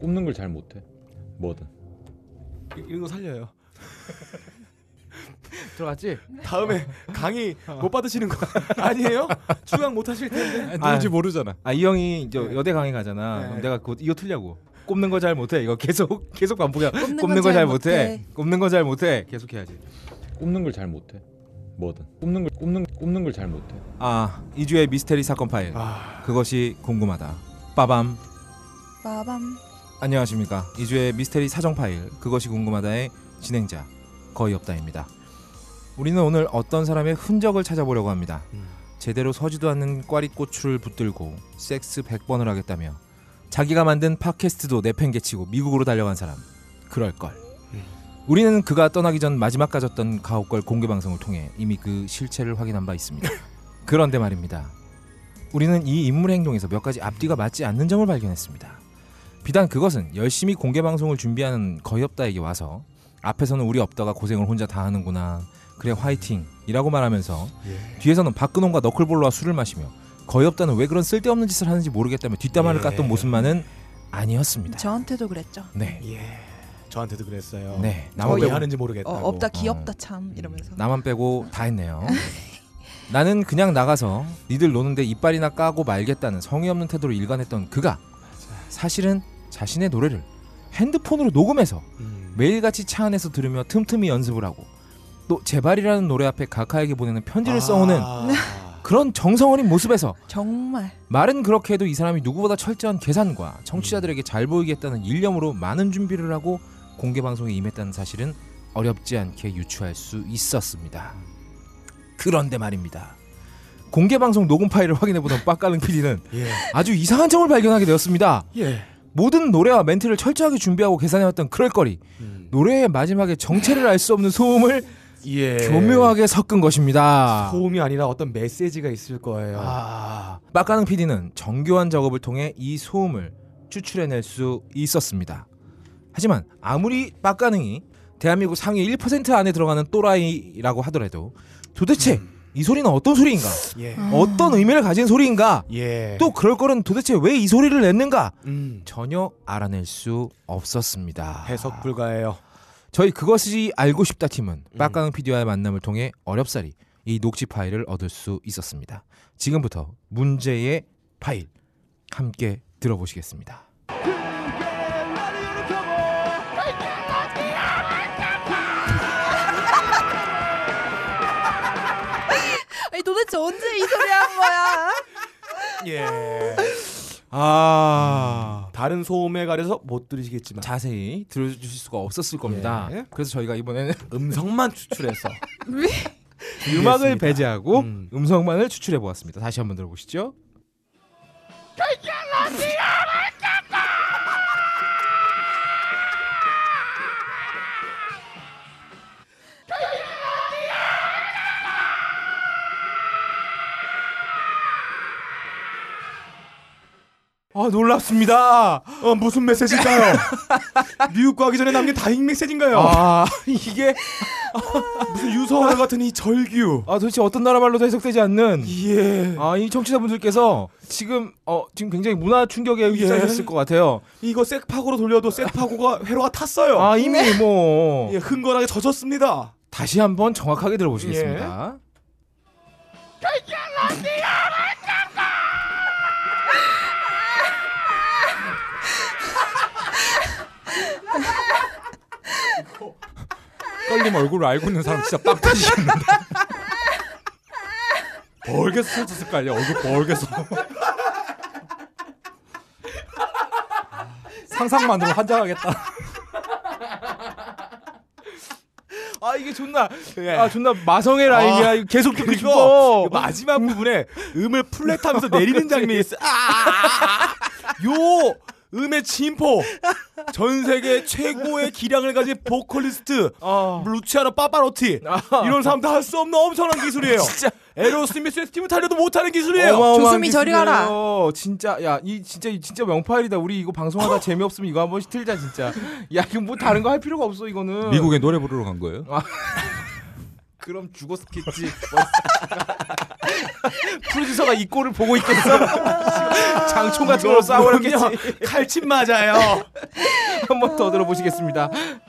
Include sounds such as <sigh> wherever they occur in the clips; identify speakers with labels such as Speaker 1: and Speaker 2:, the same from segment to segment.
Speaker 1: 꼽는 걸 잘 못해. 뭐든.
Speaker 2: 이- 이런 거 살려요. <laughs>
Speaker 3: 들어갔지?
Speaker 2: 다음에 강의 못 받으시는 거 <laughs> 아니에요? 추강 못 하실 텐데.
Speaker 3: 누군지
Speaker 1: 모르잖아.
Speaker 3: 아 이 형이 이제
Speaker 2: 네.
Speaker 3: 여대 강의 가잖아.
Speaker 2: 네.
Speaker 3: 그럼 내가 그 이거 틀려고. 꼽는 거 잘 못해. 이거 계속 계속 반복해.
Speaker 4: 꼽는
Speaker 3: 거
Speaker 4: 잘.
Speaker 3: 못해. 꼽는 거 잘 못해. 계속 해야지.
Speaker 1: 꼽는 걸 잘 못해. 뭐든. 꼽는 걸 꼽는 꼽는 걸 잘 못해.
Speaker 3: 아 이주의 미스테리 사건 파일.
Speaker 2: 아,
Speaker 3: 그것이 궁금하다. 빠밤.
Speaker 4: 빠밤.
Speaker 3: 안녕하십니까. 이주의 미스테리 사정 파일. 그것이 궁금하다의 진행자 거의 없다입니다. 우리는 오늘 어떤 사람의 흔적을 찾아보려고 합니다.
Speaker 2: 음.
Speaker 3: 제대로 서지도 않는 꽈리고추를 붙들고 섹스 100번을 하겠다며 자기가 만든 팟캐스트도 내팽개치고 미국으로 달려간 사람 그럴걸
Speaker 2: 음.
Speaker 3: 우리는 그가 떠나기 전 마지막 가졌던 가옥걸 공개방송을 통해 이미 그 실체를 확인한 바 있습니다 그런데 말입니다 우리는 이 인물의 행동에서 몇 가지 앞뒤가 맞지 않는 점을 발견했습니다 비단 그것은 열심히 공개 방송을 준비하는 거의 없다에게 와서 앞에서는 우리 없다가 고생을 혼자 다 하는구나 그래 화이팅 이라고 말하면서
Speaker 2: 예.
Speaker 3: 뒤에서는 박근홍과 너클볼러와 술을 마시며 거의 없다는 왜 그런 쓸데없는 짓을 하는지 모르겠다며 뒷담화를
Speaker 2: 예.
Speaker 3: 깠던 모습만은 아니었습니다.
Speaker 4: 저한테도 그랬죠.
Speaker 3: 네,
Speaker 2: 예. 저한테도 그랬어요.
Speaker 3: 네,
Speaker 2: 나만
Speaker 3: 빼고
Speaker 2: 하는지
Speaker 4: 어,
Speaker 2: 모르겠다고.
Speaker 4: 없다 귀엽다 참 이러면서.
Speaker 3: 나만 빼고 다 했네요. <laughs> 나는 그냥 나가서 니들 노는데 이빨이나 까고 말겠다는 성의 없는 태도로 일관했던 그가 사실은 자신의 노래를 핸드폰으로 녹음해서
Speaker 2: 음.
Speaker 3: 매일같이 차 안에서 들으며 틈틈이 연습을 하고 또 제발이라는 노래 앞에 가카에게 보내는 편지를 써오는
Speaker 2: 아. <laughs>
Speaker 3: 그런 정성 어린 모습에서
Speaker 4: 정말
Speaker 3: 말은 그렇게 해도 이 사람이 누구보다 철저한 계산과 청취자들에게 잘 보이겠다는 일념으로 많은 준비를 하고 공개 방송에 임했다는 사실은 어렵지 않게 유추할 수 있었습니다. 그런데 말입니다. 공개 방송 녹음 파일을 확인해 보던 <laughs> 빡가는 PD는
Speaker 2: 예.
Speaker 3: 아주 이상한 점을 발견하게 되었습니다.
Speaker 2: 예.
Speaker 3: 모든 노래와 멘트를 철저하게 준비하고 계산해왔던 그럴거리
Speaker 2: 음.
Speaker 3: 노래의 마지막에 정체를 알 수 없는 소음을 <laughs>
Speaker 2: 예.
Speaker 3: 교묘하게 섞은 것입니다.
Speaker 2: 소음이 아니라 어떤 메시지가 있을 거예요.
Speaker 3: 아, 빡가능 PD는 정교한 작업을 통해 이 소음을 추출해낼 수 있었습니다. 하지만 아무리 빡가능이 대한민국 상위 1% 안에 들어가는 또라이라고 하더라도 도대체 이 소리는 어떤 소리인가?
Speaker 2: 예.
Speaker 4: 아.
Speaker 3: 어떤 의미를 가진 소리인가?
Speaker 2: 예.
Speaker 3: 또 그럴 거는 도대체 왜 이 소리를 냈는가?
Speaker 2: 음.
Speaker 3: 전혀 알아낼 수 없었습니다.
Speaker 2: 해석 불가해요.
Speaker 3: 저희 그것이 알고 싶다 팀은
Speaker 2: 음.
Speaker 3: 빡가능 PD와의 만남을 통해 어렵사리 이 녹취 파일을 얻을 수 있었습니다. 지금부터 문제의 파일 함께 들어보시겠습니다.
Speaker 4: 도대체 언제 이 소리 한 거야?
Speaker 2: 예.
Speaker 3: 아
Speaker 2: 다른 소음에 가려서 못 들으시겠지만
Speaker 3: 자세히 들어주실 수가 없었을 겁니다.
Speaker 2: 예.
Speaker 3: 그래서 저희가 이번에는
Speaker 2: 음성만 추출해서 <laughs>
Speaker 3: 음악을 배제하고
Speaker 2: 음.
Speaker 3: 음. 성만을 추출해 보았습니다. 다시 한번 들어보시죠. 아 놀랍습니다.
Speaker 2: 어, 무슨 메시지인가요? <laughs> 미국 가기 전에 남긴 다잉 메시지인가요?
Speaker 3: 아 <laughs> 이게
Speaker 2: 무슨 유서와 같은 이 절규.
Speaker 3: 아 도대체 어떤 나라 말로도 해석되지 않는
Speaker 2: 예.
Speaker 3: 아이 청취자분들께서 지금 어 지금 굉장히 문화 충격에
Speaker 2: 예.
Speaker 3: 휩싸였을 것 같아요.
Speaker 2: 이거 셀파고로 돌려도 셀파고가 <laughs> 회로가 탔어요.
Speaker 3: 아 이미 뭐
Speaker 2: 예, 흥건하게 젖었습니다.
Speaker 3: 다시 한번 정확하게 들어보시겠습니다.
Speaker 1: 떨림 얼굴을 알고 있는 사람 진짜 빡 터지겠는데. 거 아니야. 얼굴 벌게서. 상상만으로 환장하겠다.
Speaker 3: 아 이게 존나
Speaker 2: 예.
Speaker 3: 아 존나 마성의 라인이야.
Speaker 2: 아,
Speaker 3: 계속 듣고 싶어.
Speaker 2: 그 마지막 부분에 음을 플랫하면서 내리는 장면이 있어. 아! 요 음의 침포. 전 세계 최고의 기량을 가진 보컬리스트
Speaker 3: 아,
Speaker 2: 루치아노 파바로티
Speaker 3: 아.
Speaker 2: 이런 사람도 할수 없는 엄청난 기술이에요.
Speaker 3: 진짜
Speaker 2: 에어로스미스의 스티븐 타일러도 못하는 기술이에요.
Speaker 3: 어마어마한
Speaker 4: 조수미 저리 가라.
Speaker 3: 기술이에요. 진짜 야 이 진짜 이 진짜 명파일이다. 우리 이거 방송하다 재미없으면 이거 한 번씩 틀자 진짜. 야 이거 뭐 다른 거 할 필요가 없어 이거는.
Speaker 1: 미국에 노래 부르러 간 거예요?
Speaker 3: 그럼 죽었겠지. <laughs> 프로듀서가 이 꼴을 보고 있겠어? <laughs> 장총 같은 걸로 싸우랬겠지.
Speaker 2: 칼침 맞아요.
Speaker 3: 한 번 더 들어보시겠습니다. <laughs>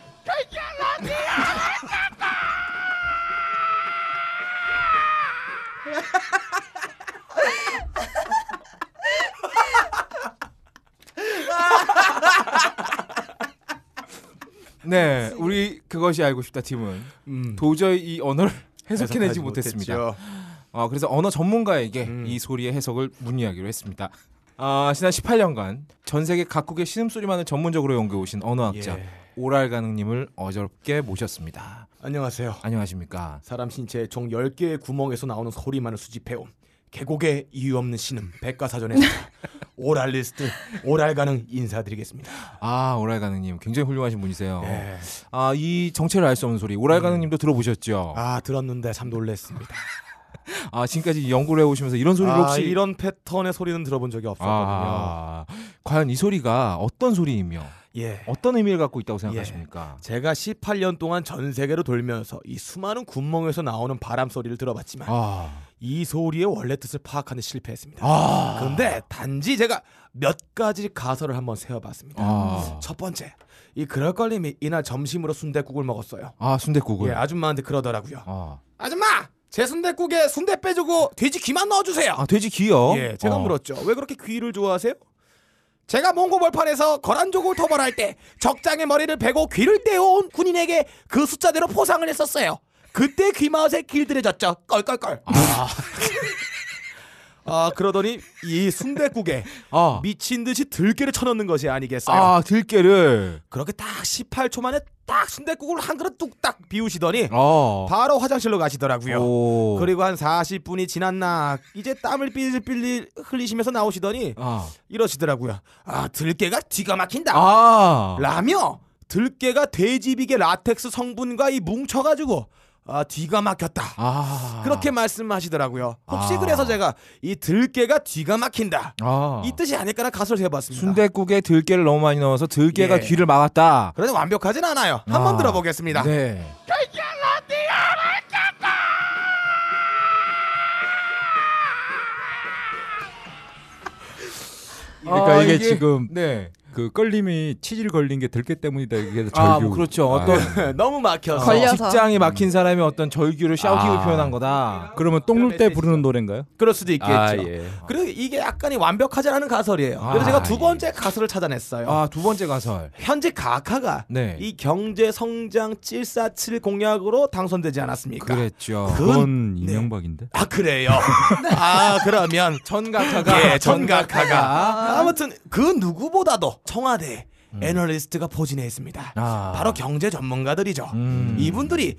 Speaker 3: 네, 우리 그것이 알고 싶다 팀은
Speaker 2: 음.
Speaker 3: 도저히 이 언어를 해석해내지 못했습니다. <laughs> 어, 그래서 언어 전문가에게
Speaker 2: 음.
Speaker 3: 이 소리의 해석을 문의하기로 했습니다. 아, 지난 18년간 전 세계 각국의 신음소리만을 전문적으로 연구해 오신 언어학자
Speaker 2: 예.
Speaker 3: 오랄 가능님을 어저께 모셨습니다.
Speaker 2: 안녕하세요.
Speaker 3: 안녕하십니까?
Speaker 2: 사람 신체의 총 10개의 구멍에서 나오는 소리만을 수집해온 계곡의 이유 없는 신음 백과사전에서 <laughs> 오랄리스트 오랄 가능 인사드리겠습니다.
Speaker 3: 아, 오랄 가능님 굉장히 훌륭하신 분이세요.
Speaker 2: 예.
Speaker 3: 아, 이 정체를 알 수 없는 소리 오랄 가능님도 들어보셨죠? 아,
Speaker 2: 아 들었는데 참 놀랐습니다. <laughs>
Speaker 3: 지금까지 연구를 해오시면서 이런 소리를
Speaker 2: 아,
Speaker 3: 혹시
Speaker 2: 이런 패턴의 소리는 들어본 적이 없었거든요.
Speaker 3: 아, 과연 이 소리가 어떤 소리이며
Speaker 2: 예.
Speaker 3: 어떤 의미를 갖고 있다고 생각하십니까?
Speaker 2: 제가 18년 동안 전 세계로 돌면서 이 수많은 구멍에서 나오는 바람 소리를 들어봤지만
Speaker 3: 아,
Speaker 2: 이 소리의 원래 뜻을 파악하는 데 실패했습니다.
Speaker 3: 아,
Speaker 2: 그런데 단지 제가 몇 가지 가설을 한번 세워봤습니다.
Speaker 3: 아,
Speaker 2: 첫 번째, 이 그럴걸님이 이날 점심으로 순대국을 먹었어요.
Speaker 3: 아 순대국을.
Speaker 2: 예, 아줌마한테 그러더라고요.
Speaker 3: 아,
Speaker 2: 아줌마, 제 순대국에 순대 빼주고 돼지 귀만 넣어주세요.
Speaker 3: 아 돼지 귀요?
Speaker 2: 예, 제가
Speaker 3: 어.
Speaker 2: 물었죠. 왜 그렇게 귀를 좋아하세요? 제가 몽고벌판에서 거란족을 토벌할 때 적장의 머리를 베고 귀를 떼어온 군인에게 그 숫자대로 포상을 했었어요. 그때 귀마옷에 길들여졌죠. 껄껄껄. 아. <laughs> 아 그러더니 이 순대국에
Speaker 3: 아,
Speaker 2: 미친 듯이 들깨를 쳐넣는 것이 아니겠어요.
Speaker 3: 아 들깨를.
Speaker 2: 그렇게 딱 18초 만에 딱 순대국을 한 그릇 뚝딱 비우시더니
Speaker 3: 어.
Speaker 2: 바로 화장실로 가시더라고요.
Speaker 3: 오.
Speaker 2: 그리고 한 40분이 지났나 이제 땀을 삘삘 흘리시면서 나오시더니
Speaker 3: 아.
Speaker 2: 이러시더라고요. 아 들깨가 뒤가 막힌다.
Speaker 3: 아.
Speaker 2: 라며 들깨가 돼지비계 라텍스 성분과 이 뭉쳐가지고 아 뒤가 막혔다.
Speaker 3: 아.
Speaker 2: 그렇게 말씀하시더라고요. 혹시
Speaker 3: 아.
Speaker 2: 그래서 제가 이 들깨가 뒤가 막힌다.
Speaker 3: 아.
Speaker 2: 이 뜻이 아닐까라 가설을 해봤습니다.
Speaker 3: 순대국에 들깨를 너무 많이 넣어서 들깨가
Speaker 2: 예.
Speaker 3: 귀를 막았다.
Speaker 2: 그래도 완벽하진 않아요. 한번
Speaker 3: 아.
Speaker 2: 들어보겠습니다.
Speaker 3: 네.
Speaker 1: 그러니까
Speaker 3: 아,
Speaker 1: 이게, 지금
Speaker 3: 네.
Speaker 1: 그 걸림이 치질 걸린 게 들깨 때문이다 이게 절규.
Speaker 3: 아, 뭐 그렇죠. 어떤 <laughs>
Speaker 2: 너무 막혀서
Speaker 4: 걸려서.
Speaker 3: 직장이 막힌 사람이 어떤 절규를 샤우팅을
Speaker 1: 아.
Speaker 3: 표현한 거다.
Speaker 1: 그러면 똥눌 때 부르는 노래인가요?
Speaker 2: 그럴 수도 있겠죠.
Speaker 1: 아 예.
Speaker 2: 그리고 이게 약간이 완벽하지 않은 가설이에요.
Speaker 3: 아,
Speaker 2: 그래서 제가 두
Speaker 3: 예.
Speaker 2: 번째 가설을 찾아냈어요.
Speaker 3: 아, 두 번째 가설.
Speaker 2: 현재 가카가
Speaker 3: 네.
Speaker 2: 이 경제 성장 747 공약으로 당선되지 않았습니까?
Speaker 3: 그랬죠.
Speaker 2: 그-
Speaker 1: 그건
Speaker 2: 네.
Speaker 1: 이명박인데.
Speaker 2: 아 그래요. <laughs> 아 그러면
Speaker 3: 전각하가
Speaker 2: 예, 전각하가 아무튼 그 누구보다도 청와대 애널리스트가 포진해 있습니다.
Speaker 3: 아.
Speaker 2: 바로 경제 전문가들이죠.
Speaker 3: 음.
Speaker 2: 이분들이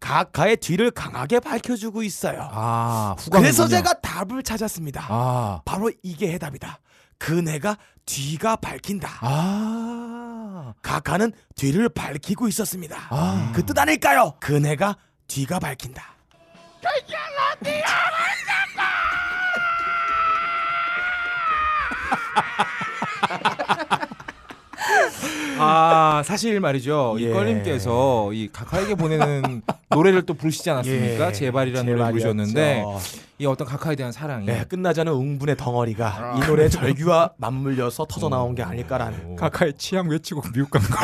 Speaker 2: 각하의 뒤를 강하게 밝혀주고 있어요.
Speaker 3: 아.
Speaker 2: 그래서 제가 답을 찾았습니다.
Speaker 3: 아.
Speaker 2: 바로 이게 해답이다. 그네가 뒤가 밝힌다.
Speaker 3: 아.
Speaker 2: 각하는 뒤를 밝히고 있었습니다.
Speaker 3: 아.
Speaker 2: 그뜻 아닐까요? 그네가 뒤가 밝힌다.
Speaker 3: 아, <laughs> 사실 말이죠.
Speaker 2: 예.
Speaker 3: 이 껄님께서 이 각하에게 보내는 <laughs> 노래를 또 부르시지 않았습니까?
Speaker 2: 예,
Speaker 3: 제발이라는 노래
Speaker 2: 제발이었죠.
Speaker 3: 부르셨는데 이 어떤 각하에 대한 사랑이
Speaker 2: 네, 끝나지 않은 웅분의
Speaker 3: 아.
Speaker 2: 덩어리가 이 노래 절규와 <laughs> 맞물려서 터져 나온 게 아닐까라는.
Speaker 1: 카카의 취향 외치고 미국 간 거.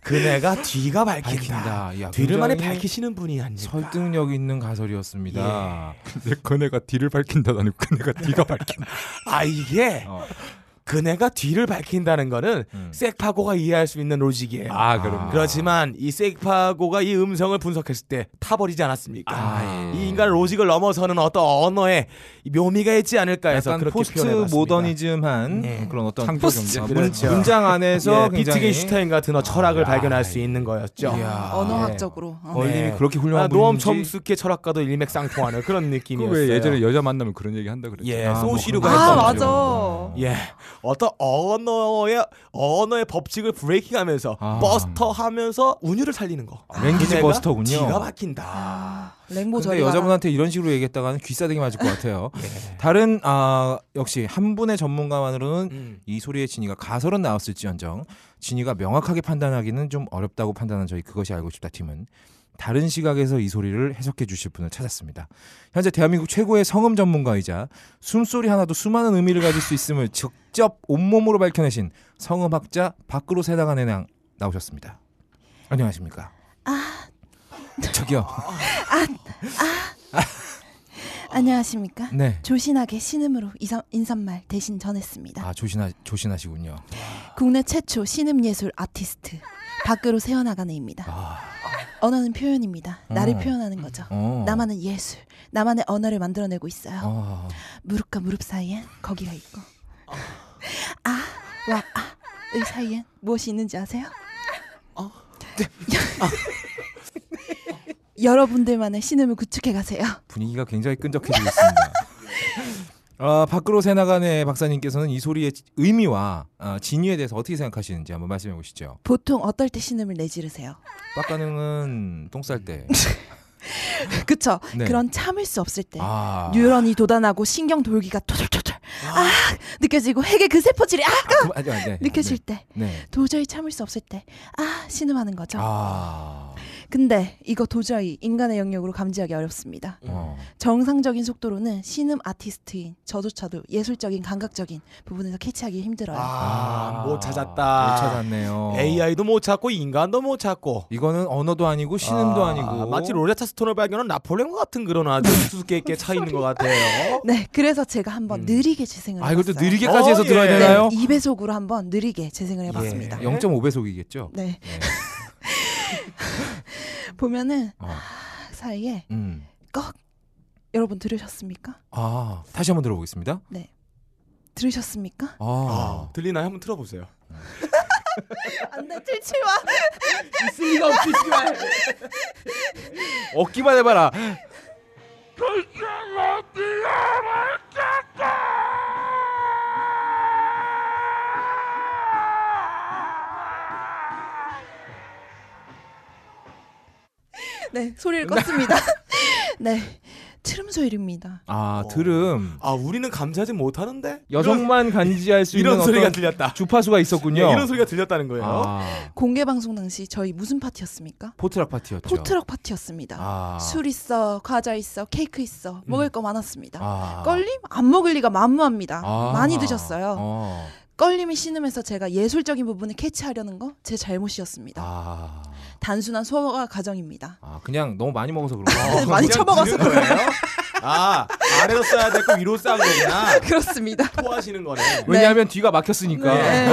Speaker 2: 그네가 뒤가 밝힌다.
Speaker 3: 밝힌다. 야,
Speaker 2: 뒤를 많이 밝히시는 분이 아닐까.
Speaker 3: 설득력 있는 가설이었습니다.
Speaker 1: 근데 그네가 뒤를 밝힌다다니 그네가 뒤가 밝힌다.
Speaker 2: 아 이게
Speaker 3: 어.
Speaker 2: 그네가 뒤를 밝힌다는 거는
Speaker 3: 음.
Speaker 2: 섹파고가 이해할 수 있는 logic이에요.
Speaker 1: 아 그럼.
Speaker 2: 그렇지만 이 섹파고가 이 음성을 분석했을 때 타버리지 않았습니까?
Speaker 3: 아, 예.
Speaker 2: 이 인간 logic을 넘어서는 어떤 언어에 이 묘미가 있지 않을까 해서
Speaker 3: 약간
Speaker 2: 그렇게
Speaker 3: 포스트
Speaker 2: 표현해봤습니다.
Speaker 3: 모더니즘한
Speaker 2: 예.
Speaker 3: 그런 어떤
Speaker 1: 창조 경제.
Speaker 3: 문-
Speaker 2: 그렇죠.
Speaker 3: 문장 안에서
Speaker 2: 예,
Speaker 3: 굉장히
Speaker 2: 비트겐슈타인 같은 어, 철학을
Speaker 3: 아,
Speaker 2: 발견할
Speaker 3: 야,
Speaker 2: 수 있는 거였죠.
Speaker 3: 이야.
Speaker 4: 언어학적으로. 어.
Speaker 3: 걸림이
Speaker 2: 네.
Speaker 3: 그렇게 훌륭한
Speaker 2: 아, 노엄 촘스키의 철학과도 일맥상통하는 그런 느낌이었어요.
Speaker 1: 예전에 여자 만나면 그런 얘기 한다 그랬죠.
Speaker 2: 예,
Speaker 3: 아, 뭐
Speaker 2: 소쉬르가
Speaker 3: 그런
Speaker 4: 아
Speaker 2: 했던
Speaker 3: 거죠.
Speaker 4: 맞아.
Speaker 2: 예, 어떤 언어의 언어의 법칙을 브레이킹하면서
Speaker 3: 아.
Speaker 2: 버스터하면서 운율을 살리는 거.
Speaker 3: 랭귀지
Speaker 2: 그네가
Speaker 3: 버스터군요.
Speaker 2: 기가 막힌다.
Speaker 4: 아, 랭보
Speaker 3: 근데 여자분한테 이런 식으로 얘기했다가는 귀싸대기 맞을 것 같아요. <laughs> 다른 아 역시 한 분의 전문가만으로는
Speaker 2: 음.
Speaker 3: 이 소리의 진위가 가설은 나왔을지언정 진위가 명확하게 판단하기는 좀 어렵다고 판단한 저희 그것이 알고 싶다 팀은 다른 시각에서 이 소리를 해석해 주실 분을 찾았습니다. 현재 대한민국 최고의 성음 전문가이자 숨소리 하나도 수많은 의미를 가질 수 있음을 직접 온몸으로 밝혀내신 성음학자 밖으로 새나간 애낭 나오셨습니다. 안녕하십니까?
Speaker 4: 아,
Speaker 3: 저기요.
Speaker 4: 안녕하십니까?
Speaker 3: 네.
Speaker 4: 조신하게 신음으로 이사, 인사말 대신 전했습니다.
Speaker 3: 아 조신하 조신하시군요.
Speaker 4: 국내 최초 신음 예술 아티스트 밖으로 새어나간 애입니다.
Speaker 3: 아,
Speaker 4: 언어는 표현입니다. 나를
Speaker 3: 어.
Speaker 4: 표현하는 거죠.
Speaker 3: 어.
Speaker 4: 나만의 예술, 나만의 언어를 만들어내고 있어요.
Speaker 3: 아,
Speaker 4: 무릎과 무릎 사이엔 거기가 있고 아, 와, 아, 의 사이엔 무엇이 있는지 아세요? <laughs> 여러분들만의 신음을 구축해 가세요.
Speaker 3: 분위기가 굉장히 끈적해지고 있습니다. <laughs> 아, 밖으로 새나간의 박사님께서는 이 소리의 의미와 아, 진위에 대해서 어떻게 생각하시는지 한번 말씀해 보시죠.
Speaker 4: 보통 어떨 때 신음을 내지르세요?
Speaker 3: 빡가능은 똥 쌀 때. <laughs>
Speaker 4: 그쵸?
Speaker 3: 네.
Speaker 4: 그런 참을 수 없을 때
Speaker 3: 아,
Speaker 4: 뉴런이 돋아나고 신경 돌기가 토돌토돌 아, 느껴지고 핵의 그 세포질이 아
Speaker 3: 그, 아, 네, 네,
Speaker 4: 느껴질 때
Speaker 3: 네. 네.
Speaker 4: 도저히 참을 수 없을 때 아 신음하는 거죠.
Speaker 3: 아,
Speaker 4: 근데 이거 도저히 인간의 영역으로 감지하기 어렵습니다.
Speaker 3: 어.
Speaker 4: 정상적인 속도로는 신음 아티스트인 저조차도 예술적인 감각적인 부분에서 캐치하기 힘들어요.
Speaker 2: 아,
Speaker 3: 아,
Speaker 2: 못 찾았다.
Speaker 3: 못 찾았네요.
Speaker 2: AI도 못 찾고 인간도 못 찾고.
Speaker 3: 이거는 언어도 아니고 신음도
Speaker 2: 아,
Speaker 3: 아, 니고
Speaker 2: 마치 로레타 스톤을 발견한 나폴레옹 같은 그런 아주 수수께끼에 차 있는 것 같아요. <laughs>
Speaker 4: 네, 그래서 제가 한번
Speaker 3: 음.
Speaker 4: 느리게 재생을
Speaker 3: 아,
Speaker 4: 해봤어요.
Speaker 3: 이것도 느리게까지
Speaker 2: 어,
Speaker 3: 해서 들어야
Speaker 2: 예.
Speaker 3: 되나요?
Speaker 4: 네, 2배속으로 한번 느리게 재생을 해봤습니다.
Speaker 2: 예.
Speaker 3: 0.5배속이겠죠?
Speaker 4: 네,
Speaker 3: 네. <laughs>
Speaker 4: 보면은
Speaker 3: 어.
Speaker 4: 사이에
Speaker 3: 음.
Speaker 4: 꺽 여러분 들으셨습니까?
Speaker 3: 아, 다시 한번 들어보겠습니다.
Speaker 4: 들으셨습니까?
Speaker 3: 아.
Speaker 2: 아, 들리나요? 한번 틀어보세요.
Speaker 4: 안돼 들지 마.
Speaker 2: 있습니다, 없으시면.
Speaker 3: 얻기만 해봐라.
Speaker 4: 네 소리를 껐습니다. <laughs> 네 트름 소리입니다.
Speaker 3: 아,
Speaker 2: 어.
Speaker 3: 들음.
Speaker 2: 아, 우리는 감지하지 못하는데?
Speaker 3: 여성만 감지할 수
Speaker 2: 이런,
Speaker 3: 있는
Speaker 2: 소리가
Speaker 3: 어떤
Speaker 2: 들렸다.
Speaker 3: 주파수가 있었군요.
Speaker 2: 예, 이런 소리가 들렸다는 거예요.
Speaker 3: 아,
Speaker 4: 공개 방송 당시 저희 무슨 파티였습니까?
Speaker 3: potluck 파티였죠.
Speaker 4: potluck 파티였습니다.
Speaker 3: 아.
Speaker 4: 술 있어, 과자 있어, 케이크 있어, 먹을 거 많았습니다.
Speaker 3: 아.
Speaker 4: 껄림 안 먹을 리가 만무합니다.
Speaker 3: 아.
Speaker 4: 많이 드셨어요.
Speaker 3: 어.
Speaker 4: 껄림이 신으면서 제가 예술적인 부분을 캐치하려는 거 제 잘못이었습니다.
Speaker 3: 아.
Speaker 4: 단순한 소화 과정입니다.
Speaker 3: 아, 그냥 너무 많이 먹어서 그런 <laughs> 거.
Speaker 4: 많이 처먹어서
Speaker 2: 거예요? 아, 아래로 써야 되고 위로 싼 거구나. <laughs>
Speaker 4: 그렇습니다.
Speaker 2: 토하시는 거네.
Speaker 3: 왜냐하면 뒤가 막혔으니까.
Speaker 4: 네.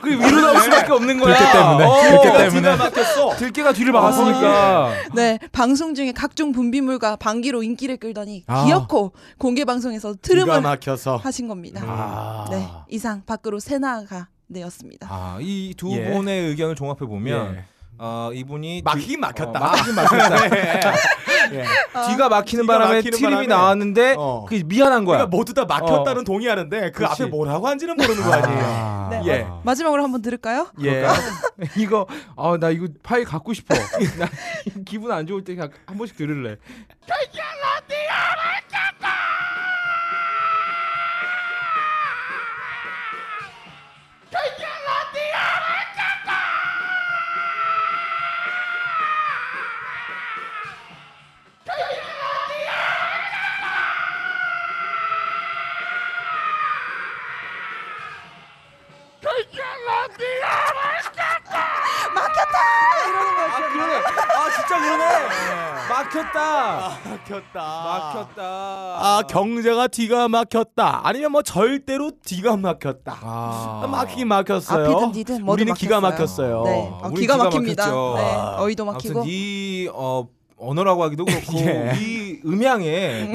Speaker 3: 그 위로 나올 수밖에 없는 거야.
Speaker 1: 들깨 때문에.
Speaker 3: 어,
Speaker 1: 들깨
Speaker 2: 뒤가
Speaker 1: 때문에.
Speaker 2: 막혔어.
Speaker 3: 들깨가 뒤를 막았으니까.
Speaker 4: 네, 방송 중에 각종 분비물과 방귀로 인기를 끌더니
Speaker 3: 아.
Speaker 4: 기어코 공개 방송에서
Speaker 2: 뒤가
Speaker 4: 트름을
Speaker 2: 막혀서.
Speaker 4: 하신 겁니다.
Speaker 2: 아.
Speaker 4: 네, 이상 밖으로 새나가 되었습니다.
Speaker 3: 아, 이두
Speaker 2: 예.
Speaker 3: 분의 의견을 종합해 보면
Speaker 2: 예.
Speaker 3: 어, 이분이
Speaker 2: 막히긴
Speaker 3: 뒤-
Speaker 2: 막혔다.
Speaker 3: 어, 막히긴 막혔다. <laughs>
Speaker 2: 예.
Speaker 3: 뒤가 막히는
Speaker 2: 뒤가
Speaker 3: 바람에
Speaker 2: 막히는
Speaker 3: 트림이
Speaker 2: 바람에
Speaker 3: 나왔는데
Speaker 2: 어.
Speaker 3: 그게 미안한 거야.
Speaker 2: 그러니까 모두 다 막혔다는 동의하는데 그
Speaker 3: 그렇지.
Speaker 2: 앞에 뭐라고 한지는 모르는 거 아니에요.
Speaker 3: 아,
Speaker 4: 네.
Speaker 2: 예.
Speaker 4: 마지막으로 한번 들을까요?
Speaker 2: 예. <laughs>
Speaker 3: 이거 아나 이거 파일 갖고 싶어. <laughs> 나 기분 안 좋을 때 한 번씩 들을래. 진짜 그러네. 막혔다.
Speaker 2: 막혔다.
Speaker 3: 막혔다.
Speaker 2: 아 경제가 뒤가 막혔다. 아니면 뭐 절대로 뒤가 막혔다.
Speaker 3: 아,
Speaker 2: 막히긴 막혔어요.
Speaker 4: 앞이든 뒤든 모두
Speaker 2: 우리는 기가
Speaker 4: 막혔어요.
Speaker 2: 막혔어요.
Speaker 4: 네, 어,
Speaker 3: 우리
Speaker 4: 기가
Speaker 3: 기가
Speaker 4: 막힙니다.
Speaker 3: 막혔죠.
Speaker 4: 네,
Speaker 2: 아.
Speaker 4: 어이도 막히고.
Speaker 3: 이 어, 언어라고 하기도 그렇고 <laughs>
Speaker 2: 예.
Speaker 3: 이 음향의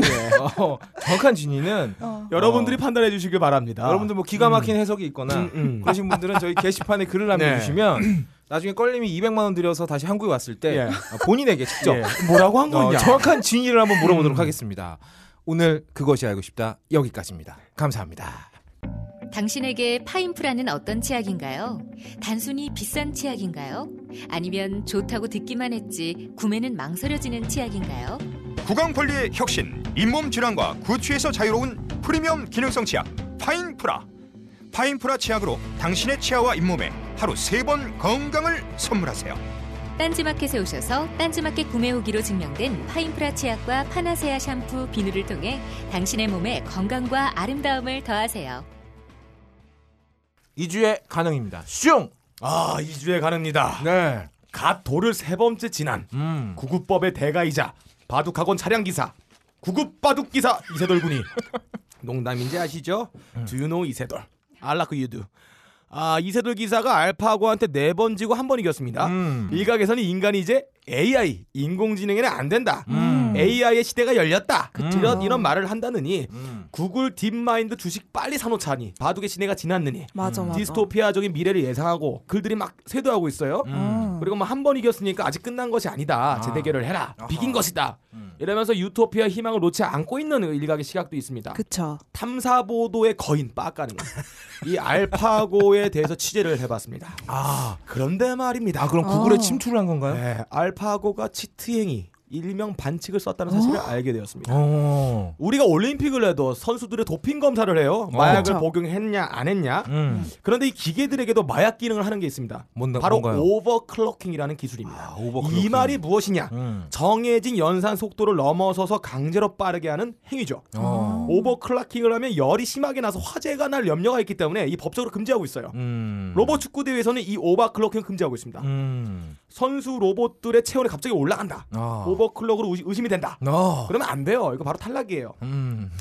Speaker 3: 어, 정확한 진위는
Speaker 4: 어.
Speaker 2: 여러분들이
Speaker 3: 어.
Speaker 2: 판단해 주시길 바랍니다.
Speaker 3: 여러분들 뭐 기가 막힌 해석이 있거나
Speaker 2: 음, 음.
Speaker 3: 그러신 분들은 저희 게시판에 글을
Speaker 2: 네.
Speaker 3: 남겨주시면 나중에 껄림이 200만 원 들여서 다시 한국에 왔을 때
Speaker 2: 예.
Speaker 3: 어, 본인에게 직접 <laughs>
Speaker 2: 예. 뭐라고 한
Speaker 3: 어,
Speaker 2: 거냐?
Speaker 3: 정확한 진위를 한번 물어보도록
Speaker 2: 음.
Speaker 3: 하겠습니다. 오늘 그것이 알고 싶다 여기까지입니다. 감사합니다.
Speaker 5: 당신에게 파인프라는 어떤 치약인가요? 단순히 비싼 치약인가요? 아니면 좋다고 듣기만 했지 구매는 망설여지는 치약인가요?
Speaker 6: 구강 관리의 혁신, 잇몸 질환과 구취에서 자유로운 프리미엄 기능성 치약 파인프라. 파인프라 치약으로 당신의 치아와 잇몸에 하루 세 번 건강을 선물하세요.
Speaker 5: 딴지마켓에 오셔서 딴지마켓 구매 후기로 증명된 파인프라 치약과 파나세아 샴푸, 비누를 통해 당신의 몸에 건강과 아름다움을 더하세요.
Speaker 3: 2주의 가능입니다. 슝.
Speaker 2: 아 2주에 가능니다.
Speaker 3: 네.
Speaker 2: 갓 도를 세 번째 지난
Speaker 3: 음.
Speaker 2: 구급법의 대가이자 바둑학원 차량 기사 구급 바둑 기사 이세돌 군이 <laughs> 농담인지 아시죠? Do you know 이세돌? You do. 아 이세돌 기사가 알파고한테 네 번 지고 한 번 이겼습니다.
Speaker 3: 음.
Speaker 2: 일각에서는 인간이 이제 AI 인공지능에는 안 된다.
Speaker 3: 음.
Speaker 2: AI의 시대가 열렸다.
Speaker 3: 그쵸.
Speaker 2: 이런 이런 말을 한다느니
Speaker 3: 음.
Speaker 2: 구글 딥마인드 주식 빨리 사놓자니 바둑의 시대가 지났느니
Speaker 4: 맞아 맞아.
Speaker 2: 디스토피아적인 미래를 예상하고 글들이 막 쇄도하고 있어요.
Speaker 4: 음.
Speaker 2: 그리고 뭐 한 번 이겼으니까 아직 끝난 것이 아니다. 재대결을 해라.
Speaker 3: 아하.
Speaker 2: 비긴 것이다.
Speaker 3: 음.
Speaker 2: 이러면서 유토피아 희망을 놓지 않고 있는 일각의 시각도 있습니다.
Speaker 4: 그쵸.
Speaker 2: 탐사 보도의 거인 빠까는 이 알파고에 대해서 취재를 해봤습니다.
Speaker 3: 아.
Speaker 2: 그런데 말입니다.
Speaker 3: 아 그럼 구글에
Speaker 4: 어.
Speaker 3: 침투를 한 건가요?
Speaker 2: 네, 알파 고가 치트행위 일명 반칙을 썼다는 사실을 알게 되었습니다.
Speaker 3: 어.
Speaker 2: 우리가 올림픽을 해도 선수들의 도핑 검사를 해요. 마약을
Speaker 4: 그쵸.
Speaker 2: 복용했냐 안 했냐.
Speaker 3: 음.
Speaker 2: 그런데 이 기계들에게도 마약 기능을 하는 게 있습니다.
Speaker 3: 뭔가
Speaker 2: 바로
Speaker 3: 뭔가요?
Speaker 2: 오버클럭킹이라는 기술입니다.
Speaker 3: 아, 오버클럭킹.
Speaker 2: 이 말이 무엇이냐?
Speaker 3: 음.
Speaker 2: 정해진 연산 속도를 넘어서서 강제로 빠르게 하는 행위죠.
Speaker 3: 어.
Speaker 2: 오버클럭킹을 하면 열이 심하게 나서 화재가 날 염려가 있기 때문에 이 법적으로 금지하고 있어요.
Speaker 3: 음.
Speaker 2: 로봇 축구 대회에서는 이 오버클럭킹을 금지하고 있습니다.
Speaker 3: 음.
Speaker 2: 선수 로봇들의 체온이 갑자기 올라간다.
Speaker 3: 아.
Speaker 2: 오버클럭으로 의심- 의심이 된다.
Speaker 3: 어.
Speaker 2: 그러면 안 돼요. 이거 바로 탈락이에요.
Speaker 3: 음.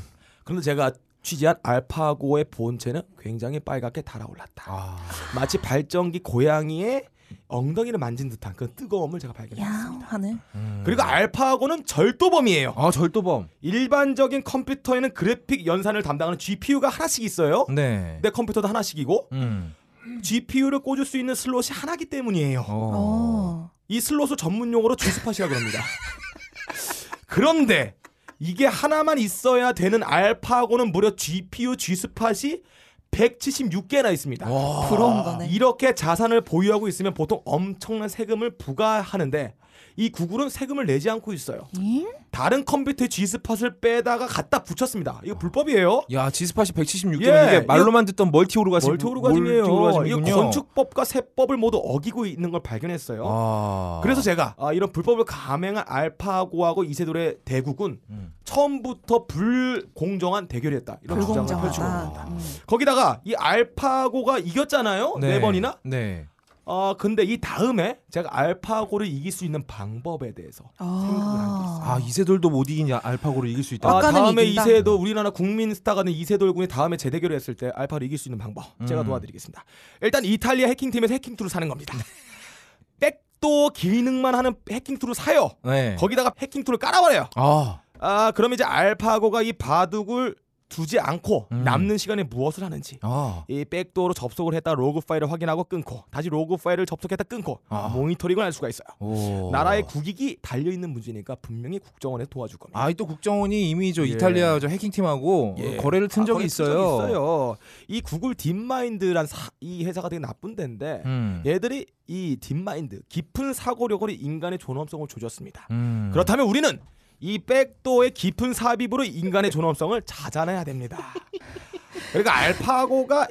Speaker 2: 그런데 제가 취재한 알파고의 본체는 굉장히 빨갛게 달아올랐다.
Speaker 3: 아.
Speaker 2: 마치 발전기 고양이의 엉덩이를 만진 듯한 그 뜨거움을 제가
Speaker 4: 야
Speaker 2: 발견했습니다.
Speaker 4: 하늘.
Speaker 3: 음.
Speaker 2: 그리고 알파고는 절도범이에요.
Speaker 3: 아 절도범.
Speaker 2: 일반적인 컴퓨터에는 그래픽 연산을 담당하는 GPU가 하나씩 있어요.
Speaker 3: 네.
Speaker 2: 내 컴퓨터도 하나씩이고
Speaker 3: 음.
Speaker 2: GPU를 꽂을 수 있는 슬롯이 하나기 때문이에요.
Speaker 3: 어.
Speaker 4: 어.
Speaker 2: 이 슬롯을 전문 용어로 G-spot이라고 합니다. <laughs> 그런데 이게 하나만 있어야 되는 알파고는 무려 GPU G-spot이 176개나 있습니다.
Speaker 3: 와.
Speaker 4: 부러운 거네.
Speaker 2: 이렇게 자산을 보유하고 있으면 보통 엄청난 세금을 부과하는데 이 구글은 세금을 내지 않고 있어요.
Speaker 4: 잉?
Speaker 2: 다른 컴퓨터의 G스팟을 빼다가 갖다 붙였습니다. 이거 불법이에요.
Speaker 3: 야 지스팟이 176개면
Speaker 2: 예,
Speaker 3: 이게 말로만 듣던 멀티 오르가즘
Speaker 2: 멀티 오르가즘이에요. 이거. 건축법과 세법을 모두 어기고 있는 걸 발견했어요.
Speaker 3: 아.
Speaker 2: 그래서 제가 아, 이런 불법을 감행한 알파고하고 이세돌의 대국은
Speaker 3: 음.
Speaker 2: 처음부터 불공정한 대결이었다. 이런 주장을 펼치고
Speaker 4: 불공정하다.
Speaker 2: 있습니다.
Speaker 4: 음.
Speaker 2: 거기다가 이 알파고가 이겼잖아요. 네, 번이나.
Speaker 3: 네.
Speaker 2: 아 근데 이 다음에 제가 알파고를 이길 수 있는 방법에 대해서 생각을 한 게 있어요.
Speaker 3: 아 이세돌도 못 이기냐 알파고를 이길 수 있다.
Speaker 2: 아, 다음에
Speaker 4: 이긴다.
Speaker 2: 이세돌 우리나라 국민 스타가 된 이세돌 군이 다음에 재대결을 했을 때 알파를 이길 수 있는 방법 제가
Speaker 3: 음.
Speaker 2: 도와드리겠습니다. 일단 이탈리아 해킹팀에서 해킹 툴을 사는 겁니다. <laughs> backdoor 기능만 하는 해킹 툴을 사요.
Speaker 3: 네.
Speaker 2: 거기다가 해킹 툴을 깔아버려요.
Speaker 3: 아.
Speaker 2: 아 그럼 이제 알파고가 이 바둑을 두지 않고
Speaker 3: 음.
Speaker 2: 남는 시간에 무엇을 하는지
Speaker 3: 아.
Speaker 2: 이 backdoor로 접속을 했다 로그 파일을 확인하고 끊고 다시 로그 파일을 접속했다 끊고
Speaker 3: 아.
Speaker 2: 모니터링을 할 수가 있어요.
Speaker 3: 오.
Speaker 2: 나라의 국익이 달려 있는 문제니까 분명히 국정원에 도와줄 겁니다.
Speaker 3: 아이 또 국정원이 이미 저
Speaker 2: 예.
Speaker 3: 이탈리아 저 해킹 팀하고
Speaker 2: 예.
Speaker 3: 거래를 튼
Speaker 2: 아,
Speaker 3: 적이
Speaker 2: 거래
Speaker 3: 있어요.
Speaker 2: 적이 있어요. 이 구글 딥마인드란 사- 이 회사가 되게 나쁜 데인데
Speaker 3: 음.
Speaker 2: 얘들이 이 딥마인드 깊은 사고력으로 인간의 존엄성을 조졌습니다.
Speaker 3: 음.
Speaker 2: 그렇다면 우리는 이 backdoor의 깊은 삽입으로 인간의 존엄성을 찾아내야 됩니다. 그러니까 알파고가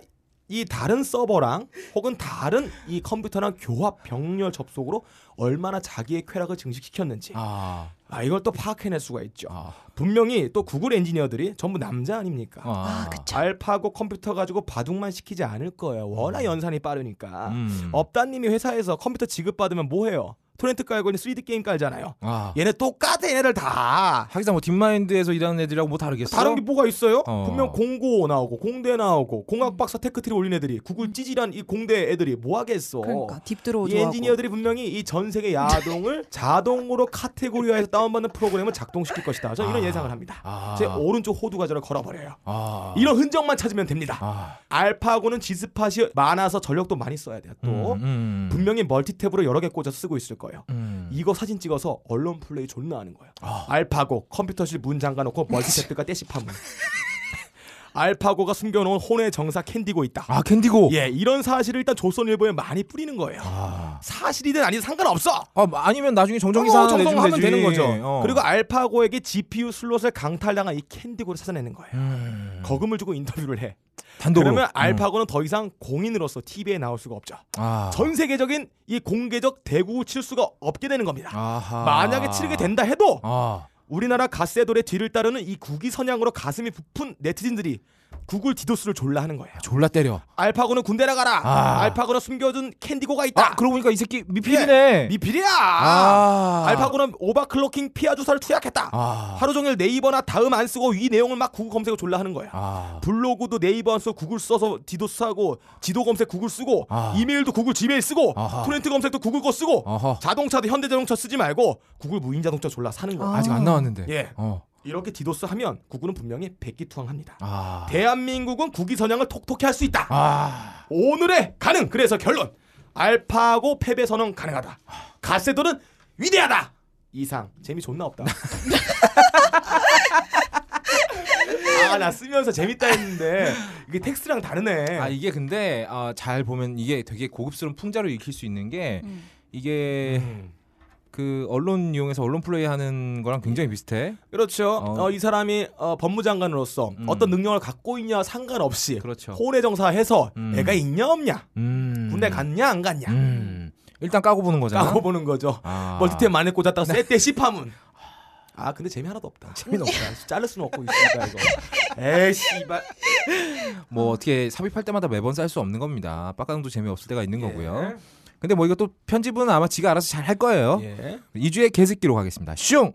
Speaker 2: 이 다른 서버랑 혹은 다른 이 컴퓨터랑 교합 병렬 접속으로 얼마나 자기의 쾌락을 증식시켰는지
Speaker 3: 아.
Speaker 2: 아 이걸 또 파악해낼 수가 있죠.
Speaker 3: 아.
Speaker 2: 분명히 또 구글 엔지니어들이 전부 남자 아닙니까?
Speaker 3: 아.
Speaker 4: 그쵸.
Speaker 2: 알파고 컴퓨터 가지고 바둑만 시키지 않을 거예요. 워낙 연산이 빠르니까.
Speaker 3: 음.
Speaker 2: 업다님이 회사에서 컴퓨터 지급 받으면 뭐 해요? 토렌트 깔고 있는 3D 게임 깔잖아요.
Speaker 3: 아.
Speaker 2: 얘네 똑같아 얘네들 다.
Speaker 3: 하기사 뭐 딥마인드에서 일하는 애들이랑 뭐 다르겠어?
Speaker 2: 다른 게 뭐가 있어요?
Speaker 3: 어.
Speaker 2: 분명 공고 나오고 공대 나오고 공학 박사 tech tree 올린 애들이 구글 찌질한 이 공대 애들이 뭐 하겠어?
Speaker 4: 그러니까 deep throat
Speaker 2: 이. 엔지니어들이 분명히 이 전 세계 야동을 <laughs> 자동으로 카테고리화해서 다운받는 프로그램을 작동시킬 것이다. 저는 이런
Speaker 3: 아.
Speaker 2: 예상을 합니다.
Speaker 3: 아.
Speaker 2: 제 오른쪽 호두 과자를 걸어버려요.
Speaker 3: 아.
Speaker 2: 이런 흔적만 찾으면 됩니다.
Speaker 3: 아.
Speaker 2: 알파고는 지스팟이 많아서 전력도 많이 써야 돼요. 또
Speaker 3: 음, 음.
Speaker 2: 분명히 멀티탭으로 여러 개 꽂아서 쓰고 있을 거예요.
Speaker 3: 음.
Speaker 2: 이거 사진 찍어서 언론 플레이 존나 하는 거예요.
Speaker 3: 아.
Speaker 2: 알파고 컴퓨터실 문 잠가놓고 멀티탭들과 떼씹 파문. 알파고가 숨겨놓은 혼외 정사 캔디고 있다.
Speaker 3: 아 캔디고.
Speaker 2: 예, 이런 사실을 일단 조선일보에 많이 뿌리는 거예요.
Speaker 3: 아.
Speaker 2: 사실이든 아니든 상관없어.
Speaker 3: 아 아니면 나중에 정정기
Speaker 2: 어,
Speaker 3: 사
Speaker 2: 정정하면. 되는 거죠.
Speaker 3: 어.
Speaker 2: 그리고 알파고에게 GPU 슬롯을 강탈당한 이 캔디고를 찾아내는 거예요.
Speaker 3: 음.
Speaker 2: 거금을 주고 인터뷰를 해.
Speaker 3: 단독으로.
Speaker 2: 그러면
Speaker 3: 어.
Speaker 2: 알파고는 더 이상 공인으로서 TV에 나올 수가 없죠.
Speaker 3: 아.
Speaker 2: 전 세계적인 이 공개적 대국을 칠 수가 없게 되는 겁니다.
Speaker 3: 아하.
Speaker 2: 만약에 치르게 된다 해도
Speaker 3: 아.
Speaker 2: 우리나라 가세돌의 뒤를 따르는 이 국위 선양으로 가슴이 부푼 네티즌들이 구글 디도스를 졸라 하는 거예요.
Speaker 3: 졸라 때려.
Speaker 2: 알파고는 군대 나가라.
Speaker 3: 아.
Speaker 2: 알파고는 숨겨둔 캔디고가 있다.
Speaker 3: 아 그러고 보니까 이 새끼 미필이네.
Speaker 2: 미필이야.
Speaker 3: 아.
Speaker 2: 알파고는 overclocking 피하 주사를 투약했다.
Speaker 3: 아.
Speaker 2: 하루 종일 네이버나 다음 안 쓰고 이 내용을 막 구글 검색을 졸라 하는 거야.
Speaker 3: 아.
Speaker 2: 블로그도 네이버 안 쓰고 구글 써서 디도스 하고 지도 검색 구글 쓰고
Speaker 3: 아.
Speaker 2: 이메일도 구글 지메일 쓰고
Speaker 3: 아하.
Speaker 2: 토렌트 검색도 구글 거 쓰고
Speaker 3: 어허.
Speaker 2: 자동차도 현대자동차 쓰지 말고 구글 무인 자동차 졸라 사는 거야.
Speaker 4: 아.
Speaker 3: 아직 안 나왔는데.
Speaker 2: 예.
Speaker 3: 어.
Speaker 2: 이렇게 디도스 하면 구글은 분명히 백기투항합니다.
Speaker 3: 아.
Speaker 2: 대한민국은 국위 선양을 톡톡히 할 수 있다.
Speaker 3: 아.
Speaker 2: 오늘의 가능. 그래서 결론. 알파고 패배 선언 가능하다. 가세돌은 위대하다. 이상 재미 존나 없다. <laughs> 아 나 쓰면서 재밌다 했는데 이게 텍스트랑 다르네.
Speaker 3: 아 이게 근데 아, 잘 보면 이게 되게 고급스러운 풍자로 읽힐 수 있는 게
Speaker 4: 음.
Speaker 3: 이게
Speaker 2: 음.
Speaker 3: 그 언론 이용해서 언론 플레이하는 거랑 굉장히 비슷해.
Speaker 2: 그렇죠.
Speaker 3: 어.
Speaker 2: 어, 이 사람이 어, 법무장관으로서
Speaker 3: 음.
Speaker 2: 어떤 능력을 갖고 있냐 상관없이
Speaker 3: 그렇죠.
Speaker 2: 혼의 정사해서
Speaker 3: 음.
Speaker 2: 애가 있냐 없냐
Speaker 3: 음.
Speaker 2: 군대 갔냐 안 갔냐
Speaker 3: 음. 일단 까고 보는 거잖아.
Speaker 2: 까고 보는 거죠.
Speaker 3: 아.
Speaker 2: 멀티탭 만에 꽂았다가 쎄때 시파문. <laughs> 아 근데 재미 하나도 없다. 재미는 없다. 자를 수는 없고 있습니다 이거. 에이 씨발.
Speaker 3: 뭐 어떻게 삽입할 때마다 매번 쌀 수 없는 겁니다. 빡가능도 재미 없을 때가 있는 거고요.
Speaker 2: 예.
Speaker 3: 근데 뭐 이것도 편집은 아마 지가 알아서 잘 할 거예요.
Speaker 2: 예.
Speaker 3: 2주의 개새끼로 가겠습니다. 슝!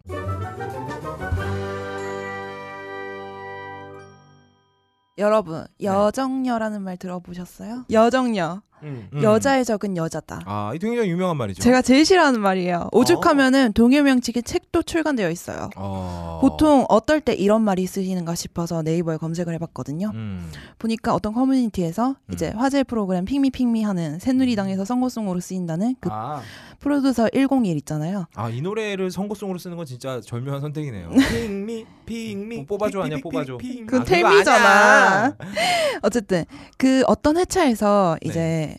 Speaker 4: 여러분 여정녀라는 말 들어보셨어요? 여정녀
Speaker 2: 음.
Speaker 3: 음.
Speaker 4: 여자의 적은 여자다.
Speaker 3: 아, 이 굉장히 유명한 말이죠.
Speaker 4: 제가 제일 싫어하는 말이에요. 오죽하면은 동요명칙에 책도 출간되어 있어요.
Speaker 3: 어.
Speaker 4: 보통 어떨 때 이런 말이 쓰이는가 싶어서 네이버에 검색을 해봤거든요.
Speaker 3: 음.
Speaker 4: 보니까 어떤 커뮤니티에서 이제 화제 프로그램 핑미 핑미 하는 새누리당에서 선거송으로 쓰인다는 그
Speaker 2: 아.
Speaker 4: 프로듀서 101 있잖아요.
Speaker 3: 아, 이 노래를 선거송으로 쓰는 건 진짜 절묘한 선택이네요. <laughs>
Speaker 2: 핑미 핑미
Speaker 3: 뭐 뽑아줘, 아니야, 뽑아줘.
Speaker 4: 그
Speaker 3: 아,
Speaker 4: 텔미잖아. <laughs> 어쨌든 그 어떤 회차에서
Speaker 3: 네.
Speaker 4: 이제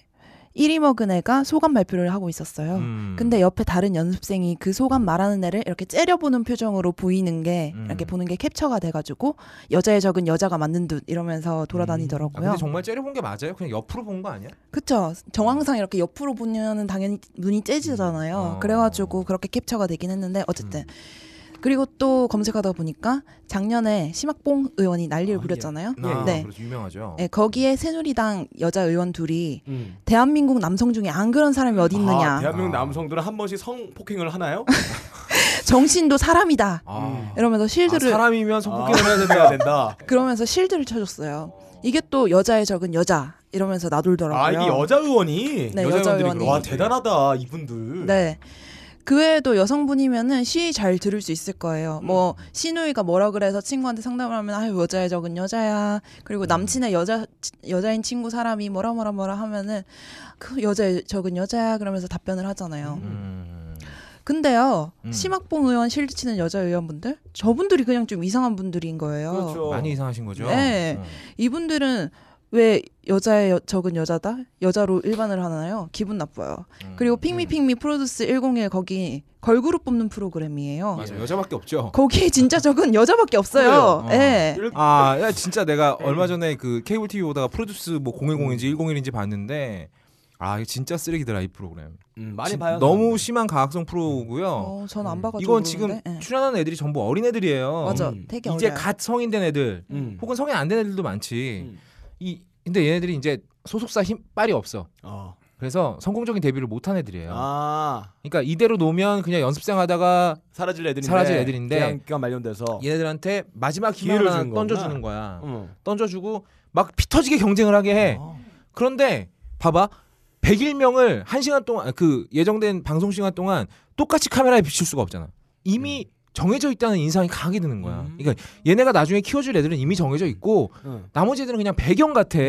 Speaker 4: 1위 먹은 애가 소감 발표를 하고 있었어요.
Speaker 3: 음.
Speaker 4: 근데 옆에 다른 연습생이 그 소감 말하는 애를 이렇게 째려보는 표정으로 보이는 게
Speaker 3: 음.
Speaker 4: 이렇게 보는 게 캡처가 돼가지고 여자의 적은 여자가 맞는 듯 이러면서
Speaker 3: 아,
Speaker 4: 돌아다니더라고요.
Speaker 3: 근데 정말 째려본 게 맞아요? 그냥 옆으로 본 거 아니야?
Speaker 4: 그쵸. 정황상 이렇게 옆으로 보면은 당연히 눈이 째지잖아요.
Speaker 3: 음. 어.
Speaker 4: 그래가지고 그렇게 캡처가 되긴 했는데 어쨌든. 그리고 또 검색하다 보니까 작년에 심학봉 의원이 난리를
Speaker 2: 아,
Speaker 4: 부렸잖아요.
Speaker 3: 아,
Speaker 4: 네.
Speaker 3: 그렇죠. 유명하죠.
Speaker 4: 네, 거기에 새누리당 여자 의원 둘이
Speaker 2: 음.
Speaker 4: 대한민국 남성 중에 안 그런 사람이 어디 있느냐.
Speaker 2: 아, 대한민국
Speaker 3: 아.
Speaker 2: 남성들은 한 번씩 성폭행을 하나요? <laughs>
Speaker 4: 정신도 사람이다.
Speaker 3: 아.
Speaker 4: 이러면서
Speaker 3: 아,
Speaker 4: 실드를
Speaker 3: 사람이면 성폭행을 해야
Speaker 2: 해야
Speaker 3: 된다. <laughs>
Speaker 2: 된다.
Speaker 4: 그러면서 실드를 쳐줬어요. 이게 또 여자의 적은 여자 이러면서 나돌더라고요.
Speaker 2: 아 이게 여자 의원이
Speaker 4: 네,
Speaker 3: 여자
Speaker 4: 여자 의원이.
Speaker 2: 와 대단하다 이분들.
Speaker 4: 네. 그 외에도 여성분이면은 시위 잘 들을 수 있을 거예요. 뭐 시누이가 뭐라 그래서 친구한테 상담을 하면 아유 여자의 적은 여자야. 그리고 남친의 여자 여자인 친구 사람이 뭐라 뭐라 뭐라 하면은 그 여자의 적은 여자야 그러면서 답변을 하잖아요.
Speaker 3: 음.
Speaker 4: 근데요
Speaker 3: 음.
Speaker 4: 심학봉 의원 실드 치는 여자 의원분들 저분들이 그냥 좀 이상한 분들인 거예요.
Speaker 2: 그렇죠.
Speaker 3: 많이 이상하신 거죠?
Speaker 4: 네.
Speaker 3: 어.
Speaker 4: 이분들은 왜 여자의 여, 적은 여자다 여자로 일반을 하나요? 기분 나빠요.
Speaker 3: 음.
Speaker 4: 그리고 핑미 핑미 프로듀스 101 거기 걸그룹 뽑는 프로그램이에요.
Speaker 3: 맞아 여자밖에 없죠.
Speaker 4: 거기 진짜 적은 여자밖에 없어요. 예.
Speaker 2: 이럴-
Speaker 3: 아, 야, 진짜 내가 얼마 전에 그 케이블 TV 보다가 프로듀스 뭐 010인지 101인지 봤는데 아, 이거 진짜 쓰레기더라 이 프로그램.
Speaker 2: 음, 많이
Speaker 3: 진-
Speaker 2: 봐요.
Speaker 3: 너무
Speaker 2: 사람들.
Speaker 3: 심한 가학성 프로고요.
Speaker 4: 어, 전안 봐가지고
Speaker 3: 이건 지금.
Speaker 4: 예.
Speaker 3: 출연하는 애들이 전부 어린 애들이에요.
Speaker 4: 맞아,
Speaker 2: 음.
Speaker 4: 되게
Speaker 3: 이제
Speaker 4: 어려요.
Speaker 3: 갓 성인 된 애들,
Speaker 2: 음.
Speaker 3: 혹은 성인 안 된 애들도 많지.
Speaker 2: 음.
Speaker 3: 이 근데 얘네들이 이제 소속사 힘 빨이 없어.
Speaker 2: 어.
Speaker 3: 그래서 성공적인 데뷔를 못한 애들이에요.
Speaker 2: 아
Speaker 3: 그러니까 이대로 놓으면 그냥 연습생 하다가
Speaker 2: 사라질 애들인데.
Speaker 3: 사라질 애들인데
Speaker 2: 계약 기간 만료돼서.
Speaker 3: 얘네들한테 마지막
Speaker 2: 기회를
Speaker 3: 하나. 던져주는 거야.
Speaker 2: 음.
Speaker 3: 던져주고 막 피 터지게 경쟁을 하게 해.
Speaker 2: 어.
Speaker 3: 그런데 봐봐. 101명을 한 시간 동안 그 예정된 방송 시간 동안 똑같이 카메라에 비칠 수가 없잖아. 이미 정해져 있다는 인상이 강하게 드는 거야.
Speaker 2: 음.
Speaker 3: 그러니까 얘네가 나중에 키워줄 애들은 이미 정해져 있고
Speaker 2: 음.
Speaker 3: 나머지 애들은 그냥 배경 같아.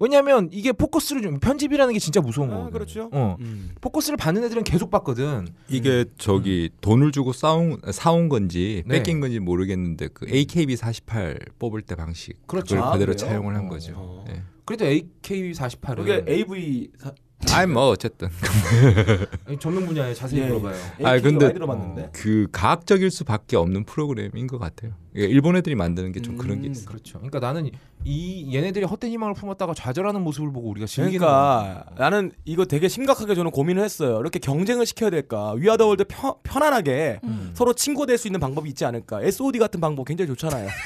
Speaker 3: 왜냐면 이게 포커스를 좀 편집이라는 게 진짜 무서운
Speaker 2: 아,
Speaker 3: 거거든.
Speaker 2: 그렇죠.
Speaker 3: 어.
Speaker 2: 음.
Speaker 3: 포커스를 받는 애들은 계속 받거든.
Speaker 1: 이게 저기 돈을 주고 싸운 사온 건지
Speaker 3: 네.
Speaker 1: 뺏긴 건지 모르겠는데 그 AKB 48 뽑을 때 방식
Speaker 3: 그렇죠.
Speaker 1: 그걸
Speaker 2: 아,
Speaker 1: 그대로
Speaker 2: 그래요?
Speaker 1: 차용을 한
Speaker 3: 어,
Speaker 1: 거죠.
Speaker 2: 어.
Speaker 1: 네.
Speaker 3: 그래도 AK48은
Speaker 2: 그게 AV 사...
Speaker 1: 아니 뭐 어쨌든 <laughs>
Speaker 3: 전문 분야에 자세히
Speaker 2: 예.
Speaker 3: 물어봐요.
Speaker 1: 아, 근데-
Speaker 2: 들어봤는데.
Speaker 1: 그 가학적일 수밖에 없는 프로그램인 것 같아요. 이게 일본 애들이 만드는 게좀 그런 게
Speaker 2: 음,
Speaker 1: 있어.
Speaker 3: 그렇죠. 그러니까 나는 이 얘네들이 헛된 희망을 품었다가 좌절하는 모습을 보고 우리가 즐기는
Speaker 2: 그러니까 나는 이거 되게 심각하게 저는 고민을 했어요. 이렇게 경쟁을 시켜야 될까? 위아더월드 편, 편안하게
Speaker 3: 음.
Speaker 2: 서로 친구 될 수 있는 방법이 있지 않을까? SOD 같은 방법 굉장히 좋잖아요. <laughs>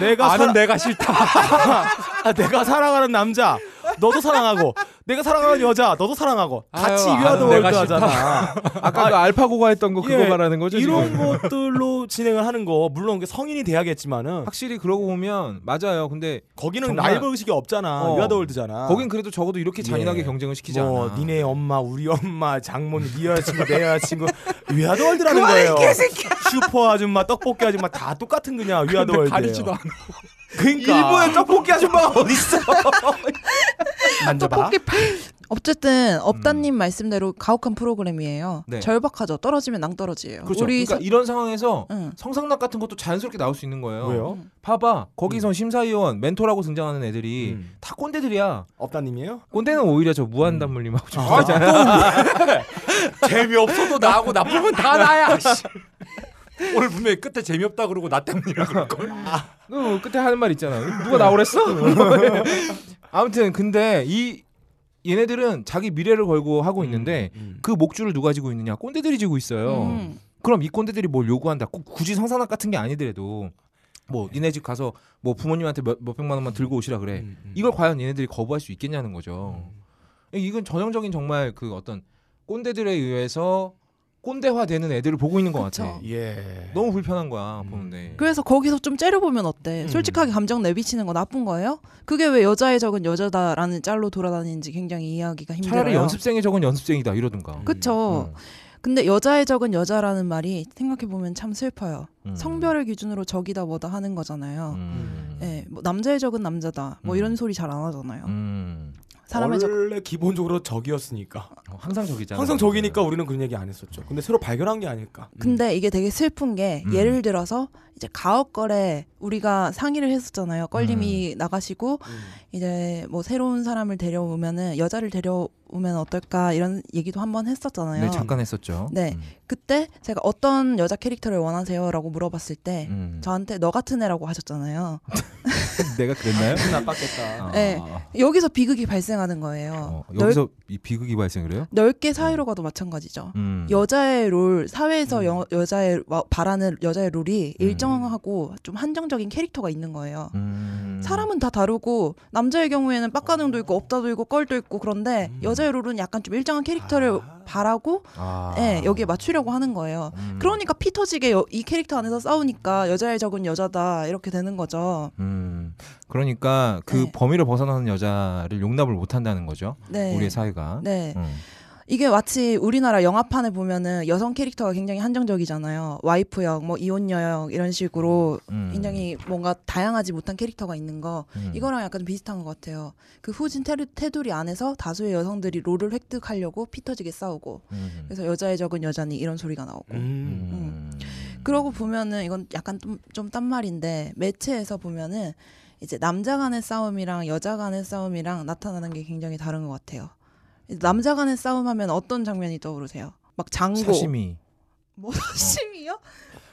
Speaker 2: 내가 사,
Speaker 1: 내가 싫다. <laughs>
Speaker 2: 아, 내가 사랑하는 남자 너도 사랑하고 내가 사랑하는 여자 너도 사랑하고 같이
Speaker 3: 아유,
Speaker 2: 위아더월드
Speaker 3: 내가
Speaker 2: 하잖아.
Speaker 3: 아까 그 알파고가 했던 거 그거
Speaker 2: 예,
Speaker 3: 말하는 거죠.
Speaker 2: 이런
Speaker 3: 지금?
Speaker 2: 것들로 진행을 하는 거 물론 성인이 돼야겠지만은
Speaker 3: 확실히 그러고 보면 맞아요. 근데
Speaker 2: 거기는
Speaker 3: 정말-
Speaker 2: 라이벌 의식이 없잖아.
Speaker 3: 어.
Speaker 2: 위아더 월드잖아.
Speaker 3: 거긴 그래도 적어도 이렇게 잔인하게
Speaker 2: 예.
Speaker 3: 경쟁을 시키지
Speaker 2: 뭐
Speaker 3: 않아.
Speaker 2: 니네 엄마 우리 엄마 장모님 네 여자친구 내 여자친구 위아더 월드라는 거예요 슈퍼 아줌마 떡볶이 아줌마 다 똑같은 그냥 We are the world
Speaker 1: 가리지도 않아.
Speaker 2: 그러니까
Speaker 3: 일본에 떡볶이 아줌마가 <laughs> 어디 있어? <laughs>
Speaker 2: 만져봐
Speaker 4: 떡볶이 어쨌든 업다님 말씀대로 가혹한 프로그램이에요.
Speaker 3: 네.
Speaker 4: 절박하죠. 떨어지면 낭떠러지예요.
Speaker 3: 그렇죠.
Speaker 4: 우리
Speaker 3: 그러니까
Speaker 4: 서-
Speaker 3: 이런 상황에서
Speaker 4: 응.
Speaker 3: 성상납 같은 것도 자연스럽게 나올 수 있는 거예요.
Speaker 2: 왜요?
Speaker 3: 봐봐. 거기서 심사위원 멘토라고 등장하는 애들이
Speaker 2: 음.
Speaker 3: 다 꼰대들이야.
Speaker 2: 업다님이에요?
Speaker 3: 꼰대는 오히려 저 무한단물님하고 좀
Speaker 2: 아,
Speaker 3: 다르잖아. <laughs>
Speaker 1: 재미없어도 나하고 나쁘면 다 나야. 씨. 오늘 분명히 끝에 재미없다 그러고 나 때문이라 그럴 걸.
Speaker 3: 그 끝에 하는 말 있잖아. 누가 나오랬어? <laughs> 아무튼 근데 이 얘네들은 자기 미래를 걸고 하고 있는데
Speaker 2: 음.
Speaker 3: 그 목줄을 누가 지고 있느냐? 꼰대들이 지고 있어요.
Speaker 4: 음.
Speaker 3: 그럼 이 꼰대들이 뭘 요구한다? 꼭 굳이 성산학 같은 게 아니더라도 뭐 니네 집 가서 뭐 부모님한테 몇, 몇 백만 원만 들고 오시라 그래.
Speaker 2: 음, 음.
Speaker 3: 이걸 과연 얘네들이 거부할 수 있겠냐는 거죠. 이건 전형적인 정말 그 어떤 꼰대들에 의해서 꼰대화되는 애들을 보고 있는 것
Speaker 4: 그쵸.
Speaker 3: 같아.
Speaker 2: 예.
Speaker 3: 너무 불편한 거야
Speaker 2: 음.
Speaker 3: 보는데.
Speaker 4: 그래서 거기서 좀 째려보면 어때?
Speaker 2: 음.
Speaker 4: 솔직하게 감정 내비치는 거 나쁜 거예요? 그게 왜 여자의 적은 여자다라는 짤로 돌아다니는지 굉장히 이해하기가 힘들어요.
Speaker 3: 차라리 연습생의 적은 연습생이다 이러든가.
Speaker 4: 그쵸.
Speaker 3: 음.
Speaker 4: 근데 여자의 적은 여자라는 말이 생각해 보면 참 슬퍼요.
Speaker 3: 음.
Speaker 4: 성별을 기준으로 적이다 뭐다 하는 거잖아요.
Speaker 3: 음.
Speaker 4: 예, 뭐 남자의 적은 남자다. 뭐
Speaker 3: 음.
Speaker 4: 이런 소리 잘 안 하잖아요.
Speaker 3: 음.
Speaker 4: 사람의 적
Speaker 2: 원래 기본적으로 적이었으니까
Speaker 3: 어, 항상 적이잖아.
Speaker 2: 항상 적이니까 우리는 그런 얘기 안 했었죠. 근데 새로 발견한 게 아닐까.
Speaker 4: 근데 이게 되게 슬픈 게
Speaker 3: 음.
Speaker 4: 예를 들어서 이제 가옥거래 우리가 상의를 했었잖아요. 껄림이 나가시고
Speaker 2: 음.
Speaker 4: 이제 뭐 새로운 사람을 데려오면은 여자를 데려 오면 어떨까 이런 얘기도 한번 했었잖아요.
Speaker 3: 네 잠깐 했었죠.
Speaker 4: 네. 그때 제가 어떤 여자 캐릭터를 원하세요라고 물어봤을 때
Speaker 3: 음.
Speaker 4: 저한테 너 같은 애라고 하셨잖아요. <laughs>
Speaker 3: 내가 그랬나요?
Speaker 2: 기분 나빴겠다.
Speaker 3: 아.
Speaker 4: 네. 여기서 비극이 발생하는 거예요.
Speaker 3: 어,
Speaker 4: 넓,
Speaker 3: 여기서 이 비극이 발생을 해요?
Speaker 4: 넓게 사회로 가도 마찬가지죠.
Speaker 3: 음.
Speaker 4: 여자의 롤 사회에서
Speaker 2: 음.
Speaker 4: 여, 여자의 와- 바라는 여자의 롤이 일정하고 좀 한정적인 캐릭터가 있는 거예요.
Speaker 3: 음.
Speaker 4: 사람은 다 다르고 남자의 경우에는 빡가능도 있고 없다도 있고 껄도 있고 그런데
Speaker 2: 음.
Speaker 4: 여자 의 롤은 약간 좀 일정한 캐릭터를
Speaker 2: 아.
Speaker 4: 바라고
Speaker 3: 아.
Speaker 4: 예, 여기에 맞추려고 하는 거예요.
Speaker 3: 음.
Speaker 4: 그러니까 피 터지게 여- 이 캐릭터 안에서 싸우니까 여자의 적은 여자다 이렇게 되는 거죠.
Speaker 3: 음. 그러니까 그
Speaker 4: 네.
Speaker 3: 범위를 벗어나는 여자를 용납을 못 한다는 거죠.
Speaker 4: 네.
Speaker 3: 우리의 사회가.
Speaker 4: 네.
Speaker 3: 음.
Speaker 4: 이게 마치 우리나라 영화판에 보면은 여성 캐릭터가 굉장히 한정적이잖아요. 와이프 역, 뭐 이혼녀역 이런 식으로
Speaker 3: 음.
Speaker 4: 굉장히 뭔가 다양하지 못한 캐릭터가 있는 거
Speaker 3: 음.
Speaker 4: 이거랑 약간 비슷한 것 같아요. 그 후진 테두, 테두리 안에서 다수의 여성들이 롤을 획득하려고 피 터지게 싸우고
Speaker 3: 음.
Speaker 4: 그래서 여자의 적은 여자니 이런 소리가 나오고
Speaker 2: 음.
Speaker 3: 음.
Speaker 4: 그러고 보면은 이건 약간 좀, 좀딴 말인데 매체에서 보면은 이제 남자 간의 싸움이랑 여자 간의 싸움이랑 나타나는 게 굉장히 다른 것 같아요. 남자 간의 싸움 하면 어떤 장면이 떠오르세요? 막 장고
Speaker 3: 사시미.
Speaker 4: 뭐 사심이요?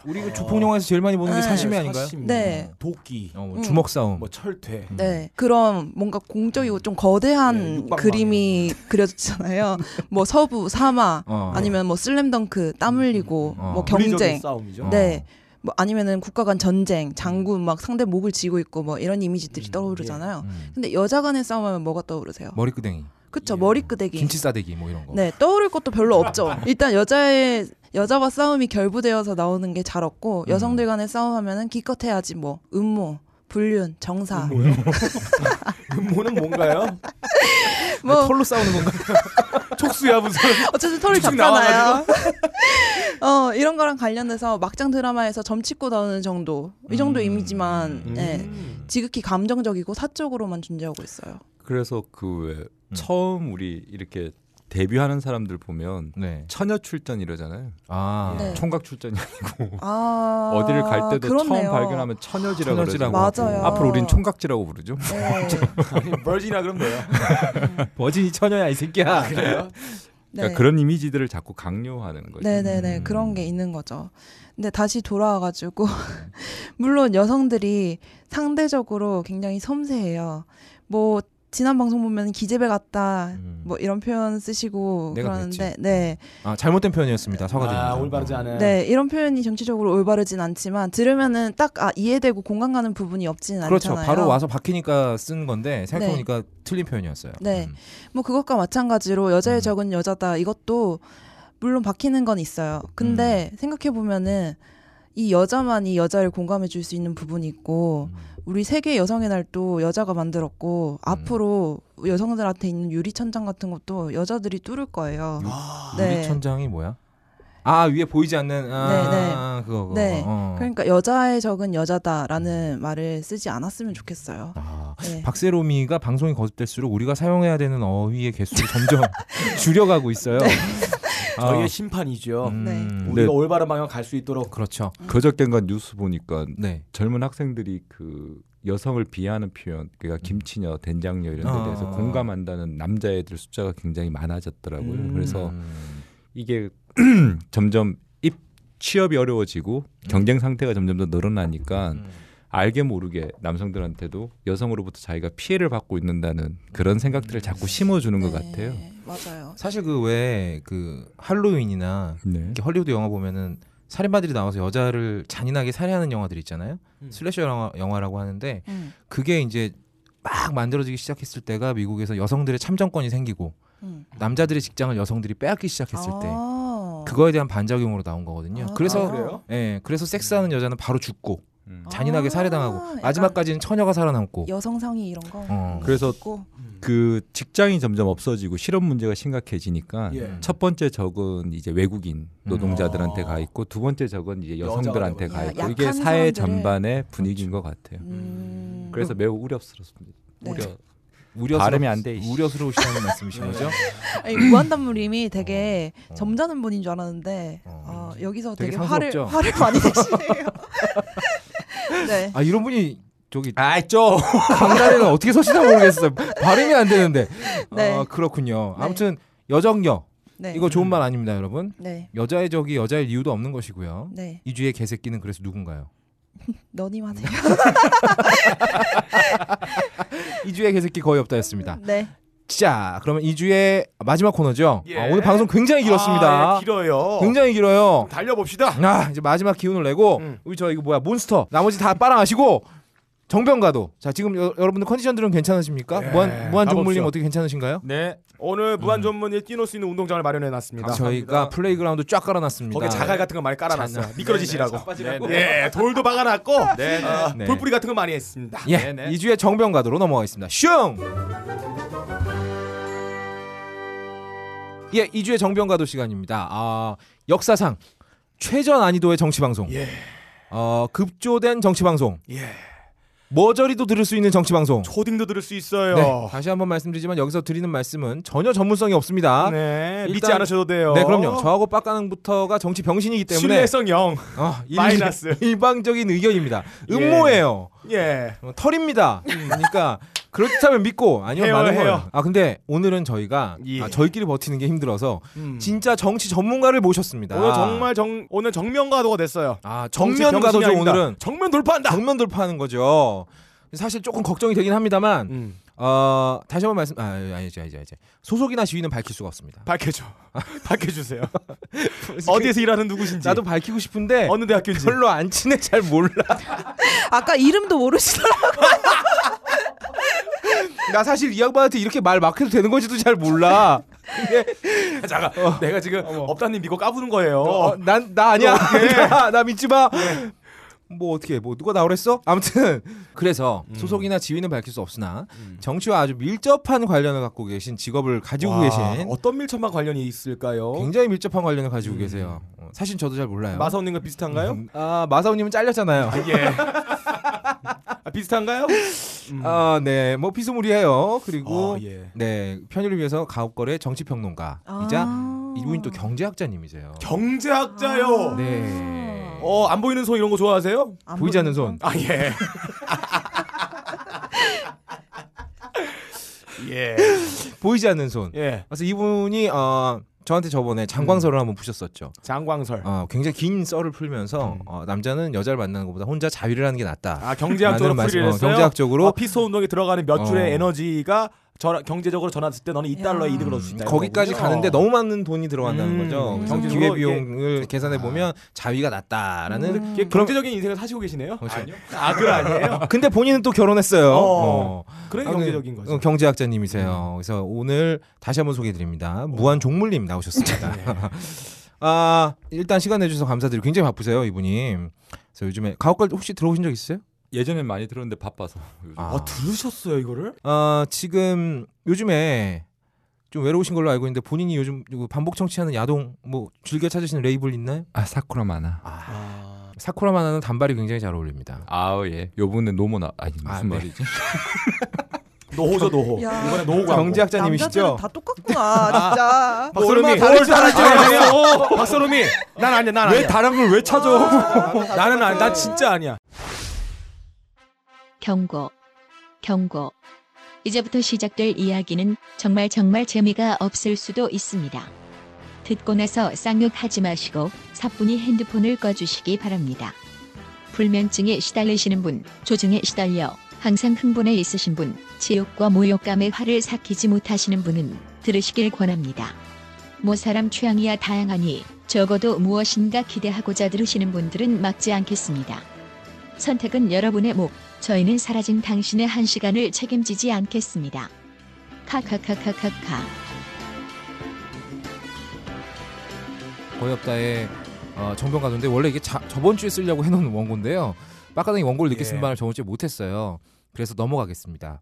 Speaker 3: 우리 그 주폭 영화에서 제일 많이 보는 게
Speaker 4: 네.
Speaker 3: 사시미 아닌가요?
Speaker 2: 사시미,
Speaker 4: 네.
Speaker 2: 도끼,
Speaker 3: 어, 뭐
Speaker 4: 음.
Speaker 3: 주먹 싸움.
Speaker 2: 뭐 철퇴.
Speaker 3: 음.
Speaker 4: 네. 그런 뭔가 공적이고 좀 거대한
Speaker 2: 네.
Speaker 4: 그림이 그려졌잖아요. 뭐 서부, 사막,
Speaker 3: 어.
Speaker 4: 아니면 뭐 슬램덩크, 땀 흘리고,
Speaker 3: 어.
Speaker 4: 뭐
Speaker 2: 물리적인
Speaker 4: 경쟁.
Speaker 2: 싸움이죠.
Speaker 3: 어.
Speaker 4: 네. 뭐 아니면은 국가 간 전쟁, 장군 막 상대 목을 쥐고 있고 뭐 이런 이미지들이
Speaker 2: 음,
Speaker 4: 떠오르잖아요.
Speaker 3: 음.
Speaker 4: 근데 여자 간의 싸움하면 뭐가 떠오르세요?
Speaker 3: 머리끄댕이,
Speaker 4: 그쵸
Speaker 2: 예.
Speaker 4: 머리끄대기.
Speaker 3: 김치 싸대기 뭐 이런 거.
Speaker 4: 네 떠오를 것도 별로 없죠. 일단 여자의 여자와 싸움이 결부되어서 나오는 게 잘 없고
Speaker 3: 음.
Speaker 4: 여성들 간의 싸움하면은 기껏해야지 뭐 음모, 불륜, 정사.
Speaker 2: 뭐요? 음모는 <laughs> 뭔가요? <laughs>
Speaker 4: 뭐
Speaker 3: 털로 싸우는 건가? <laughs>
Speaker 2: 촉수야 무슨.
Speaker 4: 어쨌든 털이 작잖아요. 어 이런 거랑 관련돼서 막장 드라마에서 점 찍고 나오는 정도 이 정도
Speaker 3: 음.
Speaker 4: 이미지만
Speaker 2: 음.
Speaker 4: 예, 지극히 감정적이고 사적으로만 존재하고 있어요.
Speaker 7: 그래서 그 왜 처음 우리 이렇게 데뷔하는 사람들 보면
Speaker 3: 네.
Speaker 7: 처녀 출전 이러잖아요.
Speaker 3: 아.
Speaker 4: 네.
Speaker 7: 총각 출전이 아니고
Speaker 4: 아
Speaker 7: 어디를 갈 때도 처음
Speaker 4: 그렇네요.
Speaker 7: 발견하면 처녀지라고
Speaker 3: 처녀지라고.
Speaker 4: 맞아요.
Speaker 7: 앞으로 우린 총각지라고 부르죠.
Speaker 4: 네.
Speaker 2: 버지나 그럼 돼요.
Speaker 3: 버진이 처녀야 이 새끼야.
Speaker 2: 그래요?
Speaker 4: 네.
Speaker 7: 그러니까 그런 이미지들을 자꾸 강요하는 거죠.
Speaker 4: 네네네
Speaker 3: 음.
Speaker 4: 그런 게 있는 거죠. 근데 다시 돌아와가지고 <laughs> 물론 여성들이 상대적으로 굉장히 섬세해요. 뭐 지난 방송 보면 기재배 같다
Speaker 3: 음.
Speaker 4: 뭐 이런 표현 쓰시고 그러는데
Speaker 3: 그랬지.
Speaker 4: 네.
Speaker 3: 아 잘못된 표현이었습니다. 사과드립니다.
Speaker 2: 아, 올바르지 않은.
Speaker 4: 네 이런 표현이 정치적으로 올바르진 않지만 들으면은 딱 아, 이해되고 공감 가는 부분이 없지는
Speaker 3: 그렇죠.
Speaker 4: 않잖아요.
Speaker 3: 바로 와서 박히니까 쓴 건데 생각해보니까 틀린 표현이었어요.
Speaker 4: 네.
Speaker 3: 음.
Speaker 4: 뭐 그것과 마찬가지로 여자의
Speaker 3: 음.
Speaker 4: 적은 여자다 이것도 물론 박히는 건 있어요. 근데 생각해 보면은 이 여자만이 여자를 공감해 줄 수 있는 부분이 있고
Speaker 3: 음.
Speaker 4: 우리 세계 여성의 날도 여자가 만들었고 앞으로 여성들한테 있는 유리 천장 같은 것도 여자들이 뚫을 거예요.
Speaker 2: 아,
Speaker 4: 네.
Speaker 3: 유리 천장이 뭐야? 아 위에 보이지 않는 아
Speaker 4: 네, 네.
Speaker 3: 그거 그거.
Speaker 4: 네.
Speaker 3: 어.
Speaker 4: 그러니까 여자의 적은 여자다라는 말을 쓰지 않았으면 좋겠어요.
Speaker 3: 아,
Speaker 4: 네.
Speaker 3: 박세롬이가 방송이 거듭될수록 우리가 사용해야 되는 어휘의 개수를 점점 <laughs> 줄여가고 있어요. <laughs>
Speaker 2: 저희의
Speaker 3: 아,
Speaker 2: 심판이죠.
Speaker 3: 음,
Speaker 7: 네.
Speaker 2: 우리가 올바른 방향 갈 수 있도록.
Speaker 3: 그렇죠.
Speaker 7: 그저께인가 뉴스 보니까
Speaker 3: 네.
Speaker 7: 젊은 학생들이 그 여성을 비하하는 표현, 그러니까 김치녀, 된장녀 이런 데
Speaker 3: 아.
Speaker 7: 대해서 공감한다는 남자애들 숫자가 굉장히 많아졌더라고요.
Speaker 2: 음.
Speaker 7: 그래서
Speaker 3: 음.
Speaker 7: 이게 <clears throat> 점점 입 취업이 어려워지고 경쟁 상태가 점점 더 늘어나니까
Speaker 3: 음.
Speaker 7: 알게 모르게 남성들한테도 여성으로부터 자기가 피해를 받고 있는다는 그런 생각들을 자꾸 심어주는 것
Speaker 4: 네,
Speaker 7: 같아요.
Speaker 4: 맞아요.
Speaker 3: 사실 그 왜 그 할로윈이나
Speaker 7: 네.
Speaker 3: 헐리우드 영화 보면은 살인마들이 나와서 여자를 잔인하게 살해하는 영화들 있잖아요.
Speaker 2: 음.
Speaker 3: 슬래셔 영화, 영화라고 하는데
Speaker 4: 음,
Speaker 3: 그게 이제 막 만들어지기 시작했을 때가 미국에서 여성들의 참정권이 생기고
Speaker 4: 음.
Speaker 3: 남자들의 직장을 여성들이 빼앗기 시작했을 때
Speaker 4: 아.
Speaker 3: 그거에 대한 반작용으로 나온 거거든요.
Speaker 4: 아,
Speaker 3: 그래서
Speaker 2: 아?
Speaker 3: 예, 그래서 섹스하는 여자는 바로 죽고
Speaker 7: 음.
Speaker 3: 잔인하게
Speaker 4: 아,
Speaker 3: 살해당하고
Speaker 4: 약간
Speaker 3: 마지막까지는 처녀가 살아남고.
Speaker 4: 여성상의 이런 거.
Speaker 3: 어.
Speaker 7: 그래서
Speaker 4: 있고.
Speaker 7: 그 직장이 점점 없어지고 실업 문제가 심각해지니까
Speaker 2: 예.
Speaker 7: 첫 번째 적은 이제 외국인 노동자들한테
Speaker 2: 음.
Speaker 7: 가 있고 두 번째 적은 이제 여성들한테
Speaker 2: 가
Speaker 4: 되고.
Speaker 7: 있고 이게 사회 전반의 분위기인 것 같아요.
Speaker 4: 음.
Speaker 7: 그래서 매우 우려스럽습니다.
Speaker 4: 네.
Speaker 7: 우려.
Speaker 3: 우려스러,
Speaker 7: 발음이 안 돼, 이씨.
Speaker 3: 우려스러우시다는 말씀이신 거죠?
Speaker 4: 아니, 무한단물님이 되게
Speaker 3: 어.
Speaker 4: 점잖은 분인 줄 알았는데
Speaker 3: 어.
Speaker 4: 어, 여기서
Speaker 3: 되게
Speaker 4: 되게, 화를? 화를 많이 내시네요. <laughs> 네.
Speaker 3: 아 이런 분이 저기
Speaker 7: 아이 좀.
Speaker 3: 강단에는 어떻게 서시나 모르겠어요. 발음이 안 되는데.
Speaker 4: 네.
Speaker 3: 아, 그렇군요.
Speaker 4: 네.
Speaker 3: 아무튼 여정여
Speaker 4: 네.
Speaker 3: 이거 좋은 말 아닙니다, 여러분.
Speaker 4: 네.
Speaker 3: 여자의 적이 여자일 이유도 없는 것이고요.
Speaker 4: 네.
Speaker 3: 이주의 개새끼는 그래서 누군가요? <laughs>
Speaker 4: 너님 하세요. <laughs>
Speaker 3: 이주의 개새끼 거의 없다였습니다.
Speaker 4: 네.
Speaker 3: 자, 그러면 이주의 마지막 코너죠.
Speaker 2: 예.
Speaker 3: 아, 오늘 방송 굉장히 길었습니다.
Speaker 2: 아, 예, 길어요.
Speaker 3: 굉장히 길어요.
Speaker 2: 달려봅시다.
Speaker 3: 아, 이제 마지막 기운을 내고
Speaker 2: 음.
Speaker 3: 우리 저 이거 뭐야 몬스터 나머지 다 빨아가시고 정병가도 자 지금 여, 러분들 컨디션들은 괜찮으십니까?
Speaker 2: 네,
Speaker 3: 무한 무한
Speaker 2: 가봅시다.
Speaker 3: 어떻게 괜찮으신가요?
Speaker 7: 네.
Speaker 2: 오늘 무한 전문에 뛰놀 수 있는 운동장을 마련해 놨습니다.
Speaker 3: 저희가 playground 쫙 깔아놨습니다.
Speaker 2: 거기에 자갈 같은 거 많이 깔아놨어요.
Speaker 3: 잔-
Speaker 2: 미끄러지시라고. 네, 예, 돌도 박아놨고
Speaker 7: 네.
Speaker 2: 어,
Speaker 3: 네.
Speaker 2: 돌뿌리 같은 거 많이 했습니다.
Speaker 3: 예,
Speaker 7: 네, 네.
Speaker 3: 이주의 정병가도로 넘어가겠습니다. 슝! 예, 이주의 정병가도 시간입니다. 아, 역사상 최저 난이도의 정치 방송.
Speaker 2: 예,
Speaker 3: 어, 급조된 정치 방송.
Speaker 2: 예.
Speaker 3: 머저리도 들을 수 있는 정치 방송.
Speaker 2: 초딩도 들을 수 있어요.
Speaker 3: 네, 다시 한번 말씀드리지만 여기서 드리는 말씀은 전혀 전문성이 없습니다.
Speaker 2: 네, 믿지
Speaker 3: 일단-
Speaker 2: 않으셔도 돼요.
Speaker 3: 네, 그럼요. 저하고 빡가능부터가 정치 병신이기 때문에
Speaker 2: 신뢰성 0.
Speaker 3: 어, 일-
Speaker 2: 마이너스. <laughs>
Speaker 3: 일방적인 의견입니다.
Speaker 2: 예.
Speaker 3: 음모예요.
Speaker 2: 예.
Speaker 3: 어, 털입니다. 그러니까 그렇다면 믿고 아니면
Speaker 2: 해요,
Speaker 3: 많은
Speaker 2: 해요.
Speaker 3: 걸. 아 근데 오늘은 저희가
Speaker 2: 예.
Speaker 3: 아, 저희끼리 버티는 게 힘들어서
Speaker 2: 음.
Speaker 3: 진짜 정치 전문가를 모셨습니다.
Speaker 2: 오늘 정말 정 오늘 정면가도가 됐어요.
Speaker 3: 아
Speaker 2: 정치
Speaker 3: 정면 가도죠
Speaker 2: 병신이 아닙니다.
Speaker 3: 오늘은
Speaker 2: 정면 돌파한다.
Speaker 3: 정면 돌파하는 거죠. 사실 조금 걱정이 되긴 합니다만
Speaker 2: 음.
Speaker 3: 어, 다시 한번 말씀 아 아니죠 아니죠 아니죠 소속이나 지위는 밝힐 수가 없습니다.
Speaker 2: 밝혀줘. <laughs> 밝혀주세요. <laughs> 어디에서 일하는 누구신지.
Speaker 3: 나도 밝히고 싶은데
Speaker 2: 어느 대학교인지.
Speaker 3: 별로 안 친해 잘 몰라.
Speaker 4: 아까 이름도 모르시더라고요. <laughs>
Speaker 3: 나 사실 이 양반한테 이렇게 말 막 해도 되는 건지도 잘 몰라. <laughs>
Speaker 2: 잠깐. 내가 지금 업다님 믿고 까부는 거예요.
Speaker 3: 어, 난나 아니야. <laughs> 나, 나 믿지 마. 뭐 어떻게 뭐 누가 나오랬어? 아무튼 그래서
Speaker 2: 음.
Speaker 3: 소속이나 지위는 밝힐 수 없으나
Speaker 2: 음.
Speaker 3: 정치와 아주 밀접한 관련을 갖고 계신 직업을 가지고
Speaker 2: 와,
Speaker 3: 계신
Speaker 2: 어떤 밀접한 관련이 있을까요?
Speaker 3: 굉장히 밀접한 관련을 가지고
Speaker 2: 음.
Speaker 3: 계세요. 어, 사실 저도 잘 몰라요.
Speaker 2: 마사오님과 비슷한가요?
Speaker 3: 음, 아 마사오님은 잘렸잖아요.
Speaker 2: 예. <laughs> 아, 비슷한가요? <laughs> 음.
Speaker 3: 아, 네, 뭐 비스무리해요. 그리고
Speaker 2: 아, 예.
Speaker 3: 네 편의를 위해서 가옥거래 정치평론가이자
Speaker 4: 아.
Speaker 3: 이분이 또 경제학자님이세요.
Speaker 2: 경제학자요.
Speaker 3: 네.
Speaker 2: 어, 안 보이는 손 이런 거 좋아하세요?
Speaker 4: 안
Speaker 3: 보이지 않는 손.
Speaker 2: 아, 예. <laughs> 예.
Speaker 3: 보이지 않는 손.
Speaker 2: 예.
Speaker 3: 그래서 이분이 어 저한테 저번에 장광설을 한번 푸셨었죠.
Speaker 2: 장광설.
Speaker 3: 어 굉장히 긴 썰을 풀면서
Speaker 2: 음.
Speaker 3: 어, 남자는 여자를 만나는 것보다 혼자 자위를 하는 게 낫다.
Speaker 2: 아, 경제학적으로 풀이를
Speaker 3: 어,
Speaker 2: 했어요.
Speaker 3: 경제학적으로
Speaker 2: 아, 피소 운동에 들어가는 몇 줄의
Speaker 3: 어.
Speaker 2: 에너지가 전, 경제적으로 전환했을 때 너는 2달러의
Speaker 4: 야.
Speaker 2: 이득을 얻을 수 있다.
Speaker 3: 거기까지
Speaker 2: 이거군요.
Speaker 3: 가는데 너무 많은 돈이 들어간다는
Speaker 2: 음,
Speaker 3: 거죠. 그래서 기회 비용을 계산해 보면 자위가 낫다라는.
Speaker 4: 음.
Speaker 2: 이게 경제적인 인생을 사시고 계시네요?
Speaker 3: 그렇죠.
Speaker 2: 아, 그거 아니에요? <laughs>
Speaker 3: 근데 본인은 또 결혼했어요.
Speaker 2: 어.
Speaker 3: 어.
Speaker 2: 그런
Speaker 3: 아,
Speaker 2: 경제적인
Speaker 3: 그,
Speaker 2: 거죠. 음.
Speaker 3: 어, 경제학자님이세요. 그래서 오늘 다시 한번 소개해 드립니다. 무한 종물님 나오셨습니다. <laughs>
Speaker 2: 네. <laughs>
Speaker 3: 아 일단 시간 내 주셔서 감사드리고 굉장히 바쁘세요 이분이. 그래서 요즘에 가옥걸 혹시 들어오신 적 있어요?
Speaker 7: 예전엔 많이 들었는데 바빠서. <laughs> 요즘.
Speaker 3: 아.
Speaker 2: 아, 들으셨어요, 이거를?
Speaker 3: 어, 지금 요즘에 좀 외로우신 걸로 알고 있는데 본인이 요즘 반복 청취하는 야동 뭐 즐겨 찾으시는 레이블 있나요?
Speaker 7: 아 사쿠라 마나.
Speaker 2: 아.
Speaker 3: 사쿠라 마나는 단발이 굉장히 잘 어울립니다.
Speaker 7: 아우 예. 요번에 노모나 아니 무슨
Speaker 3: 아, 네.
Speaker 7: 말이지? <laughs>
Speaker 2: 노호죠, 노호.
Speaker 4: 야.
Speaker 2: 이번에 노호 광고.
Speaker 3: 경제학자님이시죠?
Speaker 4: 남자들은 다 똑같구나 진짜. <laughs>
Speaker 2: 박서롬이
Speaker 3: 얼마나 다르지
Speaker 2: 아니야. 박서롬이 난 아니야,
Speaker 7: 난왜
Speaker 2: 아니야.
Speaker 7: 다른 걸 왜 찾아?
Speaker 2: 나는 아니, 나 진짜 아니야.
Speaker 8: 경고. 경고. 이제부터 시작될 이야기는 정말 정말 재미가 없을 수도 있습니다. 듣고 나서 쌍욕하지 마시고 사뿐히 핸드폰을 꺼주시기 바랍니다. 불면증에 시달리시는 분, 조증에 시달려 항상 흥분해 있으신 분, 지옥과 모욕감에 화를 삭히지 못하시는 분은 들으시길 권합니다. 뭐 사람 취향이야 다양하니 적어도 무엇인가 기대하고자 들으시는 분들은 막지 않겠습니다. 선택은 여러분의 목. 저희는 사라진 당신의 한 시간을 책임지지 않겠습니다. 카카카카카카.
Speaker 3: 거의 없다의 어, 정병 가도인데 원래 이게 자, 저번 주에 쓰려고 해놓은 원고인데요. 빡가당이 원고를 늦게 쓴
Speaker 2: 예.
Speaker 3: 바람에 저번 주에 못했어요. 그래서 넘어가겠습니다.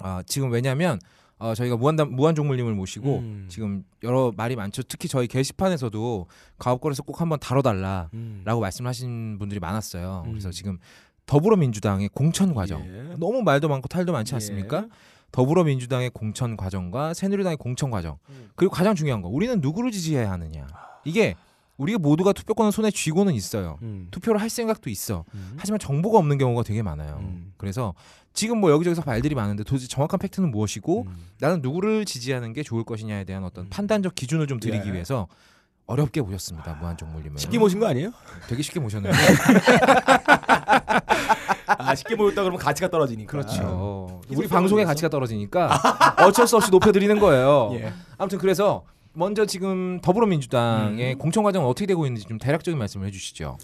Speaker 3: 아, 지금 왜냐하면 어, 저희가 무한 무한종물님을 모시고
Speaker 2: 음.
Speaker 3: 지금 여러 말이 많죠. 특히 저희 게시판에서도 가업거래에서 꼭 한번 다뤄달라.
Speaker 2: 음.
Speaker 3: 라고 말씀하신 분들이 많았어요.
Speaker 2: 음.
Speaker 3: 그래서 지금 더불어민주당의 공천 과정
Speaker 2: 예.
Speaker 3: 너무 말도 많고 탈도 많지 않습니까?
Speaker 2: 예.
Speaker 3: 더불어민주당의 공천 과정과 새누리당의 공천 과정
Speaker 2: 음.
Speaker 3: 그리고 가장 중요한 거 우리는 누구를 지지해야 하느냐 이게 우리가 모두가 투표권을 손에 쥐고는 있어요.
Speaker 2: 음.
Speaker 3: 투표를 할 생각도 있어.
Speaker 2: 음.
Speaker 3: 하지만 정보가 없는 경우가 되게 많아요.
Speaker 2: 음.
Speaker 3: 그래서 지금 뭐 여기저기서 말들이 많은데 도대체 정확한 팩트는 무엇이고
Speaker 2: 음.
Speaker 3: 나는 누구를 지지하는 게 좋을 것이냐에 대한 어떤
Speaker 2: 음.
Speaker 3: 판단적 기준을 좀 드리기
Speaker 2: 예.
Speaker 3: 위해서 어렵게 모셨습니다. 무한종물님을
Speaker 2: 쉽게 모신 거 아니에요?
Speaker 3: 되게 쉽게 모셨는데 <laughs>
Speaker 2: 아 쉽게 모였다 그러면 가치가 떨어지니까.
Speaker 3: 그렇죠.
Speaker 2: 기술성을
Speaker 3: 우리 방송의? 가치가 떨어지니까 어쩔 수 없이 높여드리는 거예요.
Speaker 2: 예.
Speaker 3: 아무튼 그래서 먼저 지금 더불어민주당의
Speaker 2: 음.
Speaker 3: 공천 과정은 어떻게 되고 있는지 좀 대략적인 말씀을 해주시죠.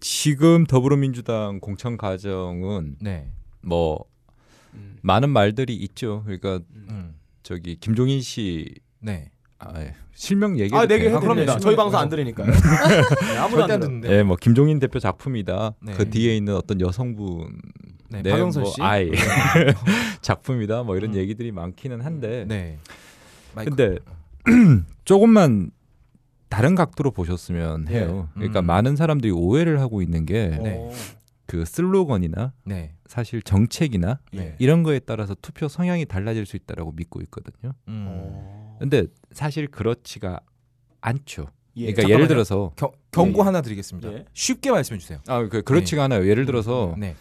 Speaker 7: 지금 더불어민주당 공천 과정은
Speaker 3: 네.
Speaker 7: 뭐
Speaker 2: 음.
Speaker 7: 많은 말들이 있죠. 그러니까
Speaker 3: 음.
Speaker 7: 저기 김종인 씨
Speaker 3: 네.
Speaker 7: 아, 예. 실명 얘기해도
Speaker 2: 아,
Speaker 7: 돼요?
Speaker 2: 해드립니다.
Speaker 3: 그럼요.
Speaker 2: 저희 방송 안 들으니까요. <laughs> 네, 아무도 안
Speaker 3: 절대 안
Speaker 2: 들어.
Speaker 3: 듣는데.
Speaker 7: 예, 뭐 김종인 대표 작품이다.
Speaker 3: 네.
Speaker 7: 그 뒤에 있는 어떤 여성분
Speaker 3: 네.
Speaker 7: 네,
Speaker 3: 박영선
Speaker 7: 뭐
Speaker 3: 씨.
Speaker 7: 아이 <laughs> 작품이다. 뭐 이런
Speaker 3: 음.
Speaker 7: 얘기들이 많기는 한데.
Speaker 3: 네. 마이크.
Speaker 7: 근데 <clears throat> 조금만 다른 각도로 보셨으면 해요.
Speaker 3: 네.
Speaker 7: 그러니까
Speaker 3: 음.
Speaker 7: 많은 사람들이 오해를 하고 있는 게그
Speaker 3: 네.
Speaker 7: 슬로건이나
Speaker 3: 네.
Speaker 7: 사실 정책이나
Speaker 3: 네.
Speaker 7: 이런 거에 따라서 투표 성향이 달라질 수 있다라고 믿고 있거든요.
Speaker 3: 음.
Speaker 2: 어.
Speaker 7: 근데 사실 그렇지가 않죠.
Speaker 2: 예.
Speaker 7: 그러니까
Speaker 3: 잠깐만요.
Speaker 7: 예를 들어서
Speaker 3: 겨, 경고
Speaker 7: 예, 예.
Speaker 3: 하나 드리겠습니다.
Speaker 2: 예.
Speaker 3: 쉽게 말씀해 주세요.
Speaker 7: 아, 그 그렇지가 않아요. 예를 들어서
Speaker 3: 네.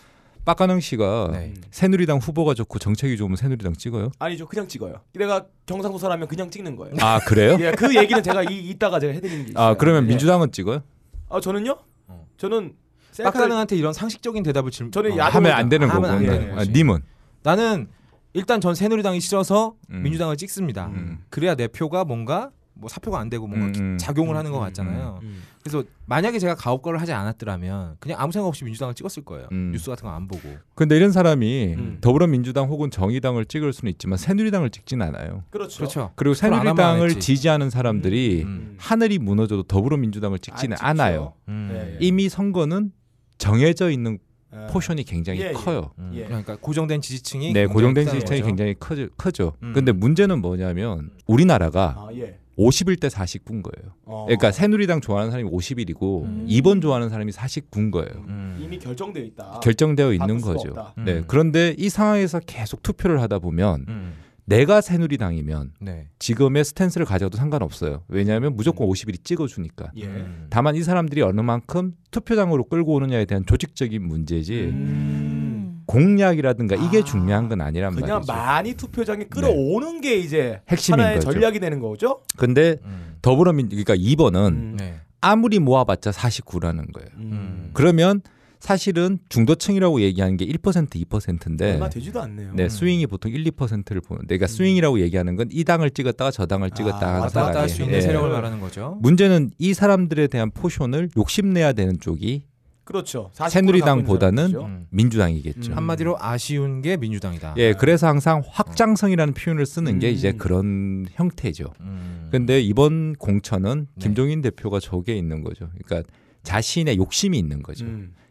Speaker 7: 빡가능 씨가
Speaker 3: 네.
Speaker 2: 음.
Speaker 7: 새누리당 후보가 좋고 정책이 좋으면 새누리당 찍어요?
Speaker 2: 아니죠. 그냥 찍어요. 내가 경상도사라면 그냥 찍는 거예요.
Speaker 7: 아 그래요? <laughs>
Speaker 2: 예, 그 얘기는 제가 이, 이따가 제가 해드리는 게 있어요.
Speaker 7: 아 그러면
Speaker 2: 예.
Speaker 7: 민주당은 찍어요?
Speaker 2: 아 저는요?
Speaker 3: 어.
Speaker 2: 저는
Speaker 3: 빡가능한테 이런 상식적인 대답을 질
Speaker 2: 저는
Speaker 3: 어,
Speaker 7: 하면 안 되는 거고.
Speaker 3: 안
Speaker 2: 되는
Speaker 7: 아. 님은
Speaker 3: 나는 일단 전 새누리당이 싫어서
Speaker 7: 음.
Speaker 3: 민주당을 찍습니다.
Speaker 7: 음.
Speaker 3: 그래야 내 표가 뭔가 뭐 사표가 안 되고 뭔가
Speaker 7: 음,
Speaker 3: 기-
Speaker 7: 음.
Speaker 3: 작용을
Speaker 2: 음,
Speaker 3: 하는 것
Speaker 2: 음,
Speaker 3: 같잖아요.
Speaker 2: 음.
Speaker 3: 그래서 만약에 제가 가업거를 하지 않았더라면 그냥 아무 생각 없이 민주당을 찍었을 거예요.
Speaker 7: 음.
Speaker 3: 뉴스 같은 거 안 보고.
Speaker 7: 근데 이런 사람이
Speaker 2: 음.
Speaker 7: 더불어민주당 혹은 정의당을 찍을 수는 있지만 새누리당을 찍진 않아요.
Speaker 2: 그렇죠.
Speaker 3: 그렇죠.
Speaker 7: 그리고 새누리당을. 지지하는 사람들이
Speaker 3: 음.
Speaker 7: 하늘이 무너져도 더불어민주당을 찍지는
Speaker 2: 안 찍죠.
Speaker 7: 않아요.
Speaker 3: 음.
Speaker 2: 예, 예.
Speaker 7: 이미 선거는 정해져 있는
Speaker 2: 예.
Speaker 7: 포션이 굉장히
Speaker 2: 예, 예.
Speaker 7: 커요.
Speaker 3: 음,
Speaker 2: 예.
Speaker 3: 그러니까 고정된 지지층이
Speaker 7: 네,
Speaker 3: 굉장히
Speaker 7: 고정된 시스템이
Speaker 3: 거죠.
Speaker 7: 굉장히 크죠. 크죠.
Speaker 3: 음.
Speaker 7: 근데 문제는 뭐냐면 우리나라가
Speaker 2: 아 예.
Speaker 7: 51대 49인 거예요.
Speaker 2: 어.
Speaker 7: 그러니까 새누리당 좋아하는 사람이 51이고
Speaker 3: 음.
Speaker 7: 2번 좋아하는 사람이 49인 거예요.
Speaker 3: 음.
Speaker 2: 이미 결정되어 있다.
Speaker 7: 결정되어 있는 거죠.
Speaker 2: 없다.
Speaker 3: 음.
Speaker 7: 네. 그런데 이 상황에서 계속 투표를 하다 보면
Speaker 3: 음.
Speaker 7: 내가 새누리당이면
Speaker 3: 네.
Speaker 7: 지금의 스탠스를 가져도 상관없어요. 왜냐하면 무조건 51이 찍어주니까.
Speaker 2: 예.
Speaker 3: 음.
Speaker 7: 다만 이 사람들이 어느 만큼 투표장으로 끌고 오느냐에 대한 조직적인 문제지
Speaker 4: 음.
Speaker 7: 공약이라든가 이게
Speaker 2: 아,
Speaker 7: 중요한 건 아니란
Speaker 2: 그냥
Speaker 7: 말이죠.
Speaker 2: 많이 투표장에 끌어오는 게 이제
Speaker 7: 핵심인
Speaker 2: 하나의
Speaker 7: 거죠.
Speaker 2: 전략이 되는 거죠.
Speaker 7: 근데
Speaker 3: 음.
Speaker 7: 더불어민 그러니까 2번은
Speaker 2: 음.
Speaker 3: 네.
Speaker 7: 아무리 모아봤자 49라는 거예요.
Speaker 2: 음.
Speaker 7: 그러면 사실은 중도층이라고 얘기하는 게 1% 2%인데
Speaker 2: 얼마 되지도 않네요.
Speaker 7: 네, 스윙이 보통 1, 2%를 보는데 그러니까 스윙이라고 얘기하는 건 이 당을 찍었다가 저 당을 찍었다가
Speaker 2: 아,
Speaker 3: 왔다 갔다 할 수 있는
Speaker 7: 예.
Speaker 3: 세력을 말하는 거죠.
Speaker 7: 문제는 이 사람들에 대한 포션을 욕심내야 되는 쪽이
Speaker 2: 그렇죠. 40%
Speaker 7: 새누리당보다는.
Speaker 3: 음.
Speaker 7: 민주당이겠죠.
Speaker 2: 음.
Speaker 3: 한마디로 아쉬운 게 민주당이다.
Speaker 7: 예, 그래서 항상 확장성이라는 표현을 쓰는 게
Speaker 2: 음.
Speaker 7: 이제 그런 형태죠.
Speaker 3: 음.
Speaker 7: 근데 이번 공천은
Speaker 3: 네.
Speaker 7: 김종인 대표가 저게 있는 거죠. 그러니까 자신의 욕심이 있는 거죠.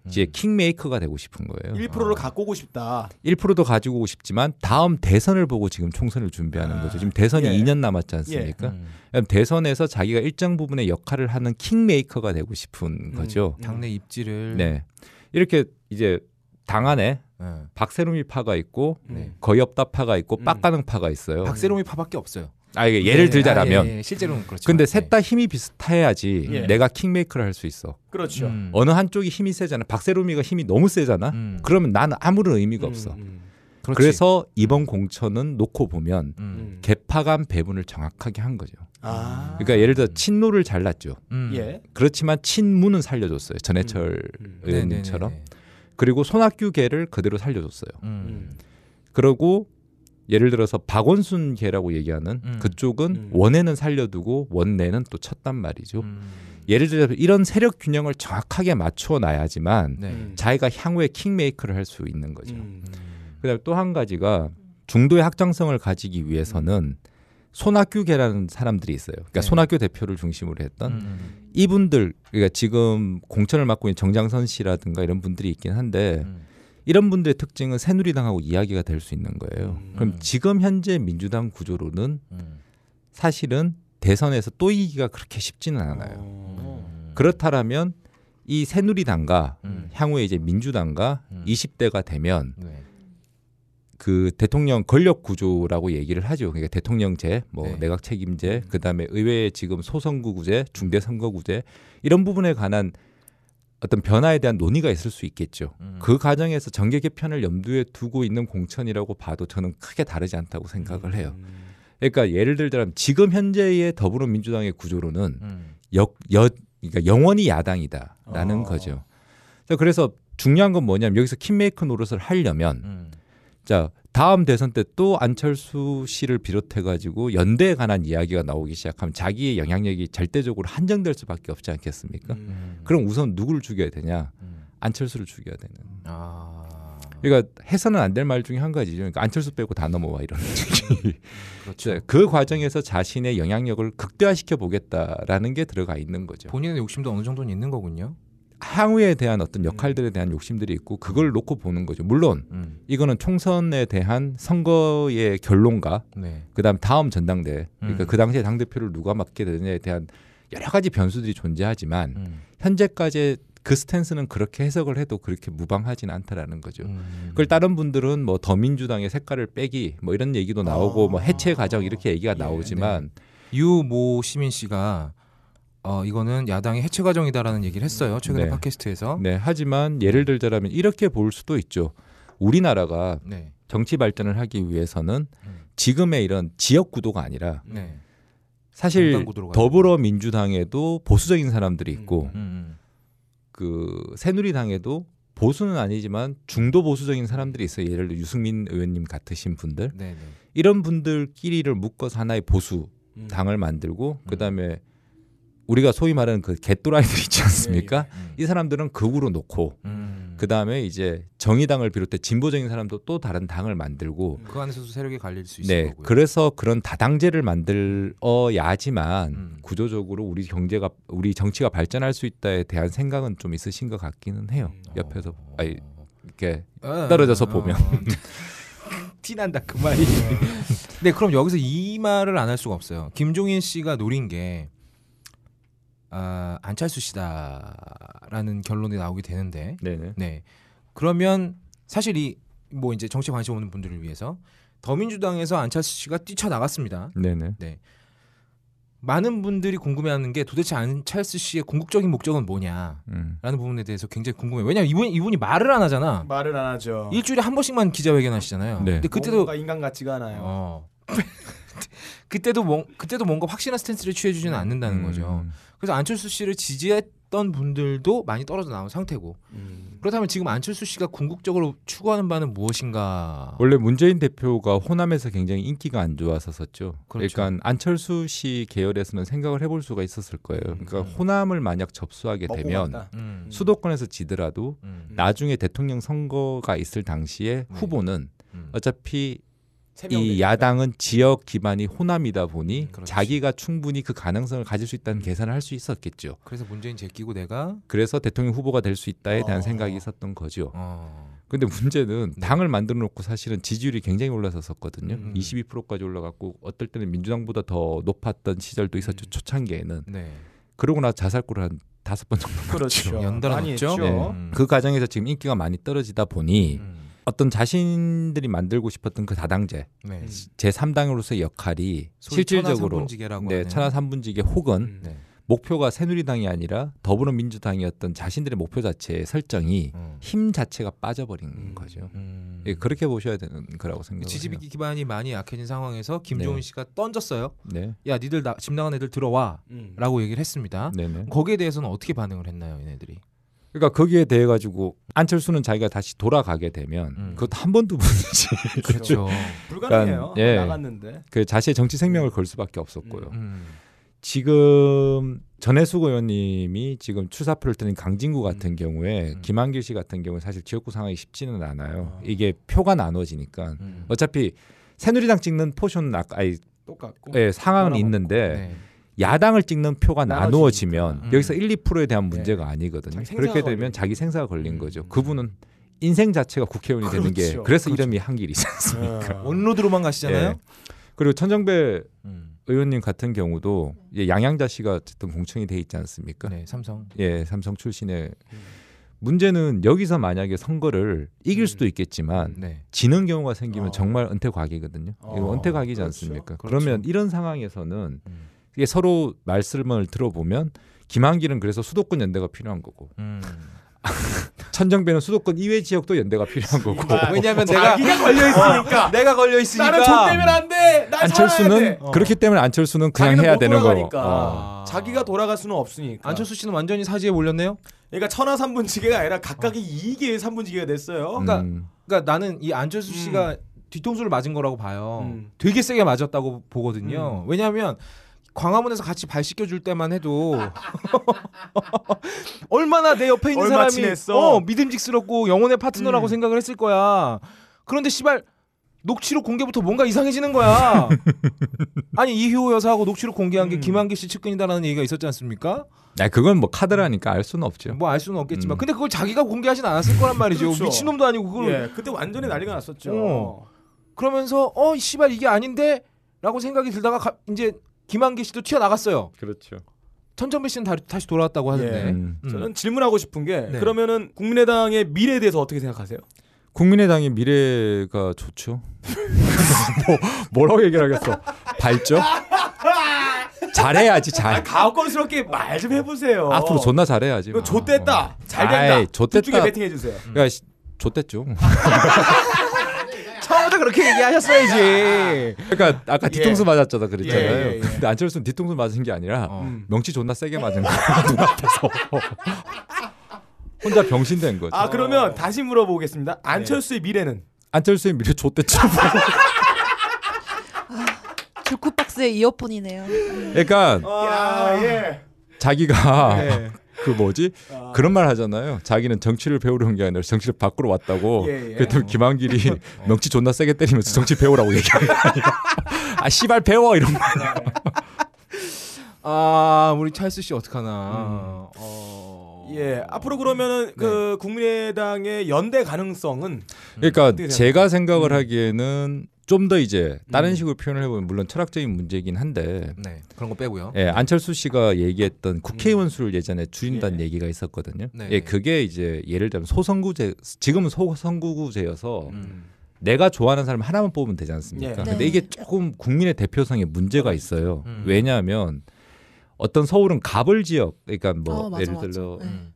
Speaker 2: 음.
Speaker 7: 이제 킹메이커가 되고 싶은 거예요.
Speaker 2: 1%를
Speaker 3: 아.
Speaker 2: 갖고 오고 싶다.
Speaker 7: 1%도 가지고 오고 싶지만 다음 대선을 보고 지금 총선을 준비하는
Speaker 2: 아,
Speaker 7: 거죠. 지금 대선이
Speaker 2: 예.
Speaker 7: 2년 남았지 않습니까?
Speaker 3: 음.
Speaker 7: 그럼 대선에서 자기가 일정 부분의 역할을 하는 킹메이커가 되고 싶은
Speaker 2: 음.
Speaker 7: 거죠.
Speaker 3: 당내 입지를
Speaker 7: 네. 이렇게 이제 당 안에
Speaker 3: 네.
Speaker 7: 박세롬이 파가 있고
Speaker 3: 네.
Speaker 7: 거의 없다 파가 있고
Speaker 2: 음.
Speaker 7: 빡가능 파가 있어요.
Speaker 3: 박세롬이 파밖에 없어요.
Speaker 7: 아 이게 예를
Speaker 3: 네,
Speaker 7: 들자라면
Speaker 3: 아, 예, 예. 실제로는 그렇죠.
Speaker 7: 근데 셋 다 힘이 비슷해야지
Speaker 2: 예.
Speaker 7: 내가 킹메이커를 할 수 있어.
Speaker 2: 그렇죠.
Speaker 3: 음.
Speaker 7: 어느 한쪽이 힘이 세잖아. 박세롬이가 힘이 너무 세잖아.
Speaker 3: 음.
Speaker 7: 그러면 나는 아무런 의미가
Speaker 2: 음,
Speaker 7: 없어.
Speaker 2: 음,
Speaker 3: 그렇지.
Speaker 7: 그래서 이번 공천은 놓고 보면
Speaker 3: 음.
Speaker 2: 음.
Speaker 7: 개파 간 배분을 정확하게 한 거죠.
Speaker 2: 아.
Speaker 7: 그러니까 예를 들어 친노를 잘랐죠.
Speaker 3: 음.
Speaker 2: 예.
Speaker 7: 그렇지만 친문은 살려줬어요. 전해철
Speaker 2: 음.
Speaker 7: 의원님처럼.
Speaker 3: 네네네네.
Speaker 7: 그리고 손학규계를 그대로 살려줬어요.
Speaker 3: 음.
Speaker 2: 음.
Speaker 7: 그리고 예를 들어서 박원순 계라고 얘기하는
Speaker 3: 음.
Speaker 7: 그쪽은
Speaker 2: 음.
Speaker 7: 원에는 살려두고 원내는 또 쳤단 말이죠.
Speaker 3: 음.
Speaker 7: 예를 들어서 이런 세력 균형을 정확하게 맞춰 놔야지만
Speaker 3: 네.
Speaker 2: 음.
Speaker 7: 자기가 향후에 킹메이커를 할 수 있는 거죠.
Speaker 2: 음.
Speaker 7: 그다음에 또 한 가지가 중도의 확장성을 가지기 위해서는 손학규계라는 사람들이 있어요. 그러니까
Speaker 3: 네.
Speaker 7: 손학규 대표를 중심으로 했던
Speaker 3: 음.
Speaker 7: 이분들 그러니까 지금 공천을 맡고 있는 정장선 씨라든가 이런 분들이 있긴 한데
Speaker 3: 음.
Speaker 7: 이런 분들의 특징은 새누리당하고 이야기가 될 수 있는 거예요.
Speaker 2: 음.
Speaker 7: 그럼 지금 현재 민주당 구조로는
Speaker 3: 음.
Speaker 7: 사실은 대선에서 또 이기가 그렇게 쉽지는 않아요.
Speaker 2: 어.
Speaker 3: 음.
Speaker 7: 그렇다라면 이 새누리당과
Speaker 3: 음.
Speaker 7: 향후에 이제 민주당과
Speaker 3: 음.
Speaker 7: 20대가 되면
Speaker 3: 네.
Speaker 7: 그 대통령 권력 구조라고 얘기를 하죠. 그러니까 대통령제, 뭐
Speaker 3: 네.
Speaker 7: 내각 책임제, 그다음에 의회의 지금 소선거구제, 중대선거구제 이런 부분에 관한 어떤 변화에 대한 논의가 있을 수 있겠죠.
Speaker 3: 음.
Speaker 7: 그 과정에서 정계 개편을 염두에 두고 있는 공천이라고 봐도 저는 크게 다르지 않다고 생각을 해요.
Speaker 2: 음.
Speaker 7: 그러니까 예를 들자면 지금 현재의 더불어민주당의 구조로는
Speaker 3: 음.
Speaker 7: 역, 여, 그러니까 영원히 야당이다라는
Speaker 2: 어.
Speaker 7: 거죠. 자, 그래서 중요한 건 뭐냐면 여기서 킹메이커 노릇을 하려면
Speaker 3: 음.
Speaker 7: 자 다음 대선 때 또 안철수 씨를 비롯해 가지고 연대에 관한 이야기가 나오기 시작하면 자기의 영향력이 절대적으로 한정될 수밖에 없지 않겠습니까?
Speaker 2: 음.
Speaker 7: 그럼 우선 누구를 죽여야 되냐?
Speaker 3: 음.
Speaker 7: 안철수를 죽여야 되는.
Speaker 3: 아.
Speaker 7: 그러니까 해서는 안 될 말 중에 한 가지죠. 그러니까 안철수 빼고 다 넘어와 이런. <laughs>
Speaker 3: 그렇죠.
Speaker 7: 그 과정에서 자신의 영향력을 극대화시켜 보겠다라는 게 들어가 있는 거죠.
Speaker 3: 본인의 욕심도 어느 정도는 있는 거군요.
Speaker 7: 향후에 대한 어떤 역할들에 대한 욕심들이 있고 그걸 놓고 보는 거죠. 물론
Speaker 3: 음.
Speaker 7: 이거는 총선에 대한 선거의 결론과
Speaker 3: 네.
Speaker 7: 그다음 다음 전당대 그러니까
Speaker 3: 음.
Speaker 7: 그 당시에 당 대표를 누가 맡게 되느냐에 대한 여러 가지 변수들이 존재하지만
Speaker 3: 음.
Speaker 7: 현재까지 그 스탠스는 그렇게 해석을 해도 그렇게 무방하진 않다라는 거죠.
Speaker 3: 음.
Speaker 7: 그걸 다른 분들은 뭐 더민주당의 색깔을 빼기 뭐 이런 얘기도 나오고 뭐 해체 과정 이렇게 얘기가
Speaker 2: 예,
Speaker 7: 나오지만
Speaker 3: 유모 시민 씨가 어 이거는 야당의 해체 과정이다라는 얘기를 했어요. 최근에
Speaker 7: 네.
Speaker 3: 팟캐스트에서.
Speaker 7: 네 하지만 예를 들자면 이렇게 볼 수도 있죠. 우리나라가
Speaker 3: 네.
Speaker 7: 정치 발전을 하기 위해서는
Speaker 3: 음.
Speaker 7: 지금의 이런 지역 구도가 아니라
Speaker 3: 네.
Speaker 7: 사실 더불어민주당에도 보수적인 사람들이 있고
Speaker 3: 음, 음.
Speaker 7: 그 새누리당에도 보수는 아니지만 중도 보수적인 사람들이 있어요. 예를 들어 유승민 의원님 같으신 분들
Speaker 3: 네, 네.
Speaker 7: 이런 분들끼리를 묶어서 하나의 보수
Speaker 2: 음.
Speaker 7: 당을 만들고 그다음에 우리가 소위 말하는 그 개또라이들 있지 않습니까?
Speaker 3: 음.
Speaker 7: 이 사람들은 극으로 놓고
Speaker 3: 음. 음.
Speaker 7: 그 다음에 이제 정의당을 비롯해 진보적인 사람도 또 다른 당을 만들고
Speaker 3: 그 안에서도 세력이 갈릴 수 있을
Speaker 7: 네
Speaker 3: 거고요.
Speaker 7: 그래서 그런 다당제를 만들어야지만
Speaker 3: 음.
Speaker 7: 구조적으로 우리 경제가 우리 정치가 발전할 수 있다에 대한 생각은 좀 있으신 것 같기는 해요 옆에서 아니 이렇게
Speaker 3: 어,
Speaker 7: 떨어져서
Speaker 3: 어,
Speaker 7: 보면.
Speaker 3: 어. <laughs> 티난다 그 말이. <laughs> 네, 그럼 여기서 이 말을 안 할 수가 없어요. 김종인 씨가 노린 게 아, 안철수 씨다라는 결론이 나오게 되는데,
Speaker 7: 네네
Speaker 3: 네. 그러면 사실 이 뭐 이제 정치 관심 없는 분들을 위해서 더민주당에서 안철수 씨가 뛰쳐나갔습니다.
Speaker 7: 네네
Speaker 3: 네. 많은 분들이 궁금해하는 게 도대체 안철수 씨의 궁극적인 목적은 뭐냐라는
Speaker 7: 음.
Speaker 3: 부분에 대해서 굉장히 궁금해요. 왜냐면 이분 이분이 말을 안 하잖아.
Speaker 2: 말을 안 하죠.
Speaker 3: 일주일에 한 번씩만 기자회견 하시잖아요.
Speaker 7: 네.
Speaker 3: 근데 그때도
Speaker 2: 뭔가 인간 같지가 않아요.
Speaker 3: 어. <laughs> 그때도 뭐 그때도 뭔가 확실한 스탠스를 취해 주지는 않는다는 거죠.
Speaker 7: 음.
Speaker 3: 그래서 안철수 씨를 지지했던 분들도 많이 떨어져 나온 상태고.
Speaker 2: 음.
Speaker 3: 그렇다면 지금 안철수 씨가 궁극적으로 추구하는 바는 무엇인가?
Speaker 7: 원래 문재인 대표가 호남에서 굉장히 인기가 안 좋았었었죠.
Speaker 3: 그렇죠.
Speaker 7: 그러니까 안철수 씨 계열에서는 생각을 해볼 수가 있었을 거예요. 그러니까 호남을 만약 접수하게 되면
Speaker 2: 간다.
Speaker 3: 음.
Speaker 7: 수도권에서 지더라도
Speaker 3: 음.
Speaker 7: 나중에 대통령 선거가 있을 당시에
Speaker 3: 네.
Speaker 7: 후보는
Speaker 3: 음.
Speaker 7: 어차피 이. 야당은 지역 기반이 호남이다 보니
Speaker 3: 음, 그렇지.
Speaker 7: 자기가 충분히 그 가능성을 가질 수 있다는 계산을 할 수 있었겠죠.
Speaker 3: 그래서 문재인 제끼고 내가
Speaker 7: 그래서 대통령 후보가 될 수 있다에 대한
Speaker 2: 어.
Speaker 7: 생각이 있었던 거죠.
Speaker 3: 어.
Speaker 7: 근데 문제는
Speaker 3: 네.
Speaker 7: 당을 만들어 놓고 사실은 지지율이 굉장히 올라섰었거든요.
Speaker 3: 음.
Speaker 7: 22%까지 올라갔고 어떨 때는 민주당보다 더 높았던 시절도 있었죠.
Speaker 3: 음.
Speaker 7: 초창기에는.
Speaker 3: 네.
Speaker 7: 그러고 나서 자살골을 한 다섯 번 정도
Speaker 2: 그렇죠.
Speaker 3: 연달아?
Speaker 2: 했죠.
Speaker 7: 네.
Speaker 3: 음.
Speaker 7: 그 과정에서 지금 인기가 많이 떨어지다 보니
Speaker 3: 음.
Speaker 7: 어떤 자신들이 만들고 싶었던 그 다당제
Speaker 3: 네.
Speaker 7: 제 3당으로서의 역할이 실질적으로 네. 천하 삼분지계 혹은
Speaker 2: 음.
Speaker 3: 네.
Speaker 7: 목표가 새누리당이 아니라 더불어민주당이었던 자신들의 목표 자체의 설정이
Speaker 3: 음.
Speaker 7: 힘 자체가 빠져버린
Speaker 2: 음.
Speaker 7: 거죠.
Speaker 3: 음.
Speaker 7: 예, 그렇게 보셔야 되는 거라고 생각해요.
Speaker 3: 지지 기반이 많이 약해진 상황에서 김종인
Speaker 7: 네.
Speaker 3: 씨가 던졌어요.
Speaker 7: 네,
Speaker 3: 야, 니들 나, 집 나간 애들 들어와라고
Speaker 2: 음.
Speaker 3: 얘기를 했습니다.
Speaker 7: 네, 네.
Speaker 3: 거기에 대해서는 어떻게 반응을 했나요, 얘네들이?
Speaker 7: 그러니까 거기에 대해 가지고 안철수는 자기가 다시 돌아가게 되면
Speaker 3: 음.
Speaker 7: 그것도 한 번두 번이지. <laughs>
Speaker 3: 그렇죠.
Speaker 2: 불가능해요.
Speaker 7: 그러니까, 예.
Speaker 2: 나갔는데.
Speaker 7: 그 자신의 정치 생명을 걸 수밖에 없었고요.
Speaker 3: 음.
Speaker 7: 지금 전해숙 의원님이 지금 출사표를 뜨는 강진구 같은
Speaker 2: 음.
Speaker 7: 경우에
Speaker 3: 음.
Speaker 7: 김한길 씨 같은 경우는 사실 지역구 상황이 쉽지는 않아요.
Speaker 2: 어.
Speaker 7: 이게 표가 나눠지니까
Speaker 3: 음.
Speaker 7: 어차피 새누리당 찍는 포션은 아까 아니,
Speaker 2: 똑같고.
Speaker 7: 예, 상황은. 있는데
Speaker 3: 네.
Speaker 7: 야당을 찍는 표가. 나누어지면
Speaker 3: 음.
Speaker 7: 여기서 1, 2%에 대한
Speaker 2: 네.
Speaker 7: 문제가 아니거든요.
Speaker 2: 자기 생사가
Speaker 7: 그렇게 되면
Speaker 2: 걸리는
Speaker 7: 자기 생사가 걸린
Speaker 3: 음.
Speaker 7: 거죠. 그분은 인생 자체가 국회의원이 되는 게
Speaker 2: 그렇죠.
Speaker 7: 그래서
Speaker 2: 그렇죠.
Speaker 7: 이름이 한길이지 않습니까?
Speaker 2: 어.
Speaker 3: 원로드로만 가시잖아요.
Speaker 7: 예. 그리고 천정배
Speaker 3: 음.
Speaker 7: 의원님 같은 경우도 양양자 씨가 어쨌든 공청이 돼 있지 않습니까?
Speaker 3: 네, 삼성.
Speaker 7: 예, 삼성 출신의 문제는 여기서 만약에 선거를 이길
Speaker 2: 음.
Speaker 7: 수도 있겠지만
Speaker 3: 네.
Speaker 7: 지는 경우가 생기면
Speaker 2: 어.
Speaker 7: 정말 은퇴 과기거든요.
Speaker 2: 어,
Speaker 7: 이거 은퇴 과기지
Speaker 2: 그렇죠.
Speaker 7: 않습니까?
Speaker 3: 그렇죠.
Speaker 7: 그러면 이런 상황에서는
Speaker 3: 음.
Speaker 7: 이게 서로 말씀을 들어보면 김한길은 그래서 수도권 연대가 필요한 거고
Speaker 3: 음. <laughs>
Speaker 7: 천정배는 수도권 이외 지역도 연대가 필요한 거고
Speaker 3: 왜냐면 내가
Speaker 2: 걸려 있으니까.
Speaker 3: 내가 걸려 있으니까
Speaker 2: 나는 돈 때문에 안 돼. 난
Speaker 7: 안철수는.
Speaker 3: 어.
Speaker 7: 그렇기 때문에 안철수는 그냥 해야
Speaker 2: 못
Speaker 7: 되는 거.
Speaker 2: 돌아가니까.
Speaker 7: 어.
Speaker 2: 자기가 돌아갈 수는 없으니까.
Speaker 3: 안철수 씨는 완전히 사지에 몰렸네요.
Speaker 2: 그러니까 천하 삼분지계가 아니라 각각의 이익의 삼분지계가 됐어요.
Speaker 3: 그러니까
Speaker 7: 음.
Speaker 3: 그러니까 나는 이 안철수
Speaker 2: 음.
Speaker 3: 씨가 뒤통수를 맞은 거라고 봐요.
Speaker 2: 음.
Speaker 3: 되게 세게 맞았다고 보거든요. 왜냐하면 광화문에서 같이 발 씻겨줄 때만 해도 <laughs> 얼마나 내 옆에 있는 사람이
Speaker 2: 친했어.
Speaker 3: 어, 믿음직스럽고 영혼의 파트너라고
Speaker 2: 음.
Speaker 3: 생각을 했을 거야. 그런데 씨발 녹취록 공개부터 뭔가 이상해지는 거야. <laughs> 아니 이효 여사하고 녹취록 공개한 게
Speaker 2: 음.
Speaker 3: 김한길 씨 측근이다라는 얘기가 있었지 않습니까?
Speaker 7: 아, 그건 뭐 카드라니까 알 수는 없죠.
Speaker 3: 뭐 알 수는 없겠지만,
Speaker 7: 음.
Speaker 3: 근데 그걸 자기가 공개하진 않았을 거란 말이죠.
Speaker 2: 그렇죠.
Speaker 3: 미친놈도 아니고 그걸
Speaker 2: 예, 그때 완전히 난리가 났었죠.
Speaker 3: 어. 그러면서 어 씨발 이게 아닌데라고 생각이 들다가 가- 이제 김한길 씨도 튀어나갔어요.
Speaker 7: 그렇죠.
Speaker 3: 천정배 씨는 다, 다시 돌아왔다고 하는데.
Speaker 2: 예.
Speaker 7: 음.
Speaker 3: 음.
Speaker 2: 저는 질문하고 싶은 게
Speaker 3: 네.
Speaker 2: 그러면은 국민의당의 미래에 대해서 어떻게 생각하세요?
Speaker 7: 국민의당의 미래가 좋죠. <laughs> 뭐, 뭐라고 얘기를 하겠어? 밝죠? 잘해야지
Speaker 2: 아,
Speaker 7: 잘.
Speaker 2: 가혹건스럽게 말 좀 해보세요.
Speaker 7: 앞으로 존나 잘해야지. 뭐.
Speaker 2: 좆됐다. 잘
Speaker 7: 아이,
Speaker 2: 된다.
Speaker 7: 좆됐다.
Speaker 2: 둘 중에 배팅해 주세요.
Speaker 7: 야, 씨, 좆됐죠. <laughs>
Speaker 3: 처음부터 그렇게 얘기하셨어야지.
Speaker 7: 그러니까 아까 뒤통수 맞았잖아 그랬잖아요.
Speaker 2: 예, 예, 예.
Speaker 7: 근데 안철수는 뒤통수 맞은 게 아니라
Speaker 3: 어.
Speaker 2: 음.
Speaker 7: 명치 존나 세게 맞은 거야 <laughs> 눈앞에서. 혼자 병신된 거죠.
Speaker 2: 아 그러면 다시 물어보겠습니다. 안철수의 미래는
Speaker 7: 안철수의 미래 좆됐죠.
Speaker 4: 주쿠박스의 이어폰이네요. 음.
Speaker 7: 그러니까
Speaker 2: 아 예.
Speaker 7: 자기가
Speaker 3: 네.
Speaker 7: 그 뭐지
Speaker 2: 아.
Speaker 7: 그런 말 하잖아요. 자기는 정치를 배우러 온게 아니라 정치를 바꾸러 왔다고.
Speaker 2: 예, 예.
Speaker 7: 그랬더니 김한길이 <laughs> 명치 존나 세게 때리면서 정치 배우라고 얘기하는 거 아니야. <laughs> 아 씨발 배워 이런 거. <laughs>
Speaker 3: 아 우리 찰스 씨 어떡하나. 어...
Speaker 2: 예, 앞으로 그러면은 그 국민의당의 연대 가능성은
Speaker 7: 그러니까 제가 생각을
Speaker 2: 음.
Speaker 7: 하기에는 좀 더 이제 다른
Speaker 2: 음.
Speaker 7: 식으로 표현을 해보면 물론 철학적인 문제이긴 한데
Speaker 3: 네 그런 거 빼고요.
Speaker 7: 예, 안철수 씨가 얘기했던 국회의원 수를 예전에 줄인다는
Speaker 2: 예.
Speaker 7: 얘기가 있었거든요.
Speaker 3: 네.
Speaker 7: 예, 그게 이제 예를 들면 소선구제 지금은 소선구구제여서
Speaker 3: 음.
Speaker 7: 내가 좋아하는 사람 하나만 뽑으면 되지 않습니까?
Speaker 2: 예.
Speaker 7: 근데
Speaker 4: 네.
Speaker 7: 이게 조금 국민의 대표성에 문제가 있어요.
Speaker 3: 음.
Speaker 7: 왜냐하면 어떤 서울은 가벌 지역, 그러니까 뭐
Speaker 4: 어, 맞아,
Speaker 7: 예를
Speaker 4: 맞아.
Speaker 7: 들어
Speaker 4: 네.
Speaker 3: 음.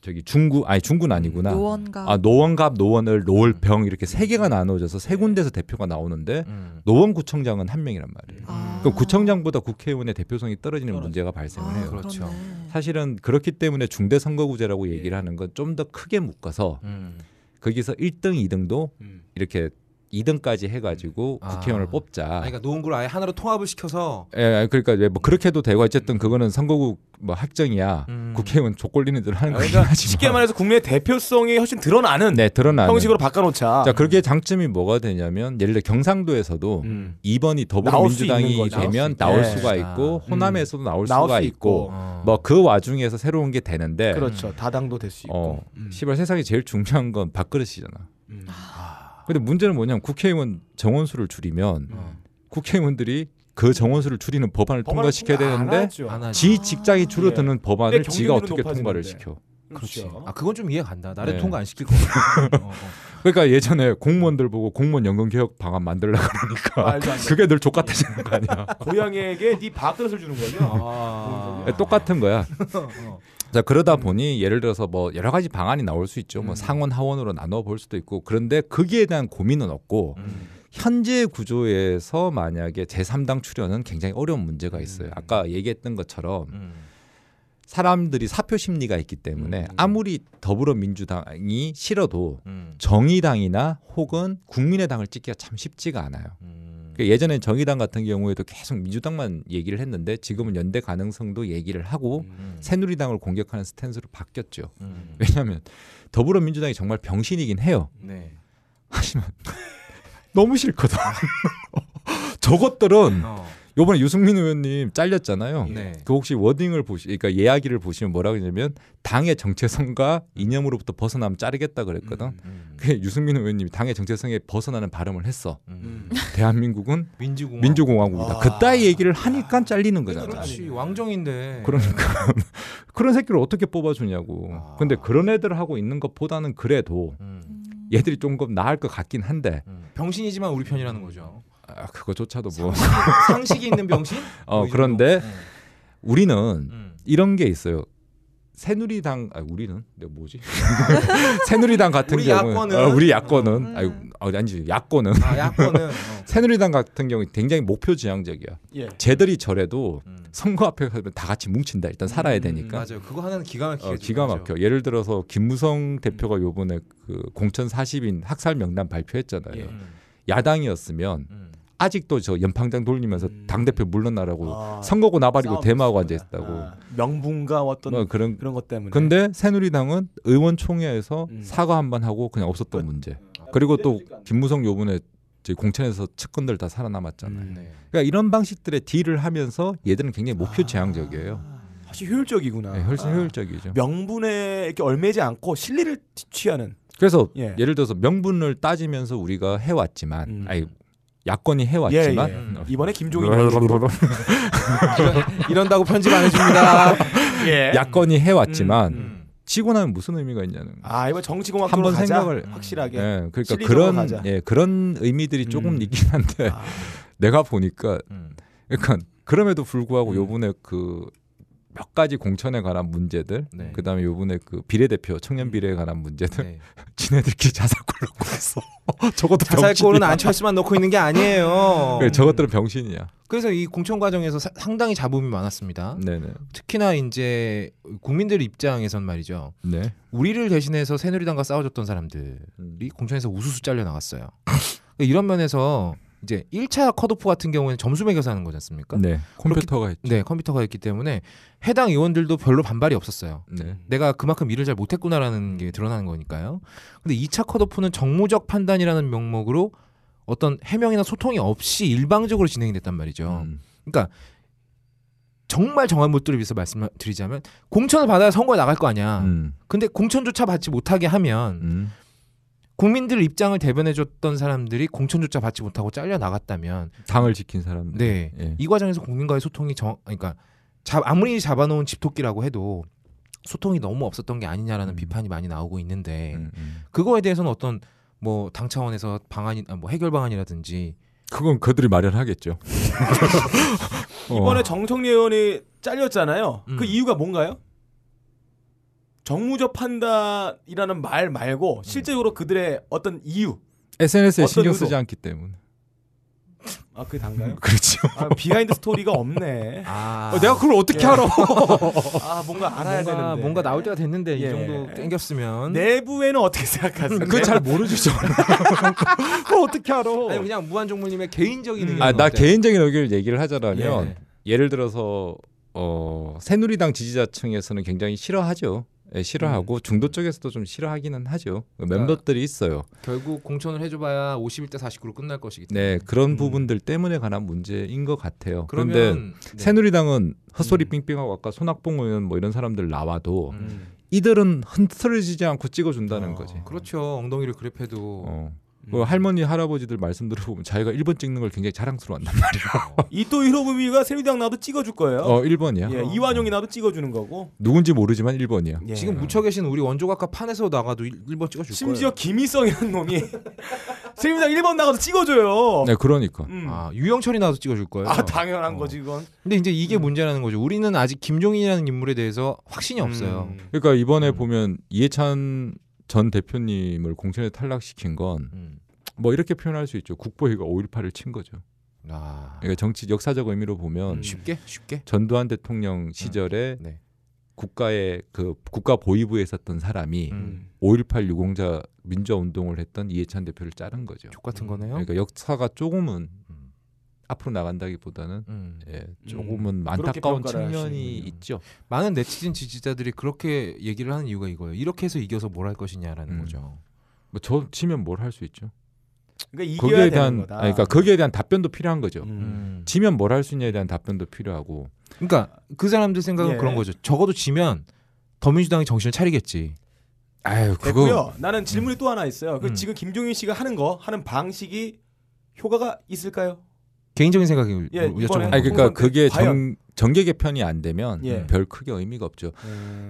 Speaker 7: 저기 중구 아니 중구는 아니구나.
Speaker 4: 노원가
Speaker 7: 아 노원갑, 노원을, 노을병 이렇게 세 개가 나눠져서 세 군데서 대표가 나오는데
Speaker 3: 음.
Speaker 7: 노원구청장은 한 명이란 말이에요.
Speaker 4: 아.
Speaker 7: 그럼 구청장보다 국회의원의 대표성이 떨어지는
Speaker 2: 떨어져.
Speaker 7: 문제가 발생을
Speaker 4: 아,
Speaker 7: 해요.
Speaker 3: 그렇죠.
Speaker 4: 그렇네.
Speaker 7: 사실은 그렇기 때문에 중대선거구제라고 얘기를 하는 건 좀 더 크게 묶어서
Speaker 3: 음.
Speaker 7: 거기서 1등, 2등도
Speaker 2: 음.
Speaker 7: 이렇게 2등까지 해가지고
Speaker 3: 아.
Speaker 7: 국회의원을 뽑자.
Speaker 3: 아, 그러니까 노원구를 아예 하나로 통합을 시켜서
Speaker 7: 예, 그러니까 왜뭐 그렇게 해도 되고 어쨌든 그거는 선거구 뭐 학정이야.
Speaker 3: 음.
Speaker 7: 국회의원 족골리는 대로 하는 거긴
Speaker 2: 그러니까
Speaker 7: 하지만.
Speaker 2: 쉽게 말해서 국민의 대표성이 훨씬 드러나는
Speaker 7: 네, 드러나는.
Speaker 2: 형식으로 바꿔놓자.
Speaker 7: 자, 그게 장점이 뭐가 되냐면 예를 들어 경상도에서도
Speaker 2: 음.
Speaker 7: 2번이
Speaker 2: 나올 수 있는
Speaker 7: 더불어민주당이. 되면
Speaker 2: 나올 수
Speaker 7: 수가. 있고
Speaker 2: 음.
Speaker 7: 호남에서도 나올,
Speaker 2: 나올
Speaker 7: 수가
Speaker 2: 수
Speaker 7: 있고,
Speaker 2: 있고.
Speaker 3: 어.
Speaker 7: 뭐그 와중에서 새로운 게 되는데
Speaker 2: 그렇죠. 다당도 될 수 있고.
Speaker 7: 어,
Speaker 2: 음.
Speaker 7: 시발 세상에 제일 중요한 건 밥그릇이잖아.
Speaker 2: 음.
Speaker 7: 근데 문제는 뭐냐면 국회의원 정원수를 줄이면
Speaker 3: 어.
Speaker 7: 국회의원들이 그 정원수를 줄이는 법안을 통과시켜야 되는데. 지 직장이 줄어드는 법안을
Speaker 2: 근데
Speaker 7: 지가 어떻게 통과를
Speaker 2: 높아지는데.
Speaker 7: 시켜?
Speaker 3: 그렇지.
Speaker 2: 그렇죠.
Speaker 3: 아 그건 좀 이해 간다. 나를
Speaker 7: 네.
Speaker 3: 통과 안 시킬 거야. 어, 어.
Speaker 7: 그러니까 예전에 공무원들 보고 공무원 연금 개혁 방안 만들려고 그러니까
Speaker 2: 돼.
Speaker 7: 그게 늘 족같아지는 거 아니야?
Speaker 2: 고양이에게 네 밥그릇을 주는 거죠.
Speaker 3: 아.
Speaker 7: 네, 똑같은 거야. <laughs>
Speaker 3: 어.
Speaker 7: 자 그러다 보니 예를 들어서 뭐 여러 가지 방안이 나올 수 있죠. 뭐
Speaker 3: 음.
Speaker 7: 상원 하원으로 나눠 볼 수도 있고 그런데 거기에 대한 고민은 없고
Speaker 3: 음.
Speaker 7: 현재 구조에서 만약에 제3당 출연은 굉장히 어려운 문제가 있어요.
Speaker 3: 음.
Speaker 7: 아까 얘기했던 것처럼
Speaker 3: 음.
Speaker 7: 사람들이 사표 심리가 있기 때문에
Speaker 2: 음.
Speaker 7: 아무리 더불어민주당이 싫어도
Speaker 3: 음.
Speaker 7: 정의당이나 혹은 국민의당을 찍기가 참 쉽지가 않아요.
Speaker 3: 음.
Speaker 7: 그 예전에 정의당 같은 경우에도 계속 민주당만 얘기를 했는데 지금은 연대 가능성도 얘기를 하고
Speaker 3: 음.
Speaker 7: 새누리당을 공격하는 스탠스로 바뀌었죠.
Speaker 3: 음.
Speaker 7: 왜냐하면 더불어민주당이 정말 병신이긴 해요.
Speaker 3: 네.
Speaker 7: 하지만 <laughs> 너무 싫거든. <laughs> 저것들은
Speaker 3: 어.
Speaker 7: 요번에 유승민 의원님 잘렸잖아요.
Speaker 3: 네.
Speaker 7: 그 혹시 워딩을 보시, 그러니까 이야기를 보시면 뭐라고 하냐면 당의 정체성과 이념으로부터 벗어나면 자르겠다 그랬거든.
Speaker 3: 음.
Speaker 7: 그 유승민 의원님이 당의 정체성에 벗어나는 발음을 했어.
Speaker 3: 음.
Speaker 7: 대한민국은
Speaker 3: 민주공화.
Speaker 7: 민주공화국이다.
Speaker 2: 아.
Speaker 7: 그따위 얘기를 하니까 잘리는 거잖아.
Speaker 3: 그렇지 왕정인데.
Speaker 7: 그러니까 <laughs> 그런 새끼를 어떻게 뽑아주냐고.
Speaker 3: 아.
Speaker 7: 근데 그런 애들 하고 있는 것보다는 그래도
Speaker 3: 음.
Speaker 7: 얘들이 조금 나을 것 같긴 한데
Speaker 3: 음. 병신이지만 우리 편이라는 거죠.
Speaker 7: 아, 그거조차도 뭐 <laughs>
Speaker 3: 상식이 있는 병신?
Speaker 7: 어,
Speaker 3: 뭐?
Speaker 7: 그런데
Speaker 3: 음.
Speaker 7: 우리는
Speaker 3: 음.
Speaker 7: 이런 게 있어요. 새누리당 아 우리는 내가 뭐지? <laughs> 새누리당 같은
Speaker 3: 우리
Speaker 7: 경우는
Speaker 3: 야권은?
Speaker 7: 어, 우리 야권은
Speaker 4: 음.
Speaker 7: 아유 아, 아니지 야권은
Speaker 3: 아 야권은 어. <laughs>
Speaker 7: 새누리당 같은 경우 굉장히 목표 지향적이야.
Speaker 2: 예.
Speaker 7: 쟤들이 저래도
Speaker 3: 음.
Speaker 7: 선거 앞에 가면 다 같이 뭉친다. 일단 살아야
Speaker 3: 음,
Speaker 7: 되니까.
Speaker 3: 맞아요. 그거 하나는 기가 막히게
Speaker 7: 어, 기가 막혀. 예를 들어서 김무성 대표가 요번에 그 공천 40인 학살 명단 발표했잖아요.
Speaker 2: 예.
Speaker 3: 음.
Speaker 7: 야당이었으면
Speaker 3: 음.
Speaker 7: 아직도 저 연팡장 돌리면서
Speaker 2: 음.
Speaker 7: 당 대표 물러나라고
Speaker 2: 아,
Speaker 7: 선거고 나발이고 대마하고 앉아. 있다고.
Speaker 2: 아, 명분과 어떤
Speaker 7: 뭐 그런.
Speaker 2: 그런 것 때문에.
Speaker 7: 근데 새누리당은 의원총회에서
Speaker 2: 음.
Speaker 7: 사과 한 번 하고 그냥 없었던
Speaker 2: 끝.
Speaker 7: 문제. 그리고 또 김무성 요번에 공천에서 측근들 다 살아남았잖아요.
Speaker 2: 음.
Speaker 3: 네.
Speaker 7: 그러니까 이런 방식들의 딜을 하면서 얘들은 굉장히 목표 지향적이에요.
Speaker 2: 아, 사실 효율적이구나.
Speaker 7: 네, 훨씬
Speaker 2: 아.
Speaker 7: 효율적이죠.
Speaker 2: 명분에 이렇게 얼매지 않고 실리를 취하는.
Speaker 7: 그래서
Speaker 2: 예.
Speaker 7: 예. 를 들어서 명분을 따지면서 우리가 해왔지만,
Speaker 2: 음.
Speaker 7: 아니 야권이 해왔지만
Speaker 2: 예, 예.
Speaker 3: 음.
Speaker 2: 이번에 김종인 <laughs>
Speaker 3: 이런다고 편집 안 해줍니다. <laughs>
Speaker 2: 예.
Speaker 7: 야권이 해왔지만
Speaker 3: 음.
Speaker 7: 치고 나면 무슨 의미가 있냐는.
Speaker 2: 아 이번 정치공학
Speaker 7: 한번. 생각을-
Speaker 2: 확실하게.
Speaker 7: 예, 그러니까 그런
Speaker 2: 가자.
Speaker 7: 예, 그런 의미들이 조금
Speaker 2: 음.
Speaker 7: 있긴 한데
Speaker 2: 아,
Speaker 7: 내가 보니까
Speaker 3: 음.
Speaker 7: 그러니까 그럼에도 불구하고
Speaker 2: 음.
Speaker 7: 요번에 그 몇 가지 공천에 관한 문제들,
Speaker 3: 네.
Speaker 7: 그다음에 요번에 그 비례대표 청년 비례에 관한 문제들,
Speaker 3: 네. <laughs>
Speaker 7: 지네들끼리 자살골 놓고 있어. <laughs> 저것도
Speaker 3: 자살골은. 안철수만 놓고 있는 게 아니에요. <laughs>
Speaker 7: 그래, 저것들은 병신이야.
Speaker 3: 그래서 이 공천 과정에서 사- 상당히 잡음이 많았습니다.
Speaker 7: 네네.
Speaker 3: 특히나 이제 국민들 입장에선 말이죠.
Speaker 7: 네.
Speaker 3: 우리를 대신해서 새누리당과 싸워줬던 사람들이
Speaker 7: 음.
Speaker 3: 공천에서 우수수 잘려 나갔어요. 이런 면에서 이제 1차 컷오프 같은 경우에는 점수 매겨서 하는 거지 않습니까?
Speaker 7: 네. 컴퓨터가 했죠.
Speaker 3: 네, 컴퓨터가 있기 때문에 해당 의원들도 별로 반발이 없었어요.
Speaker 7: 네.
Speaker 3: 내가 그만큼 일을 잘 못했구나라는 게 드러나는 거니까요. 근데 2차 컷오프는 정무적 판단이라는 명목으로 어떤 해명이나 소통이 없이 일방적으로 진행이 됐단 말이죠.
Speaker 7: 음.
Speaker 3: 그러니까 정말 정한 못들을 위해서 말씀드리자면 공천을 받아야 선거에 나갈 거 아니야.
Speaker 7: 음.
Speaker 3: 근데 공천조차 받지 못하게 하면
Speaker 7: 음.
Speaker 3: 국민들 입장을 대변해줬던 사람들이 공천조차 받지 못하고 잘려 나갔다면
Speaker 7: 당을 지킨 사람.
Speaker 3: 네.
Speaker 7: 예.
Speaker 3: 이 과정에서 국민과의 소통이 정 그러니까 잡- 아무리 잡아놓은 집토끼라고 해도 소통이 너무 없었던 게 아니냐라는
Speaker 7: 음.
Speaker 3: 비판이 많이 나오고 있는데
Speaker 7: 음, 음.
Speaker 3: 그거에 대해서는 어떤 뭐 당 차원에서 방안이 아, 뭐 해결 방안이라든지
Speaker 7: 그건 그들이 마련하겠죠. <laughs> <laughs>
Speaker 2: 이번에
Speaker 7: 어.
Speaker 2: 정청래 의원이 잘렸잖아요.
Speaker 3: 음.
Speaker 2: 그 이유가 뭔가요? 정무적 판단이라는 말 말고 실제적으로 그들의 어떤 이유.
Speaker 7: SNS에
Speaker 2: 어떤
Speaker 7: 신경
Speaker 2: 의도?
Speaker 7: 쓰지 않기 때문에.
Speaker 2: 아, 그게 단가요? <laughs>
Speaker 7: 그렇죠.
Speaker 2: 아, behind story가 없네.
Speaker 3: 아
Speaker 1: 어, 내가 그걸 어떻게
Speaker 2: 예.
Speaker 1: 알아? <laughs>
Speaker 2: 아, 뭔가 알아야
Speaker 3: 뭔가,
Speaker 2: 되는데.
Speaker 3: 뭔가 나올 때가 됐는데 이
Speaker 2: 예.
Speaker 3: 정도 땡겼으면
Speaker 2: 내부에는 어떻게 생각하세요?
Speaker 3: 그건 잘 모르죠. <laughs>
Speaker 1: 그걸 어떻게 알아?
Speaker 3: 아니 그냥 무한종물님의 개인적인
Speaker 2: 음.
Speaker 3: 의견.
Speaker 7: 아, 나 개인적인 의견을 얘기를 하자면
Speaker 3: 예.
Speaker 7: 예. 를 들어서 어, 새누리당 지지자층에서는 굉장히 싫어하죠. 예, 싫어하고 중도 쪽에서도 좀 싫어하기는 하죠. 멤버들이 있어요.
Speaker 3: 결국 공천을 해줘봐야 51대 49로 끝날 것이기
Speaker 7: 네,
Speaker 3: 때문에.
Speaker 7: 그런
Speaker 2: 음.
Speaker 7: 부분들 때문에 관한 문제인 것 같아요. 그런데
Speaker 3: 네.
Speaker 7: 새누리당은 헛소리
Speaker 3: 음.
Speaker 7: 빙빙하고 아까 손학봉 의원 뭐 이런 사람들 나와도
Speaker 3: 음.
Speaker 7: 이들은 흔들리지 않고 찍어준다는
Speaker 2: 어.
Speaker 7: 거지.
Speaker 3: 그렇죠. 엉덩이를 그랩해도
Speaker 7: 어.
Speaker 2: 음.
Speaker 7: 그 할머니 할아버지들 말씀 들어보면 자기가 1번 찍는 걸 굉장히 자랑스러워한단 말이야.
Speaker 2: 이또 히로부미가 새누리당 나도 찍어줄 거예요.
Speaker 7: 어, 1번이야.
Speaker 2: 예, 이완용이 나도 찍어주는 거고.
Speaker 7: 누군지 모르지만 1번이야.
Speaker 2: 예.
Speaker 3: 지금 묻혀 계신 우리 원조각가 판에서 나가도 1 번 찍어줄
Speaker 2: 심지어
Speaker 3: 거예요.
Speaker 2: 김희성이라는 놈이 새누리당 1번 나가서 찍어줘요.
Speaker 7: 네, 그러니까.
Speaker 2: 음.
Speaker 3: 아 유영철이 나와서 찍어줄 거예요.
Speaker 2: 아 당연한
Speaker 3: 어.
Speaker 2: 거지 이건.
Speaker 3: 근데 이제 이게
Speaker 2: 음.
Speaker 3: 문제라는 거죠. 우리는 아직 김종인이라는 인물에 대해서 확신이 없어요.
Speaker 2: 음.
Speaker 7: 그러니까 이번에
Speaker 3: 음.
Speaker 7: 보면 이해찬 전 대표님을 공천에 탈락시킨 건뭐
Speaker 3: 음.
Speaker 7: 이렇게 표현할 수 있죠. 국보회가 5.18을 친 거죠.
Speaker 3: 아
Speaker 7: 그러니까 정치 역사적 의미로 보면
Speaker 2: 음.
Speaker 3: 쉽게 쉽게.
Speaker 7: 전두환 대통령 시절에
Speaker 3: 네.
Speaker 7: 국가의 그 국가 보위부에 있었던 사람이
Speaker 3: 음.
Speaker 7: 5.18 유공자 민주화 운동을 했던 이해찬 대표를 자른 거죠.
Speaker 3: 족 같은 거네요.
Speaker 7: 그러니까 역사가 조금은
Speaker 3: 음.
Speaker 7: 앞으로 나간다기보다는
Speaker 3: 음.
Speaker 7: 예, 조금은
Speaker 2: 그렇게
Speaker 7: 안타까운 측면이. 있죠.
Speaker 3: 많은 네티즌 지지자들이 그렇게 얘기를 하는 이유가 이거예요. 이렇게 해서 이겨서 뭘 할 것이냐라는
Speaker 7: 음.
Speaker 3: 거죠.
Speaker 7: 뭐저 치면 뭘 할 수 있죠.
Speaker 2: 그러니까
Speaker 7: 거기에 대한
Speaker 2: 거다.
Speaker 7: 아니, 그러니까 거기에 대한 답변도 필요한 거죠.
Speaker 2: 음.
Speaker 3: 음.
Speaker 7: 지면 뭘 할 수 있냐에 대한 답변도 필요하고.
Speaker 3: 그러니까 그 사람들 생각은
Speaker 2: 예.
Speaker 3: 그런 거죠. 적어도 지면 더민주당이 정신을 차리겠지.
Speaker 7: 아유
Speaker 2: 됐고요. 나는 질문이 또 하나 있어요. 그
Speaker 3: 음.
Speaker 2: 지금 김종인 씨가 하는 거 하는 방식이 효과가 있을까요?
Speaker 3: 개인적인 생각을
Speaker 2: 예,
Speaker 3: 여쭤보는
Speaker 7: 아니
Speaker 3: 거고.
Speaker 7: 그러니까 그게
Speaker 2: 과연-
Speaker 7: 정 정계 개편이 안 되면
Speaker 2: 예.
Speaker 7: 별 크게 의미가 없죠.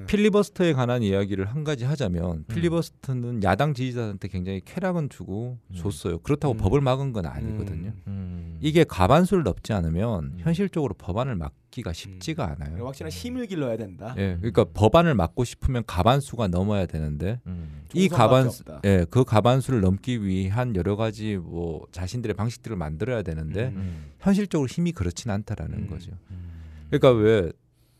Speaker 7: 필리버스터에 관한 이야기를 한 가지 하자면 필리버스터는 야당 지지자한테 굉장히 쾌락은 주고
Speaker 3: 음.
Speaker 7: 줬어요. 그렇다고
Speaker 2: 음.
Speaker 7: 법을 막은 건 아니거든요.
Speaker 3: 음.
Speaker 7: 이게 가반수를 넘지 않으면
Speaker 3: 음.
Speaker 7: 현실적으로 법안을 막기가 쉽지가 않아요.
Speaker 2: 확실한 힘을 길러야 된다.
Speaker 7: 예, 그러니까 법안을 막고 싶으면 가반수가 넘어야 되는데
Speaker 3: 음.
Speaker 7: 이 가반수. 예, 그 가반수를 넘기 위한 여러 가지 뭐 자신들의 방식들을 만들어야 되는데
Speaker 3: 음.
Speaker 7: 현실적으로 힘이 그렇진 않다라는
Speaker 2: 음.
Speaker 7: 거죠.
Speaker 3: 음.
Speaker 7: 그러니까 왜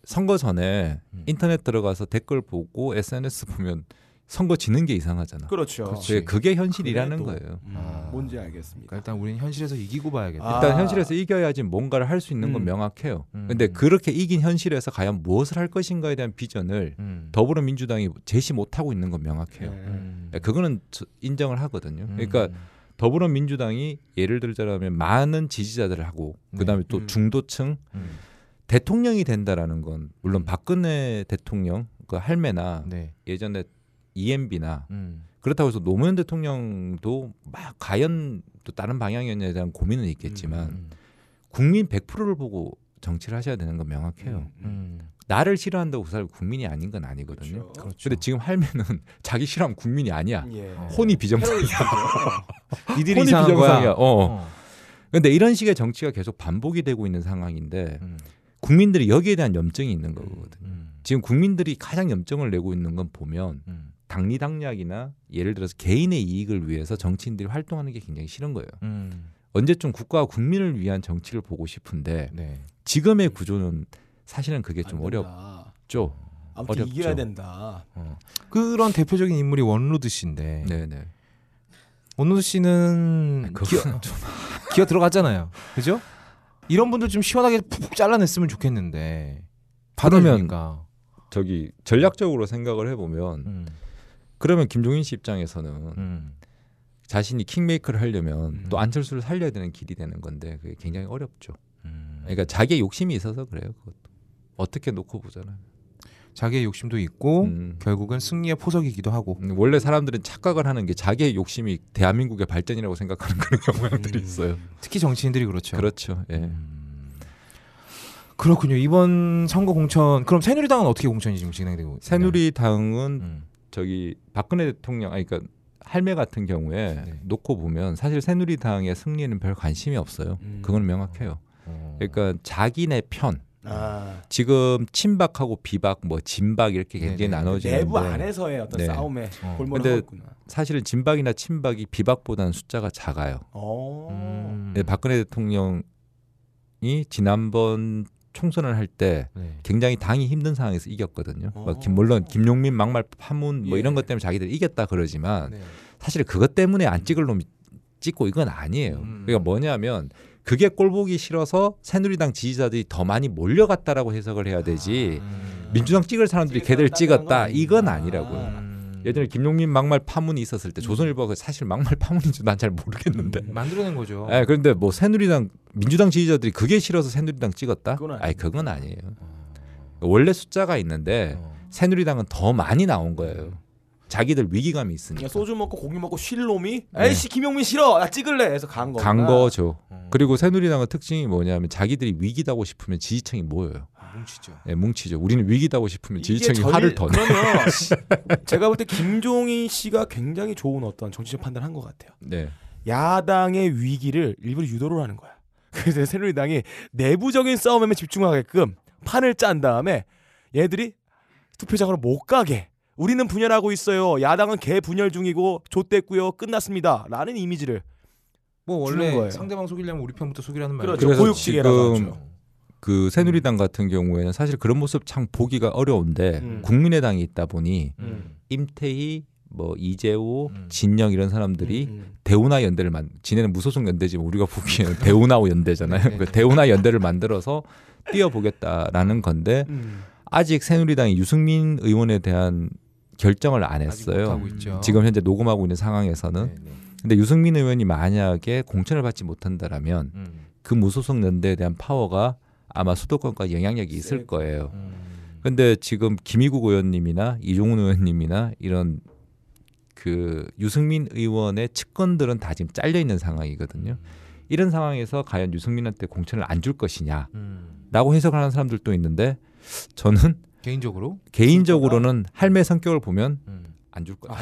Speaker 7: 선거 전에
Speaker 3: 음.
Speaker 7: 인터넷 들어가서 댓글 보고 SNS 보면 선거 지는 게 이상하잖아.
Speaker 2: 그렇죠.
Speaker 7: 그게, 그게 현실이라는
Speaker 2: 그래도-
Speaker 7: 거예요.
Speaker 2: 음,
Speaker 3: 아.
Speaker 2: 뭔지 알겠습니다.
Speaker 3: 그러니까 일단 우리는 현실에서 이기고 봐야겠다.
Speaker 2: 아.
Speaker 7: 일단 현실에서 이겨야지 뭔가를 할 수 있는 건
Speaker 2: 음.
Speaker 7: 명확해요.
Speaker 3: 음.
Speaker 7: 근데 그렇게 이긴 현실에서 과연 무엇을 할 것인가에 대한 비전을
Speaker 3: 음.
Speaker 7: 더불어민주당이 제시 못 하고 있는 건 명확해요.
Speaker 2: 네.
Speaker 3: 음.
Speaker 7: 예, 그거는 저- 인정을 하거든요.
Speaker 3: 음.
Speaker 7: 그러니까 더불어민주당이 예를 들자면 많은 지지자들을 하고 그다음에 또
Speaker 2: 음.
Speaker 7: 중도층
Speaker 3: 음.
Speaker 7: 대통령이 된다라는 건 물론 박근혜 대통령 그 할매나
Speaker 3: 네.
Speaker 7: 예전에 EMB나
Speaker 3: 음.
Speaker 7: 그렇다고 해서 노무현 대통령도 막 과연 또 다른 방향이었냐에 대한 고민은 있겠지만
Speaker 3: 음.
Speaker 7: 국민 100%를 보고 정치를 하셔야 되는 건 명확해요.
Speaker 2: 음, 음.
Speaker 3: 음.
Speaker 7: 나를 싫어한다고 그 사람이 국민이 아닌 건 아니거든요.
Speaker 2: 그렇죠.
Speaker 7: 근데 지금 할매는 <laughs> 자기 싫어하면 국민이 아니야.
Speaker 2: 예.
Speaker 7: 혼이 비정상이야.
Speaker 3: 니들이 <laughs>
Speaker 7: 혼이 비정상이야.
Speaker 3: 거야.
Speaker 7: 어. 근데 이런 식의 정치가 계속 반복이 되고 있는 상황인데
Speaker 3: 음.
Speaker 7: 국민들이 여기에 대한 염증이 있는 거거든요.
Speaker 3: 음.
Speaker 7: 지금 국민들이 가장 염증을 내고 있는 건 보면
Speaker 3: 음.
Speaker 7: 당리당략이나 예를 들어서 개인의 이익을 위해서 정치인들이 활동하는 게 굉장히 싫은 거예요.
Speaker 3: 음.
Speaker 7: 언제쯤 국가와 국민을 위한 정치를 보고 싶은데
Speaker 3: 네.
Speaker 7: 지금의 구조는 사실은 그게 좀. 어렵죠.
Speaker 2: 아무튼
Speaker 7: 어렵죠.
Speaker 2: 이겨야 된다.
Speaker 7: 어.
Speaker 3: 그런 대표적인 인물이 원루드 씨인데
Speaker 7: 네네.
Speaker 3: 원루드 씨는
Speaker 7: 좀
Speaker 3: 기어 들어갔잖아요. 그죠? 이런 분들 좀 시원하게 푹푹 잘라냈으면 좋겠는데 받으니까.
Speaker 7: 저기 전략적으로 생각을 해보면
Speaker 3: 음,
Speaker 7: 그러면 김종인 씨 입장에서는
Speaker 3: 음.
Speaker 7: 자신이 킹메이커를 하려면
Speaker 3: 음.
Speaker 7: 또 안철수를 살려야 되는 길이 되는 건데 그게 굉장히 어렵죠.
Speaker 3: 음.
Speaker 7: 그러니까 자기의 욕심이 있어서 그래요. 그것도 어떻게 놓고 보잖아요.
Speaker 3: 자기의 욕심도 있고
Speaker 7: 음.
Speaker 3: 결국은 승리의 포석이기도 하고.
Speaker 7: 음, 원래 사람들은 착각을 하는 게 자기의 욕심이 대한민국의 발전이라고 생각하는 그런 <laughs> 경향들이 있어요.
Speaker 3: 특히 정치인들이 그렇죠.
Speaker 7: 그렇죠. 예.
Speaker 3: 음. 그렇군요. 이번 선거 공천 그럼 새누리당은 어떻게 공천이 지금 진행되고?
Speaker 7: 새누리당은
Speaker 3: 음.
Speaker 7: 저기 박근혜 대통령, 아니 그러니까 할매 같은 경우에
Speaker 3: 네.
Speaker 7: 놓고 보면 사실 새누리당의 승리에는 별 관심이 없어요.
Speaker 2: 음.
Speaker 7: 그건 명확해요.
Speaker 3: 어.
Speaker 7: 그러니까 자기네 편
Speaker 2: 아,
Speaker 7: 지금 친박하고 비박 뭐 진박 이렇게 굉장히
Speaker 3: 네네.
Speaker 7: 나눠지는데
Speaker 2: 내부 안에서의 어떤
Speaker 7: 네.
Speaker 2: 싸움에
Speaker 3: 어.
Speaker 2: 골몰을
Speaker 7: 근데
Speaker 2: 하고 있구나.
Speaker 7: 사실은 진박이나 친박이 비박보다는 숫자가 작아요.
Speaker 2: 어.
Speaker 3: 음.
Speaker 7: 네, 박근혜 대통령이 지난번 총선을 할때
Speaker 3: 네.
Speaker 7: 굉장히 당이 힘든 상황에서 이겼거든요.
Speaker 2: 어.
Speaker 7: 뭐 김- 물론 김용민 막말 파문 뭐
Speaker 2: 예.
Speaker 7: 이런 것 때문에 자기들이 이겼다 그러지만
Speaker 3: 네.
Speaker 7: 사실 그것 때문에 안 찍을 놈이 찍고 이건 아니에요.
Speaker 3: 음.
Speaker 7: 그러니까 뭐냐면 그게 꼴 보기 싫어서 새누리당 지지자들이 더 많이 몰려갔다라고 해석을 해야 되지
Speaker 3: 음.
Speaker 7: 민주당 찍을 사람들이 걔들 찍었다 이건 아니라고요.
Speaker 3: 음.
Speaker 7: 예전에 김용민 막말 파문이 있었을 때 조선일보가 사실 막말 파문인지 난 잘 모르겠는데.
Speaker 3: 만들어낸 거죠.
Speaker 7: 예, 그런데 뭐 새누리당 민주당 지지자들이 그게 싫어서 새누리당 찍었다?
Speaker 2: 그건. 아니
Speaker 7: 그건 아니에요. 원래 숫자가 있는데
Speaker 3: 어.
Speaker 7: 새누리당은 더 많이 나온 거예요. 자기들 위기감이 있으니까.
Speaker 2: 소주 먹고 고기 먹고 쉴 놈이
Speaker 7: 네.
Speaker 2: 에이씨 김용민 싫어 나 찍을래 해서 간 거.
Speaker 7: 간 거죠.
Speaker 3: 어.
Speaker 7: 그리고 새누리당의 특징이 뭐냐면 자기들이 위기다고 싶으면 지지층이 모여요.
Speaker 3: 뭉치죠.
Speaker 7: 예, 뭉치죠. 우리는 위기다고 싶으면 지지층이
Speaker 2: 전-
Speaker 7: 화를 더 내.
Speaker 2: 그러면 <laughs> 제가 볼 때 김종인 씨가 굉장히 좋은 어떤 정치적 판단을 한 것 같아요.
Speaker 7: 네.
Speaker 2: 야당의 위기를 일부러 유도를 하는 거야. <laughs> 그래서 새누리당이 내부적인 싸움에만 집중하게끔 판을 짠 다음에 얘들이 투표장으로 못 가게. 우리는 분열하고 있어요. 야당은 개 분열 중이고 좆됐고요. 끝났습니다. 라는 이미지를
Speaker 3: 뭐
Speaker 2: 주는
Speaker 3: 원래
Speaker 2: 거예요.
Speaker 3: 상대방 속이려면 우리 편부터 속이라는 말이죠.
Speaker 2: 그렇죠.
Speaker 7: 그래서 지금
Speaker 2: 하죠.
Speaker 7: 그 새누리당 같은 경우에는 사실 그런 모습 참 보기가 어려운데
Speaker 2: 음.
Speaker 7: 국민의당이 있다 보니
Speaker 3: 음.
Speaker 7: 임태희, 뭐 이재호,
Speaker 3: 음.
Speaker 7: 진영 이런 사람들이
Speaker 2: 음,
Speaker 7: 대우나 연대를 만 지네는 무소속 연대지만 우리가 보기에는 <laughs> 대우나 연대잖아요.
Speaker 3: 네, 네.
Speaker 7: 그 대우나 연대를 만들어서 뛰어보겠다라는 건데
Speaker 2: 음.
Speaker 7: 아직 새누리당이 유승민 의원에 대한 결정을 안 했어요. 지금 현재 녹음하고 있는 상황에서는
Speaker 3: 네, 네.
Speaker 7: 근데 유승민 의원이 만약에 공천을 받지 못한다라면
Speaker 3: 음.
Speaker 7: 그 무소속 연대에 대한 파워가 아마 수도권까지 영향력이 있을
Speaker 2: 셀
Speaker 7: 거예요.
Speaker 3: 음.
Speaker 7: 근데 지금 김희국 의원님이나 이종훈 의원님이나 이런 그 유승민 의원의 측근들은 다 지금 잘려 있는 상황이거든요. 이런 상황에서 과연 유승민한테 공천을 안 줄 것이냐라고
Speaker 3: 음.
Speaker 7: 해석하는 사람들도 있는데 저는
Speaker 3: 개인적으로
Speaker 7: 개인적으로는 할매 성격을 보면
Speaker 3: 음.
Speaker 7: 안줄 거야.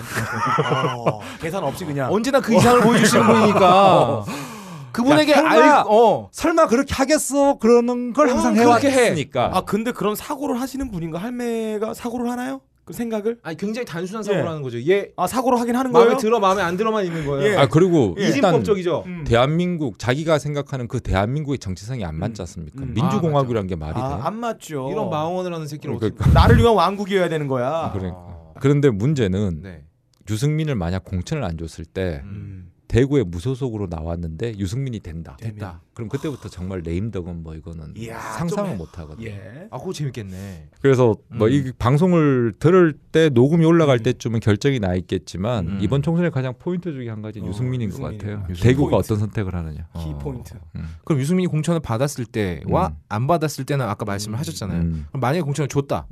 Speaker 2: 어, <laughs> 계산 없이 그냥
Speaker 3: 언제나 그 이상을 보여주시는 분이니까 <laughs> 그분에게
Speaker 7: 야, 설마!
Speaker 3: 알 어.
Speaker 7: 설마 그렇게 하겠어? 그러는 걸 항상
Speaker 3: 그렇게 해.
Speaker 7: 해왔으니까.
Speaker 2: 아 근데 그런 사고를 하시는 분인가 할매가 사고를 하나요? 그 생각을?
Speaker 3: 아니 굉장히 단순한
Speaker 2: 예.
Speaker 3: 사고라는 거죠. 얘
Speaker 2: 아 사고를 하긴 하는
Speaker 3: 마음에
Speaker 2: 거예요?
Speaker 3: 들어 마음에 안 들어만 있는 거예요.
Speaker 2: 예.
Speaker 7: 아 그리고 일단
Speaker 3: 이진법적이죠.
Speaker 2: 음.
Speaker 7: 대한민국 자기가 생각하는 그 대한민국의 정체성이 안 맞지 않습니까?
Speaker 2: 음.
Speaker 7: 민주공화국이란 게 말이 돼.
Speaker 2: 아, 안 맞죠.
Speaker 3: 이런 망언을 하는 새끼를
Speaker 7: 그러니까.
Speaker 3: 어떻게
Speaker 2: 나를 위한 왕국이어야 되는 거야.
Speaker 7: 그러니까. 그런데 문제는
Speaker 3: 네.
Speaker 7: 유승민을 만약 공천을 안 줬을 때
Speaker 2: 음.
Speaker 7: 대구에 무소속으로 나왔는데 유승민이 된다.
Speaker 3: 됐다.
Speaker 7: 그럼 그때부터 정말 레임덕은 뭐 이거는
Speaker 2: 이야,
Speaker 7: 상상을 좀못 하거든요.
Speaker 2: 예.
Speaker 3: 아, 그거 재밌겠네.
Speaker 7: 그래서 뭐
Speaker 3: 음.
Speaker 7: 이 방송을 들을 때 녹음이 올라갈
Speaker 2: 음.
Speaker 7: 때쯤은 결정이 나 있겠지만
Speaker 3: 음.
Speaker 7: 이번 총선의 가장 포인트 중에 한 가지는
Speaker 2: 어,
Speaker 7: 유승민인 것. 같아요.
Speaker 3: 유승민
Speaker 7: 대구가
Speaker 2: 포인트.
Speaker 7: 어떤 선택을 하느냐.
Speaker 2: 키
Speaker 3: 어.
Speaker 2: 포인트.
Speaker 7: 음.
Speaker 3: 그럼 유승민이 공천을 받았을 때와
Speaker 7: 음.
Speaker 3: 안 받았을 때는 아까 말씀을 하셨잖아요.
Speaker 7: 음.
Speaker 3: 그럼 만약에 공천을 줬다.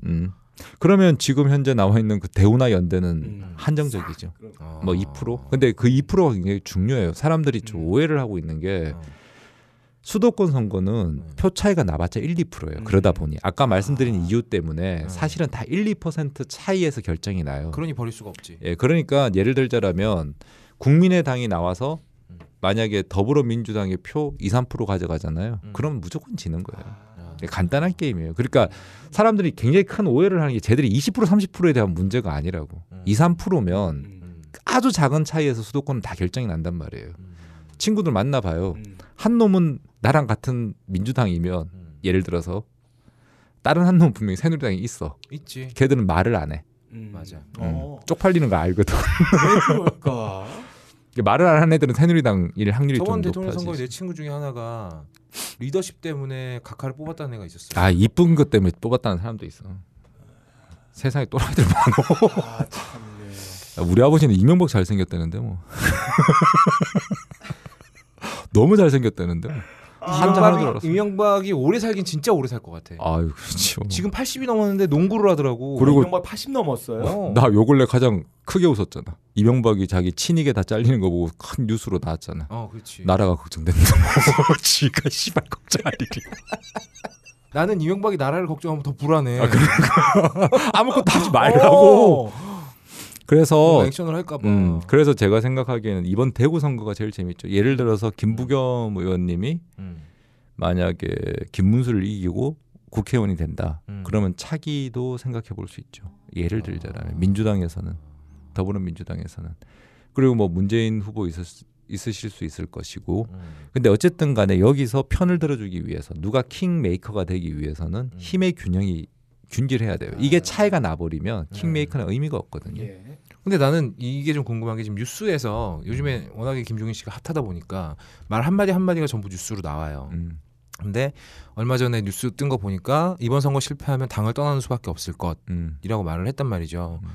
Speaker 7: 음. 그러면 지금 현재 나와 있는 그 대우나 연대는
Speaker 2: 음.
Speaker 7: 한정적이죠.
Speaker 3: 어.
Speaker 7: 뭐 2%. 근데 그 2%가 굉장히 중요해요. 사람들이 좀
Speaker 3: 음.
Speaker 7: 오해를 하고 있는 게
Speaker 3: 어.
Speaker 7: 수도권 선거는
Speaker 3: 음.
Speaker 7: 표 차이가 나봤자 1, 2%예요.
Speaker 2: 음.
Speaker 7: 그러다 보니 아까 말씀드린 이유 때문에
Speaker 3: 음.
Speaker 7: 사실은 다 1, 2% 차이에서 결정이 나요.
Speaker 3: 그러니 버릴 수가 없지.
Speaker 7: 예, 그러니까 예를 들자라면 국민의당이 나와서
Speaker 3: 음.
Speaker 7: 만약에 더불어민주당의 표 2, 3% 가져가잖아요.
Speaker 3: 음.
Speaker 7: 그럼 무조건 지는 거예요.
Speaker 3: 아.
Speaker 7: 예, 간단한 게임이에요. 그러니까 사람들이 굉장히 큰 오해를 하는 게 쟤들이 20% 30%에 대한 문제가 아니라고.
Speaker 3: 음.
Speaker 7: 2, 3%면
Speaker 3: 음.
Speaker 7: 아주 작은 차이에서 수도권은 다 결정이 난단 말이에요.
Speaker 3: 음.
Speaker 7: 친구들 만나 봐요.
Speaker 2: 음.
Speaker 7: 한 놈은 나랑 같은 민주당이면
Speaker 3: 음.
Speaker 7: 예를 들어서 다른 한 놈은 분명히 새누리당이 있어.
Speaker 3: 있지.
Speaker 7: 걔들은 말을 안 해.
Speaker 2: 음.
Speaker 3: 맞아.
Speaker 2: 어.
Speaker 7: 쪽팔리는 거 알거든.
Speaker 2: 왜 그럴까?
Speaker 7: 말을 안 하는 애들은 새누리당 일 확률이
Speaker 3: 저번
Speaker 7: 좀
Speaker 3: 대통령 선거에
Speaker 7: 높아지.
Speaker 3: 내 친구 중에 하나가 리더십 때문에 각하를 뽑았다는 애가 있었어요.
Speaker 7: 아 이쁜 것 때문에 뽑았다는 사람도 있어. 세상에 또라이들 많어.
Speaker 2: 아, 참. 예.
Speaker 7: 우리 아버지는 이명박 잘생겼다는데 뭐. <laughs> 너무 잘생겼다는데. 뭐. 한장 하나
Speaker 3: 이명박이,
Speaker 7: 들어갔어.
Speaker 3: 이명박이 오래 살긴 진짜 오래 살 것 같아.
Speaker 7: 아유 그렇죠.
Speaker 3: 지금 80이 넘었는데 농구를 하더라고.
Speaker 7: 그리고-
Speaker 2: 이명박 80 넘었어요.
Speaker 3: 어.
Speaker 7: 나요 근래 가장 크게 웃었잖아. 이명박이 자기 친이게 다 잘리는 거 보고 큰 뉴스로 나왔잖아.
Speaker 3: 어, 그렇지.
Speaker 7: 나라가 걱정된다. <laughs> 지가 씨발 걱정할 일이.
Speaker 3: 나는 이명박이 나라를 걱정하면 더 불안해.
Speaker 7: 아, <laughs> 아무것도 하지 말라고.
Speaker 3: 어.
Speaker 7: 그래서
Speaker 3: 액션을 할까 봐.
Speaker 7: 음, 그래서 제가 생각하기에는 이번 대구 선거가 제일 재밌죠. 예를 들어서 김부겸 의원님이
Speaker 3: 음.
Speaker 7: 만약에 김문수를 이기고 국회의원이 된다.
Speaker 3: 음.
Speaker 7: 그러면 차기도 생각해 볼 수 있죠. 예를 들자면
Speaker 3: 아.
Speaker 7: 민주당에서는 더불어민주당에서는 그리고 뭐 문재인 후보 수- 있으실 수 있을 것이고
Speaker 3: 음.
Speaker 7: 근데 어쨌든 간에 여기서 편을 들어주기 위해서 누가 킹메이커가 되기 위해서는
Speaker 3: 음.
Speaker 7: 힘의 균형이 균질해야 돼요. 이게 차이가 나버리면 킹메이커는 의미가 없거든요.
Speaker 2: 예.
Speaker 3: 근데 나는 이게 좀 궁금한 게 지금 뉴스에서 요즘에 워낙에 김종인 씨가 핫하다 보니까 말 한마디 한마디가 전부 뉴스로 나와요.
Speaker 7: 음.
Speaker 3: 근데 얼마 전에 뉴스 뜬 거 보니까 이번 선거 실패하면 당을 떠나는 수밖에 없을
Speaker 7: 음.
Speaker 3: 것이라고 말을 했단 말이죠.
Speaker 7: 음.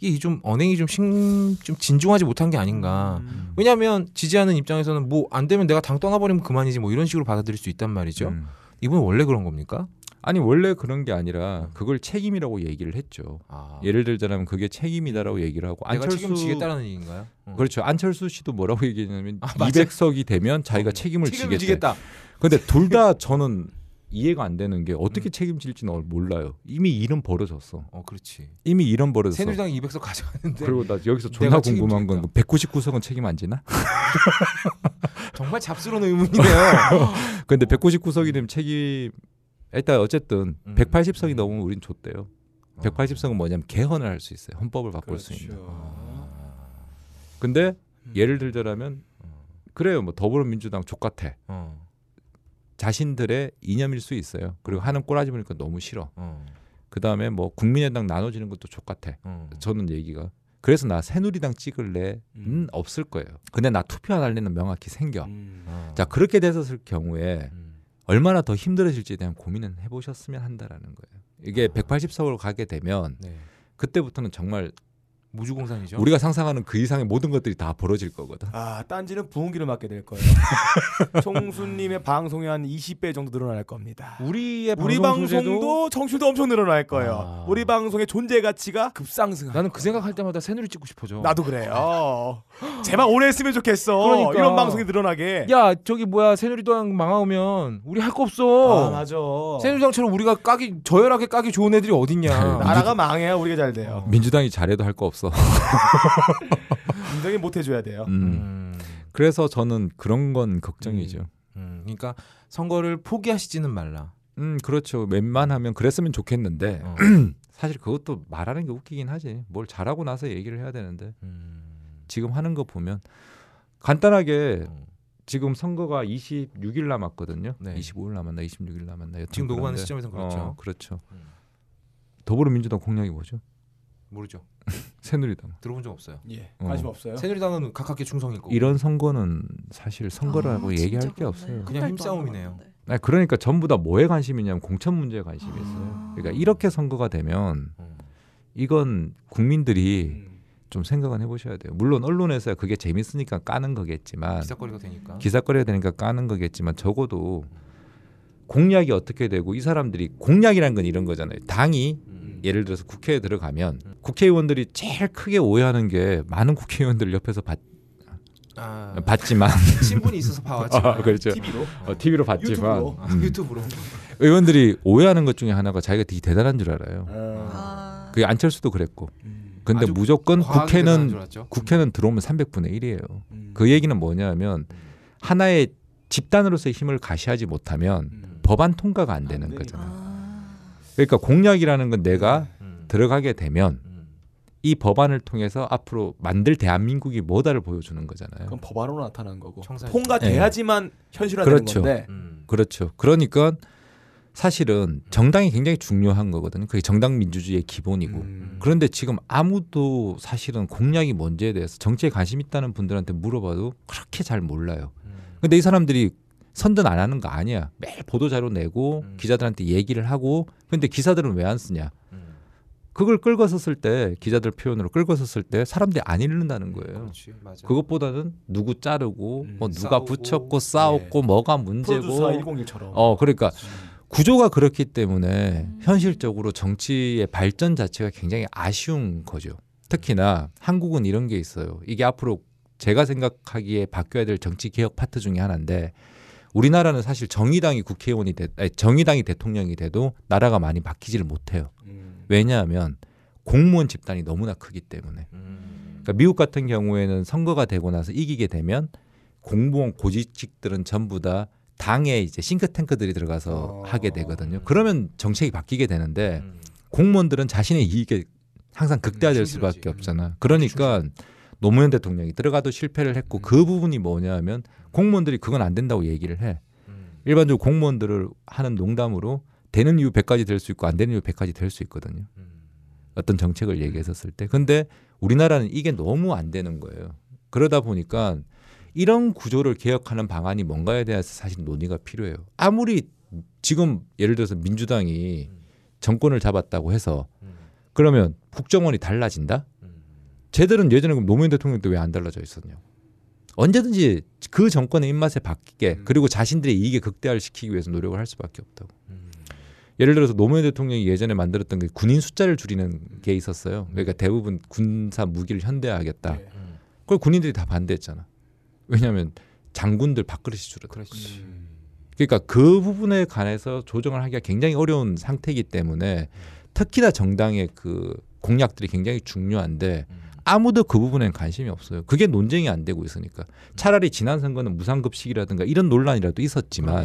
Speaker 3: 이게 좀 언행이 좀, 신, 좀 진중하지 못한 게 아닌가.
Speaker 2: 음.
Speaker 3: 왜냐하면 지지하는 입장에서는 뭐 안 되면 내가 당 떠나버리면 그만이지 뭐 이런 식으로 받아들일 수 있단 말이죠.
Speaker 7: 음.
Speaker 3: 이분 원래 그런 겁니까?
Speaker 7: 아니 원래 그런 게 아니라 그걸 책임이라고 얘기를 했죠.
Speaker 3: 아,
Speaker 7: 예를 들자면 그게 책임이다라고 얘기를 하고 안철수
Speaker 3: 책임지겠다는 얘기인가요? 어.
Speaker 7: 그렇죠. 안철수 씨도 뭐라고 얘기했냐면
Speaker 3: 아, 맞아.
Speaker 7: 200석이 되면 자기가
Speaker 3: 어.
Speaker 7: 책임을,
Speaker 3: 책임을
Speaker 7: 지겠다.
Speaker 3: 지겠다.
Speaker 7: 근데 둘 다 <laughs> 저는 이해가 안 되는 게
Speaker 3: 음.
Speaker 7: 어떻게 책임질지는 몰라요. 이미 일은 벌어졌어.
Speaker 3: 어, 그렇지.
Speaker 7: 이미 일은 벌어졌어.
Speaker 3: 새누리당 200석 가져가는데
Speaker 7: 그리고 나 여기서 존나 궁금한 건
Speaker 3: 책임지겠다.
Speaker 7: 199석은 책임 안 지나? <laughs>
Speaker 3: 정말 잡스러운 의문이네요. <laughs>
Speaker 7: 근데 199석이 되면 책임 일단 어쨌든
Speaker 3: 음.
Speaker 7: 180석이 넘으면 우린 줬대요. 180석은 뭐냐면 개헌을 할 수 있어요. 헌법을 바꿀 수 있는.
Speaker 2: 그렇죠.
Speaker 7: 근데
Speaker 3: 음.
Speaker 7: 예를 들자라면 그래요. 뭐 더불어민주당 족같아.
Speaker 3: 어,
Speaker 7: 자신들의 이념일 수 있어요. 그리고 하는 꼬라지 보니까 너무 싫어.
Speaker 3: 어,
Speaker 7: 그 다음에 뭐 국민의당 나눠지는 것도 족같아.
Speaker 3: 어.
Speaker 7: 저는 얘기가. 그래서 나 새누리당 찍을래는
Speaker 2: 음.
Speaker 7: 없을 거예요. 근데 나 투표 안 할래는 명확히 생겨.
Speaker 2: 음.
Speaker 3: 어.
Speaker 7: 자 그렇게 됐었을 경우에
Speaker 3: 음.
Speaker 7: 얼마나 더 힘들어질지에 대한 고민은 해보셨으면 한다라는 거예요. 이게 180석으로 가게 되면
Speaker 3: 네.
Speaker 7: 그때부터는 정말
Speaker 3: 무주공산이죠.
Speaker 7: 우리가 상상하는 그 이상의 모든 것들이 다 벌어질 거거든.
Speaker 2: 아, 딴지는 부흥기를 맞게 될 거예요. <laughs> 총수님의 방송이 한 20배 정도 늘어날 겁니다.
Speaker 3: 우리의
Speaker 2: 우리
Speaker 3: 방송
Speaker 2: 방송 도 청취도 엄청 늘어날 거예요.
Speaker 3: 아.
Speaker 2: 우리 방송의 존재 가치가 급상승.
Speaker 3: 나는 그 생각할 때마다 새누리 찍고 싶어져.
Speaker 2: 나도 그래요. 제발 오래 했으면 좋겠어.
Speaker 3: 그러니까.
Speaker 2: 이런 방송이 늘어나게.
Speaker 3: 야 저기 뭐야 새누리당 망하면 우리 할 거 없어.
Speaker 2: 아 맞아.
Speaker 3: 새누리당처럼 우리가 까기 저열하게 까기 좋은 애들이 어딨냐.
Speaker 2: 나라가 망해야 우리가 잘 돼요.
Speaker 7: 민주당이 잘해도 할 거 없어. <laughs>
Speaker 2: 인정이 못 해줘야 돼요.
Speaker 7: 음.
Speaker 3: 음,
Speaker 7: 그래서 저는 그런 건 걱정이죠.
Speaker 3: 음, 그러니까 선거를 포기하시지는 말라.
Speaker 7: 음, 그렇죠. 웬만하면 그랬으면 좋겠는데
Speaker 3: 어. <clears throat>
Speaker 7: 사실 그것도 말하는 게 웃기긴 하지. 뭘 잘하고 나서 얘기를 해야 되는데
Speaker 3: 음,
Speaker 7: 지금 하는 거 보면 간단하게
Speaker 3: 어.
Speaker 7: 지금 선거가 26일 남았거든요.
Speaker 3: 네.
Speaker 7: 25일 남았나 26일 남았나
Speaker 3: 지금 녹음하는 시점에선 그렇죠.
Speaker 7: 어, 그렇죠.
Speaker 3: 음.
Speaker 7: 더불어민주당 공약이 뭐죠?
Speaker 3: 모르죠. <laughs>
Speaker 7: 새누리당.
Speaker 3: 들어본 적 없어요.
Speaker 2: 예.
Speaker 7: 어.
Speaker 2: 관심 없어요.
Speaker 3: 새누리당은 가깝게 충성일 거고.
Speaker 7: 이런 선거는 사실 선거라고
Speaker 4: 아,
Speaker 7: 얘기할 게. 없어요.
Speaker 4: 한
Speaker 3: 그냥 힘싸움이네요.
Speaker 7: 아니, 그러니까 전부 다 뭐에 관심이냐면 공천 문제에 관심이 있어요.
Speaker 4: 아.
Speaker 7: 그러니까 이렇게 선거가 되면
Speaker 3: 어.
Speaker 7: 이건 국민들이
Speaker 2: 음.
Speaker 7: 좀 생각은 해보셔야 돼요. 물론 언론에서 그게 재밌으니까 까는 거겠지만
Speaker 3: 기사거리가 되니까.
Speaker 7: 기사거리가 되니까 까는 거겠지만 적어도 공약이 어떻게 되고 이 사람들이 공약이란 건 이런 거잖아요. 당이
Speaker 3: 음.
Speaker 7: 예를 들어서 국회에 들어가면 국회의원들이 제일 크게 오해하는 게 많은 국회의원들 옆에서 봤,
Speaker 3: 아,
Speaker 7: 봤지만 <laughs>
Speaker 3: 신분이 있어서 봐왔지. <laughs>
Speaker 7: 아, 그렇죠.
Speaker 2: TV로.
Speaker 7: 어, TV로 봤지만
Speaker 2: 유튜브로.
Speaker 3: 아,
Speaker 7: 음,
Speaker 3: 유튜브로.
Speaker 7: 의원들이 오해하는 것 중에 하나가 자기가 되게 대단한 줄 알아요.
Speaker 2: 어.
Speaker 4: 아.
Speaker 7: 그게 안철수도 그랬고.
Speaker 2: 음.
Speaker 7: 근데 무조건 국회는. 국회는 들어오면 300분의 1이에요.
Speaker 2: 음.
Speaker 7: 그 얘기는 뭐냐면 하나의 집단으로서의 힘을 가시하지 못하면
Speaker 2: 음.
Speaker 7: 법안 통과가
Speaker 2: 안안
Speaker 7: 되는
Speaker 2: 되니까.
Speaker 7: 거잖아요.
Speaker 4: 아.
Speaker 7: 그러니까 공약이라는 건 내가
Speaker 3: 음.
Speaker 7: 들어가게 되면
Speaker 3: 음.
Speaker 7: 이 법안을 통해서 앞으로 만들 대한민국이 뭐다를 보여주는 거잖아요.
Speaker 2: 그건 법안으로 나타난 거고
Speaker 3: 청사진.
Speaker 2: 통과돼야지만 현실화되는
Speaker 7: 그렇죠.
Speaker 2: 건데
Speaker 3: 음.
Speaker 7: 그렇죠. 그러니까 사실은 정당이 굉장히 중요한 거거든요. 그게 정당 민주주의의 기본이고.
Speaker 2: 음.
Speaker 7: 그런데 지금 아무도 사실은 공약이 뭔지에 대해서 정치에 관심 있다는 분들한테 물어봐도 그렇게 잘 몰라요. 근데 이 사람들이 선전 안 하는 거 아니야. 매일 보도 자료 내고
Speaker 3: 음.
Speaker 7: 기자들한테 얘기를 하고 근데 기사들은 왜 안 쓰냐? 그걸 끌고 썼을 때 기자들 표현으로 끌고 썼을 때 사람들이 안 읽는다는 거예요.
Speaker 3: 그렇지, 맞아.
Speaker 7: 그것보다는 누구 자르고
Speaker 2: 음,
Speaker 7: 뭐 누가
Speaker 3: 싸우고,
Speaker 7: 붙였고 싸웠고 뭐가 문제고
Speaker 2: 프로듀서 101처럼.
Speaker 7: 어 그러니까 구조가 그렇기 때문에 현실적으로 정치의 발전 자체가 굉장히 아쉬운 거죠. 특히나 한국은 이런 게 있어요. 이게 앞으로 제가 생각하기에 바뀌어야 될 정치 개혁 파트 중에 하나인데 우리나라는 사실 정의당이 국회의원이 돼, 아니, 정의당이 대통령이 돼도 나라가 많이 바뀌지를 못해요.
Speaker 2: 음.
Speaker 7: 왜냐하면 공무원 집단이 너무나 크기 때문에.
Speaker 3: 음.
Speaker 7: 그러니까 미국 같은 경우에는 선거가 되고 나서 이기게 되면 공무원 고직직들은 전부 다 당에 이제 싱크탱크들이 들어가서
Speaker 2: 어.
Speaker 7: 하게 되거든요. 그러면 정책이 바뀌게 되는데
Speaker 3: 음.
Speaker 7: 공무원들은 자신의 이익에 항상 극대화될
Speaker 3: 음,
Speaker 7: 수밖에. 없잖아. 그러니까 노무현 대통령이 들어가도 실패를 했고 그 부분이 뭐냐면 공무원들이 그건 안 된다고 얘기를 해.
Speaker 3: 음.
Speaker 7: 일반적으로 공무원들을 하는 농담으로 되는 이유 100가지 될 수 있고 안 되는 이유 100가지 될 수 있거든요.
Speaker 3: 음.
Speaker 7: 어떤 정책을 얘기했었을 때. 근데 우리나라는 이게 너무 안 되는 거예요. 그러다 보니까 이런 구조를 개혁하는 방안이 뭔가에 대해서 사실 논의가 필요해요. 아무리 지금 예를 들어서 민주당이 정권을 잡았다고 해서
Speaker 3: 음.
Speaker 7: 그러면 국정원이 달라진다?
Speaker 3: 음.
Speaker 7: 쟤들은 예전에 노무현 대통령 때 왜 안 달라져 있었냐? 언제든지 그 정권의 입맛에 바뀌게 그리고 자신들의 이익에 극대화를 시키기 위해서 노력을 할 수밖에 없다고.
Speaker 3: 음.
Speaker 7: 예를 들어서 노무현 대통령이 예전에 만들었던 게 군인 숫자를 줄이는 게 있었어요. 그러니까 대부분 군사 무기를 현대화하겠다.
Speaker 2: 네.
Speaker 3: 음.
Speaker 7: 그걸 군인들이 다 반대했잖아. 왜냐하면 장군들 밥그릇이 줄었다.
Speaker 3: 그렇지.
Speaker 2: 음.
Speaker 7: 그러니까 그 부분에 관해서 조정을 하기가 굉장히 어려운 상태이기 때문에 특히나 정당의 그 공약들이 굉장히 중요한데
Speaker 3: 음.
Speaker 7: 아무도 그 부분에는 관심이 없어요. 그게 논쟁이 안 되고 있으니까 차라리 지난 선거는 무상급식이라든가 이런 논란이라도 있었지만.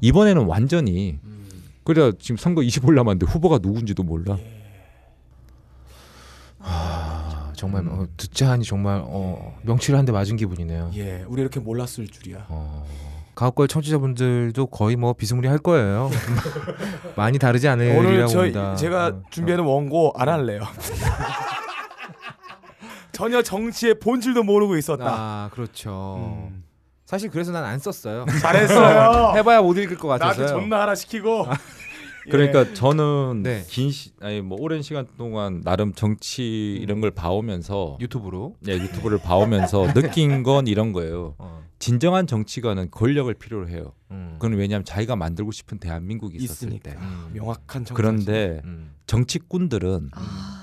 Speaker 7: 이번에는 완전히
Speaker 3: 음.
Speaker 7: 그래 지금 선거 25일 남았는데 후보가 누군지도 몰라.
Speaker 3: 아, 정말 어, 듣자 하니 정말 어, 명치를 한 대 맞은 기분이네요.
Speaker 2: 예, 우리 이렇게 몰랐을 줄이야.
Speaker 3: 어, 가옥걸 청취자분들도 거의 뭐 비스무리할 거예요. <laughs> 많이 다르지 않을
Speaker 2: 오늘
Speaker 3: 일이라고
Speaker 2: 저
Speaker 3: 봅니다.
Speaker 2: 제가
Speaker 3: 어,
Speaker 2: 준비하는 원고 안 할래요. <laughs> 전혀 정치의 본질도 모르고 있었다.
Speaker 3: 아 그렇죠.
Speaker 2: 음.
Speaker 3: 사실 그래서 난 안 썼어요.
Speaker 2: 잘했어요. <laughs>
Speaker 3: 해봐야 못 읽을 것
Speaker 2: 나한테
Speaker 3: 같아서요.
Speaker 2: 존나 하나 시키고. <laughs> 예.
Speaker 7: 그러니까 저는
Speaker 3: 네.
Speaker 7: 긴 시, 아니 뭐 오랜 시간 동안 나름 정치 이런 걸 봐오면서
Speaker 3: 유튜브로.
Speaker 7: 네, 유튜브를 봐오면서 <laughs> 느낀 건 이런 거예요.
Speaker 3: 어.
Speaker 7: 진정한 정치가는 권력을 필요로 해요.
Speaker 3: 음.
Speaker 7: 그건 왜냐하면 자기가 만들고 싶은 대한민국이 있었을
Speaker 2: 있으니까.
Speaker 7: 때.
Speaker 3: 음.
Speaker 2: 명확한 정치.
Speaker 7: 그런데
Speaker 3: 음.
Speaker 7: 정치꾼들은
Speaker 4: 아,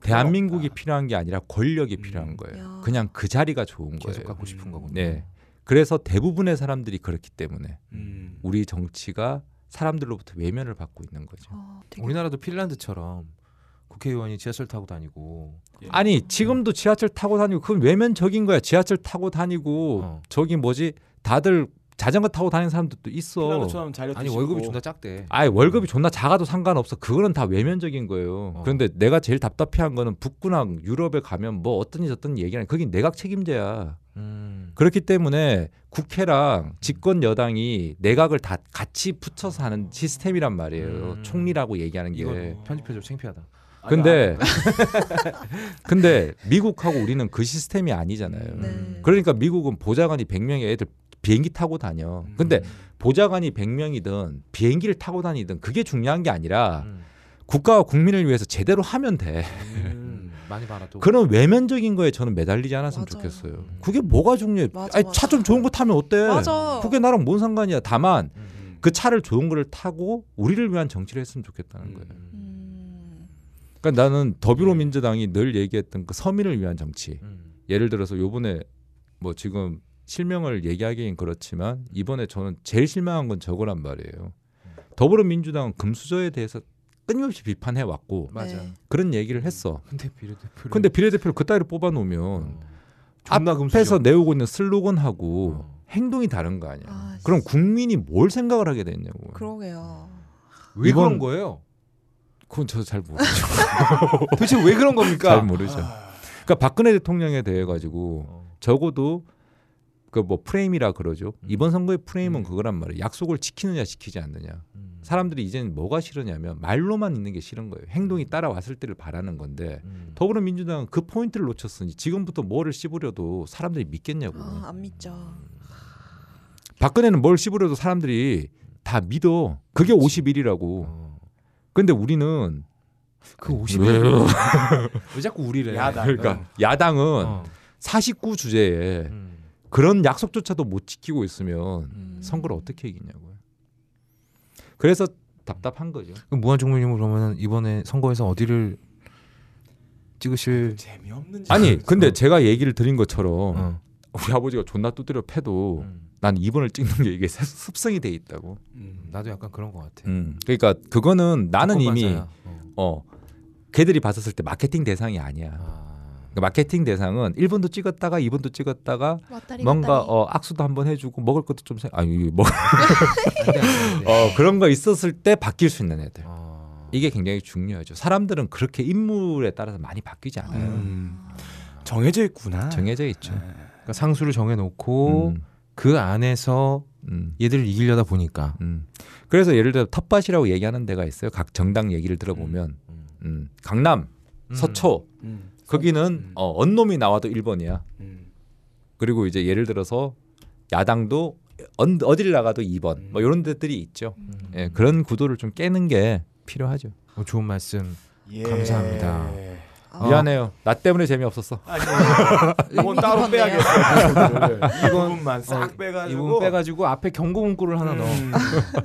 Speaker 7: 대한민국이 필요한 게 아니라 권력이 필요한
Speaker 2: 음.
Speaker 7: 거예요.
Speaker 4: 야.
Speaker 7: 그냥 그 자리가 좋은
Speaker 3: 계속
Speaker 7: 거예요.
Speaker 3: 갖고 싶은 거군요.
Speaker 7: 네. 그래서 대부분의 사람들이 그렇기 때문에
Speaker 2: 음.
Speaker 7: 우리 정치가 사람들로부터 외면을 받고 있는 거죠.
Speaker 4: 어, 되게
Speaker 3: 우리나라도 핀란드처럼 국회의원이 지하철 타고 다니고
Speaker 7: 아니 지금도 지하철 타고 다니고 그건 외면적인 거야. 지하철 타고 다니고
Speaker 3: 어.
Speaker 7: 저기 뭐지 다들 자전거 타고 다니는 사람들도 있어.
Speaker 3: 아니 월급이 존나 작대.
Speaker 7: 아니 월급이 존나 작아도 상관없어. 그거는 다 외면적인 거예요.
Speaker 3: 어.
Speaker 7: 그런데 내가 제일 답답해한 거는 북구나 유럽에 가면 뭐 어떤지 저떤 얘기는 그게 내각 책임제야.
Speaker 3: 음.
Speaker 7: 그렇기 때문에 국회랑 집권 여당이 내각을 다 같이 붙여서 하는 시스템이란 말이에요.
Speaker 3: 음.
Speaker 7: 총리라고 얘기하는 게.
Speaker 3: 이거 편집해줘 창피하다.
Speaker 7: 근데 <laughs> 근데 미국하고 우리는 그 시스템이 아니잖아요.
Speaker 4: 네.
Speaker 7: 그러니까 미국은 보좌관이 100명의 애들 비행기 타고 다녀. 근데 보좌관이 100명이든 비행기를 타고 다니든 그게 중요한 게 아니라
Speaker 3: 음.
Speaker 7: 국가와 국민을 위해서 제대로 하면 돼.
Speaker 3: 음. 많이 봐라도.
Speaker 7: 그런 외면적인 거에 저는 매달리지 않았으면
Speaker 4: 맞아요.
Speaker 7: 좋겠어요. 그게 뭐가 중요해?
Speaker 4: 맞아,
Speaker 7: 아니
Speaker 4: 맞아.
Speaker 7: 차좀 좋은 거 타면 어때?
Speaker 4: 맞아.
Speaker 7: 그게 나랑 뭔 상관이야. 다만
Speaker 3: 음.
Speaker 7: 그 차를 좋은 거를 타고 우리를 위한 정치를 했으면 좋겠다는 거예요.
Speaker 4: 음,
Speaker 7: 그러니까 나는 더불어민주당이 늘 얘기했던 그 서민을 위한 정치.
Speaker 3: 음.
Speaker 7: 예를 들어서 요번에 뭐 지금 실명을 얘기하기엔 그렇지만 이번에 저는 제일 실망한 건 저거란 말이에요. 더불어민주당은 금수저에 대해서 끊임없이 비판해 왔고
Speaker 3: 맞아.
Speaker 4: 네.
Speaker 7: 그런 얘기를 했어.
Speaker 3: 근데 비례대표.
Speaker 7: 근데 비례대표를 그따위로 뽑아 놓으면
Speaker 3: 어.
Speaker 7: 앞에서. 내오고 있는 슬로건하고
Speaker 3: 어.
Speaker 7: 행동이 다른 거 아니야.
Speaker 4: 아,
Speaker 7: 그럼 국민이 뭘 생각을 하게 됐냐고.
Speaker 4: 그러게요.
Speaker 3: 왜
Speaker 7: 이번-
Speaker 3: 그런 거예요?
Speaker 7: 그건 저도 잘 모르죠. <laughs>
Speaker 3: 도대체 왜 그런 겁니까?
Speaker 7: 잘 모르죠. 그러니까 박근혜 대통령에 대해 가지고
Speaker 3: 어.
Speaker 7: 적어도 그 뭐 프레임이라 그러죠.
Speaker 3: 음.
Speaker 7: 이번 선거의 프레임은
Speaker 3: 음.
Speaker 7: 그거란 말이에요. 약속을 지키느냐 지키지 않느냐.
Speaker 3: 음.
Speaker 7: 사람들이 이제는 뭐가 싫으냐면 말로만 있는 게 싫은 거예요. 행동이 따라왔을 때를 바라는 건데
Speaker 3: 음.
Speaker 7: 더불어민주당은 그 포인트를 놓쳤으니 지금부터 뭐를 씹으려도 사람들이 믿겠냐고.
Speaker 4: 아, 안 믿죠.
Speaker 7: 박근혜는 뭘 씹으려도 사람들이 다 믿어. 그게 51이라고.
Speaker 3: 어.
Speaker 7: 근데 우리는
Speaker 3: 그 50이
Speaker 7: 왜? <laughs>
Speaker 3: 왜 자꾸 우리래?
Speaker 2: 야당.
Speaker 7: 그러니까 야당은
Speaker 3: 어.
Speaker 7: 49 주제에
Speaker 3: 음.
Speaker 7: 그런 약속조차도 못 지키고 있으면
Speaker 3: 음.
Speaker 7: 선거를 어떻게 이기냐고요. 그래서 답답한 거죠.
Speaker 3: 그럼 무한중물님 그러면 이번에 선거에서 어디를 찍으실?
Speaker 2: 재미없는
Speaker 7: 아니 근데. 제가 얘기를 드린 것처럼
Speaker 3: 어.
Speaker 7: 우리 아버지가 존나 두드려 패도
Speaker 3: 음.
Speaker 7: 난 2번을 찍는 게 이게 습성이 돼 있다고.
Speaker 2: 음.
Speaker 3: 나도 약간 그런 것 같아.
Speaker 7: 음. 그러니까 그거는 나는 이미.
Speaker 3: 어.
Speaker 7: 어 걔들이 봤었을 때 마케팅 대상이 아니야.
Speaker 3: 아.
Speaker 7: 그러니까 마케팅 대상은 1번도 찍었다가 2번도 찍었다가
Speaker 4: 왔다리
Speaker 7: 뭔가
Speaker 4: 갔다리.
Speaker 7: 어 악수도 한번 해주고 먹을 것도 좀 생... 아니 뭐
Speaker 3: 돼. <laughs>
Speaker 7: 어, 그런 거 있었을 때 바뀔 수 있는 애들.
Speaker 3: 어.
Speaker 7: 이게 굉장히 중요하죠. 사람들은 그렇게 인물에 따라서 많이 바뀌지 않아요.
Speaker 2: 음. 정해져 있구나.
Speaker 7: 정해져 있죠.
Speaker 3: 그러니까 상수를 정해놓고
Speaker 7: 음,
Speaker 3: 그 안에서
Speaker 7: 음,
Speaker 3: 얘들을 이기려다 보니까
Speaker 7: 음. 그래서 예를 들어 텃밭이라고 얘기하는 데가 있어요. 각 정당 얘기를 들어보면
Speaker 3: 음.
Speaker 7: 음, 강남,
Speaker 3: 음.
Speaker 7: 서초
Speaker 2: 음.
Speaker 7: 거기는
Speaker 2: 음.
Speaker 7: 어, 언놈이 나와도 1번이야.
Speaker 2: 음.
Speaker 7: 그리고 이제 예를 들어서 야당도 언, 어디를 나가도 2번 뭐 이런 데들이 있죠.
Speaker 3: 음.
Speaker 7: 예, 그런 구도를 좀 깨는 게 필요하죠.
Speaker 3: 어, 좋은 말씀.
Speaker 2: 예.
Speaker 3: 감사합니다.
Speaker 4: 아,
Speaker 7: 미안해요. 나 때문에 재미없었어.
Speaker 2: 아니, 이건 따로
Speaker 4: 깊었네요.
Speaker 2: 빼야겠어요. 이 부분만 싹 빼가지고.
Speaker 3: 이분 빼가지고 앞에 경고 문구를 하나
Speaker 2: 음.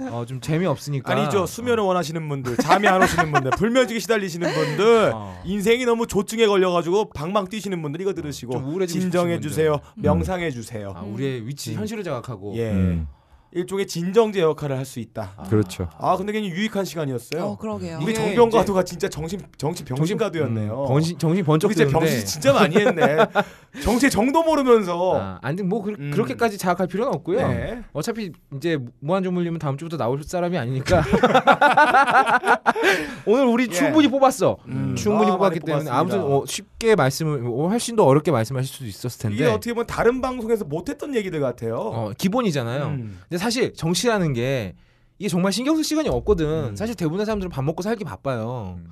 Speaker 3: 넣어. 어, 좀 재미없으니까.
Speaker 2: 아니죠. 수면을 원하시는 분들, 잠이 안 오시는 분들, 불면증에 시달리시는 분들,
Speaker 3: 어.
Speaker 2: 인생이 너무 조증에 걸려가지고 방방 뛰시는 분들 이거 들으시고 진정해 주세요.
Speaker 3: 분들.
Speaker 2: 명상해 주세요.
Speaker 3: 아, 우리의 위치,
Speaker 2: 음.
Speaker 3: 현실을 자각하고.
Speaker 2: 예.
Speaker 7: 음,
Speaker 2: 일종의 진정제 역할을 할 수 있다.
Speaker 3: 아.
Speaker 7: 그렇죠.
Speaker 2: 아 근데 굉장히 유익한 시간이었어요.
Speaker 4: 어, 그러게요.
Speaker 2: 우리
Speaker 3: 이게
Speaker 2: 정병가도가 진짜 정신 정신 병신가도였네요.
Speaker 3: 음, 정신 정신 번쩍
Speaker 2: 우리 진짜. 병신 진짜 많이 했네. <laughs> 정체 정도 모르면서.
Speaker 3: 아, 아니 뭐 그,
Speaker 2: 음.
Speaker 3: 그렇게까지 자각할 필요는 없고요.
Speaker 2: 네.
Speaker 3: 어차피 이제 무한주물님은 다음 주부터 나올 사람이 아니니까 <laughs> 오늘 우리
Speaker 2: 예.
Speaker 3: 충분히 뽑았어.
Speaker 2: 음.
Speaker 3: 충분히
Speaker 2: 아,
Speaker 3: 뽑았기 때문에
Speaker 2: 뽑았습니다.
Speaker 3: 아무튼 어, 쉽 게 말씀을 어, 훨씬 더 어렵게 말씀하실 수도 있었을 텐데
Speaker 2: 이게 어떻게 보면 다른 방송에서 못했던 얘기들 같아요.
Speaker 3: 어, 기본이잖아요.
Speaker 2: 음.
Speaker 3: 근데 사실 정치라는 게 이게 정말 신경 쓸 시간이 없거든.
Speaker 2: 음.
Speaker 3: 사실 대부분의 사람들은 밥 먹고 살기 바빠요.
Speaker 7: 음.